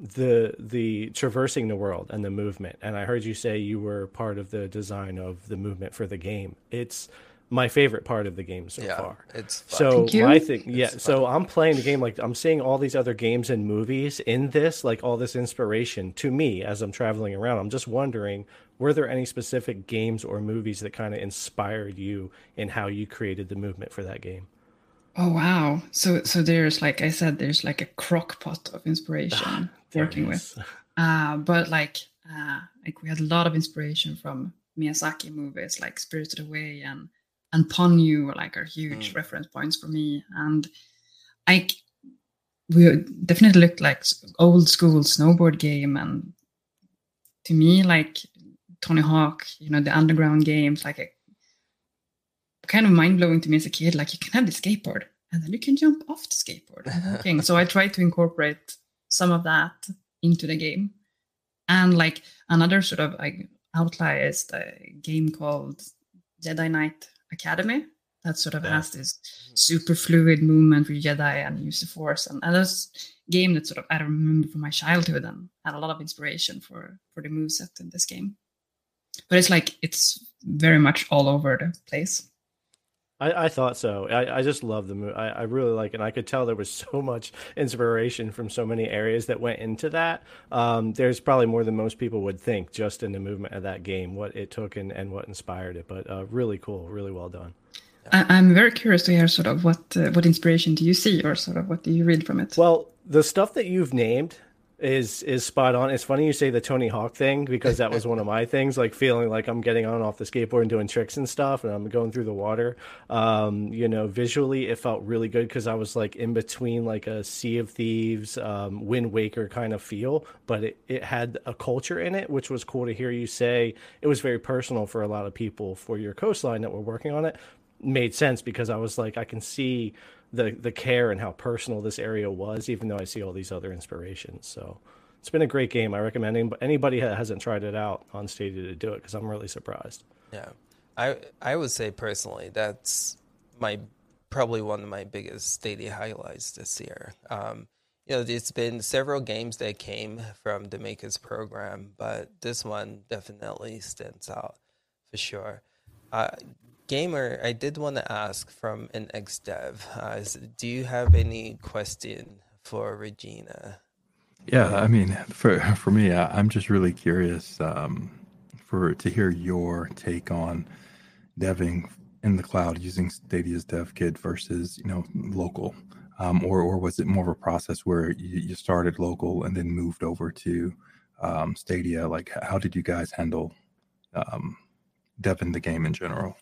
the the traversing the world and the movement and I heard you say you were part of the design of the movement for the game. It's my favorite part of the game so yeah, far. It's fun. so my thing, yeah. It's so fun. I'm playing the game like I'm seeing all these other games and movies in this, like all this inspiration to me as I'm traveling around. I'm just wondering, were there any specific games or movies that kind of inspired you in how you created the movement for that game? Oh wow! So so there's like I said, there's like a crock pot of inspiration working with. Uh, but like uh, like we had a lot of inspiration from Miyazaki movies like Spirited Away and and Ponyo like are huge mm. reference points for me. And I we definitely looked like old school snowboard game and to me like Tony Hawk, you know, the underground games, like a kind of mind blowing to me as a kid. Like you can have the skateboard and then you can jump off the skateboard. so I [laughs] tried to incorporate some of that into the game. And like another sort of like outlier is the game called Jedi Knight Academy that sort of yeah. has this super fluid movement for Jedi and use the Force, and, and that's game that sort of I remember from my childhood and had a lot of inspiration for for the moveset in this game. But it's like it's very much all over the place. I, I thought so. I, I just love the movie. I, I really like it. And I could tell there was [laughs] so much inspiration from so many areas that went into that. Um, there's probably more than most people would think just in the movement of that game, what it took and, and what inspired it. But uh, really cool, really well done. I, am very curious to hear sort of what uh, what inspiration do you see, or sort of what do you read from it? Well, the stuff that you've named is is spot on. It's funny you say the Tony Hawk thing because that was one of my things, like feeling like I'm getting on off the skateboard and doing tricks and stuff, and I'm going through the water. Um, you know, visually it felt really good because I was like in between like a Sea of Thieves, um, Wind Waker kind of feel, but it it had a culture in it, which was cool to hear you say. It was very personal for a lot of people for your coastline that were working on it. Made sense because I was like, I can see the the care and how personal this area was, even though I see all these other inspirations. So it's been a great game. I recommend anybody that hasn't tried it out on Stadia to do it because I'm really surprised. Yeah, I I would say personally that's my probably one of my biggest Stadia highlights this year. Um, you know, there's been several games that came from the Makers program, but this one definitely stands out for sure. Uh, gamer, I did want to ask from an ex dev, uh, do you have any question for Regina? Yeah, I mean, for for me, I, am just really curious um, for to hear your take on deving in the cloud using Stadia's dev kit versus you know local, um, or or was it more of a process where you, you started local and then moved over to um, Stadia? Like, how did you guys handle um, deving the game in general?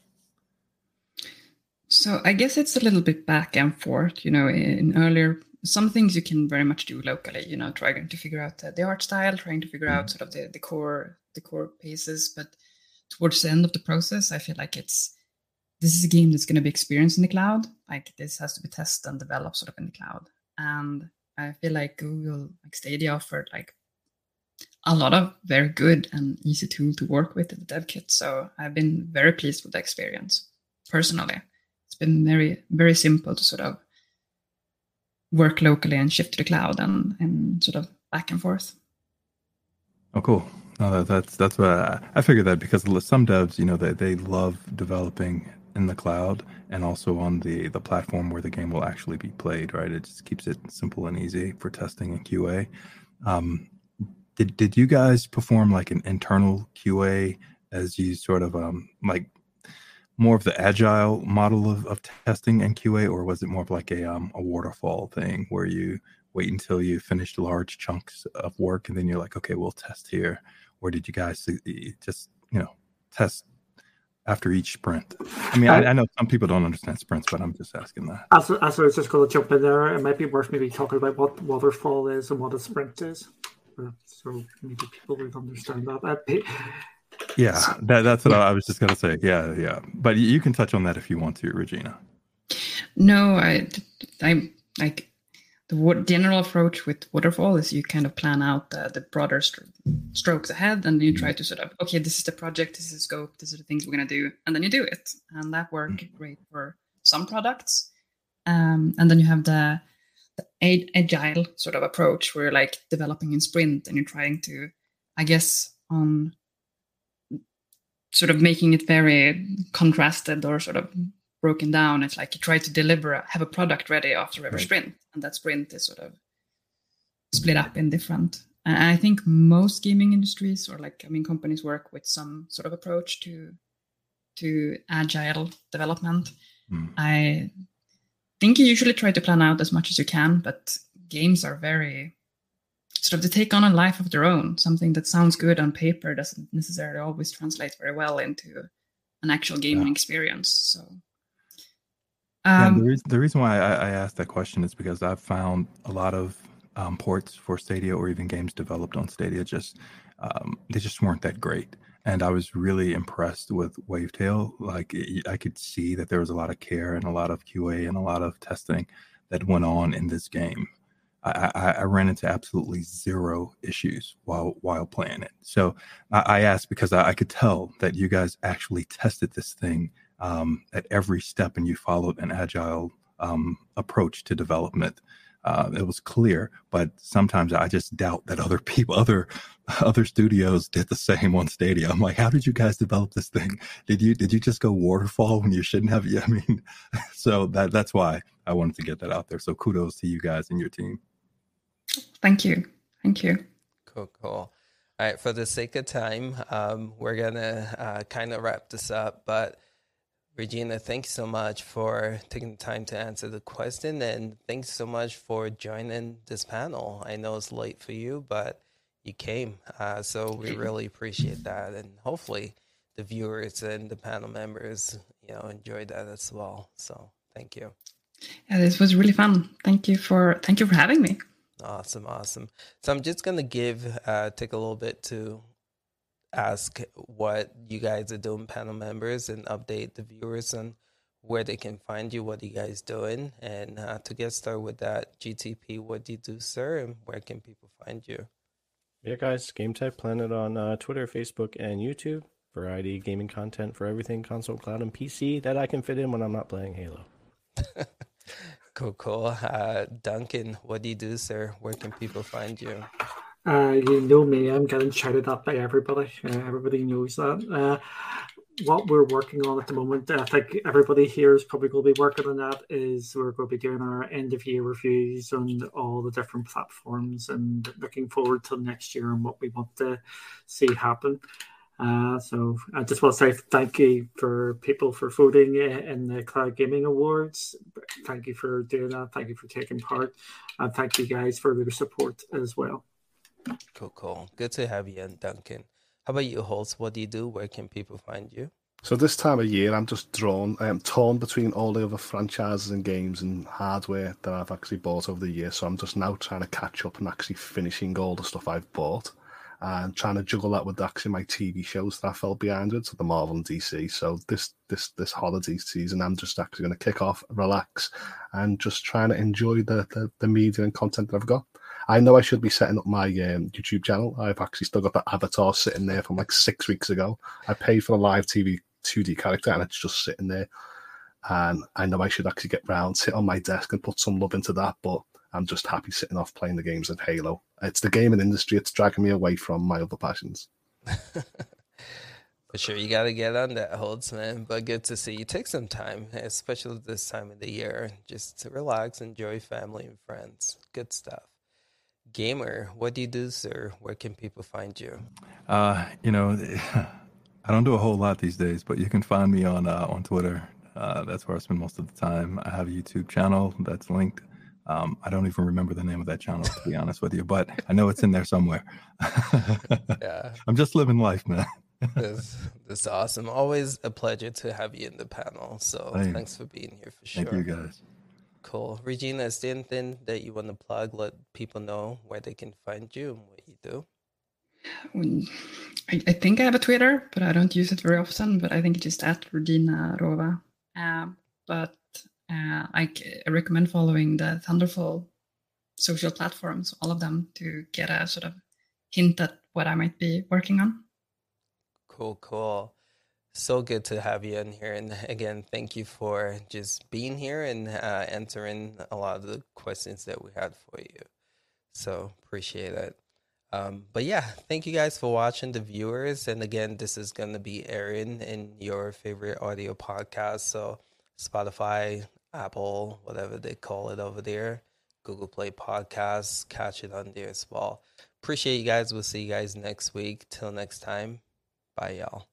So I guess it's a little bit back and forth. You know, in earlier some things you can very much do locally. You know, trying to figure out the art style, trying to figure out mm-hmm. sort of the, the core the core pieces. But towards the end of the process, I feel like it's this is a game that's going to be experienced in the cloud. Like this has to be tested and developed sort of in the cloud. And I feel like Google, like Stadia, offered like a lot of very good and easy tool to work with in the dev kit. So I've been very pleased with the experience personally. Been very very simple to sort of work locally and shift to the cloud and and sort of back and forth. Oh, cool. No, that's that's what I, I figured that because some devs, you know, they, they love developing in the cloud and also on the the platform where the game will actually be played. Right, it just keeps it simple and easy for testing and QA. Um, did did you guys perform like an internal QA as you sort of um like more of the agile model of, of testing and QA, or was it more of like a um, a waterfall thing where you wait until you finish large chunks of work and then you're like, okay, we'll test here, or did you guys just you know test after each sprint? I mean, I, I, know some people don't understand sprints, but I'm just asking that. As, as I was just going to jump in there, it might be worth maybe talking about what waterfall is and what a sprint is, uh, so maybe people would understand that. Yeah, that, that's what I was just gonna say. Yeah, yeah. But you can touch on that if you want to, Regina. No, I, I like the general approach with waterfall is you kind of plan out the, the broader st- strokes ahead, and you try to sort of okay, this is the project, this is the scope, these are the things we're gonna do, and then you do it, and that worked mm-hmm. great for some products. Um, and then you have the, the agile sort of approach where you're like developing in sprint, and you're trying to, I guess, on sort of making it very contrasted or sort of broken down. It's like you try to deliver, have a product ready after every right. sprint, and that sprint is sort of split up in different. And I think most gaming industries or like I mean companies work with some sort of approach to to agile development. Mm. I think you usually try to plan out as much as you can, but games are very sort of to take on a life of their own. Something that sounds good on paper doesn't necessarily always translate very well into an actual gaming yeah. experience. So, um, yeah, the, reason, the, reason, why I, I, asked that question is because I've found a lot of um, ports for Stadia or even games developed on Stadia just um, they just weren't that great. And I was really impressed with Wavetale. Like I could see that there was a lot of care and a lot of QA and a lot of testing that went on in this game. I, I, ran into absolutely zero issues while while playing it. So I, I asked because I, I, could tell that you guys actually tested this thing um, at every step, and you followed an agile um, approach to development. Uh, it was clear, but sometimes I just doubt that other people, other [laughs] other studios, did the same on Stadia. I'm like, how did you guys develop this thing? Did you did you just go waterfall when you shouldn't have? [laughs] I mean, [laughs] so that that's why I wanted to get that out there. So kudos to you guys and your team. Thank you. Thank you. Cool, cool. All right, for the sake of time, um, we're gonna uh, kind of wrap this up. But Regina, thanks so much for taking the time to answer the question, and thanks so much for joining this panel. I know it's late for you, but you came, uh, so we really appreciate that, and hopefully the viewers and the panel members, you know, enjoyed that as well. So thank you. Yeah, this was really fun. Thank you for thank you for having me. Awesome, awesome. So I'm just gonna give uh, take a little bit to ask what you guys are doing, panel members, and update the viewers on where they can find you, what you guys doing, and uh, to get started with that GTP, what do you do, sir, and where can people find you? Yeah, guys, Game Tech Planet on uh, Twitter, Facebook, and YouTube. Variety gaming content for everything console, cloud, and PC that I can fit in when I'm not playing Halo. [laughs] Cool, cool. Uh, Duncan, what do you do, sir? Where can people find you? Uh, you know me, I'm getting shouted at by everybody. Uh, everybody knows that. Uh, what we're working on at the moment, I think everybody here is probably going to be working on that. Is we're going to be doing our end of year reviews on all the different platforms and looking forward to next year and what we want to see happen. Uh, so I just want to say thank you for people for voting in the Cloud Gaming Awards. Thank you for doing that. Thank you for taking part, and thank you guys for your support as well. Cool, cool. Good to have you, and Duncan. How about you, Holtz? What do you do? Where can people find you? So this time of year, I'm just drawn, I'm torn between all the other franchises and games and hardware that I've actually bought over the years. So I'm just now trying to catch up and actually finishing all the stuff I've bought and trying to juggle that with actually my TV shows that I fell behind with, so the Marvel and DC. So this this this holiday season, I'm just actually going to kick off, relax, and just trying to enjoy the, the the media and content that I've got. I know I should be setting up my um, YouTube channel. I've actually still got that avatar sitting there from like six weeks ago. I paid for the live TV 2D character and it's just sitting there. And I know I should actually get round, sit on my desk and put some love into that. But I'm just happy sitting off playing the games of Halo. It's the gaming industry, it's dragging me away from my other passions. [laughs] For sure, you got to get on that holds, man. But good to see you take some time, especially this time of the year, just to relax, enjoy family and friends. Good stuff. Gamer, what do you do, sir? Where can people find you? Uh, you know, [laughs] I don't do a whole lot these days, but you can find me on uh, on Twitter. Uh, that's where I spend most of the time. I have a YouTube channel that's linked. Um, I don't even remember the name of that channel to be honest with you, but I know it's in there somewhere. [laughs] yeah, I'm just living life, man. this, this is awesome. Always a pleasure to have you in the panel. So thanks, thanks for being here for sure. Thank you, guys. Cool. Regina, is there anything that you want to plug? Let people know where they can find you and what you do. I, I think I have a Twitter, but I don't use it very often. But I think it's just at Regina Rova. Uh, but uh, recommend following the Thunderful social platforms, all of them, to get a sort of hint at what I might be working on. Cool, cool so good to have you in here. And [laughs] again, thank you for just being here and uh, answering a lot of the questions that we had for you. So appreciate it. Um, but yeah, thank you guys for watching, the viewers. And again, this is going to be airing in your favorite audio podcast. So Spotify, Apple, whatever they call it over there, Google Play Podcasts, catch it on there as well. Appreciate you guys. We'll see you guys next week. Till next time. Bye, y'all.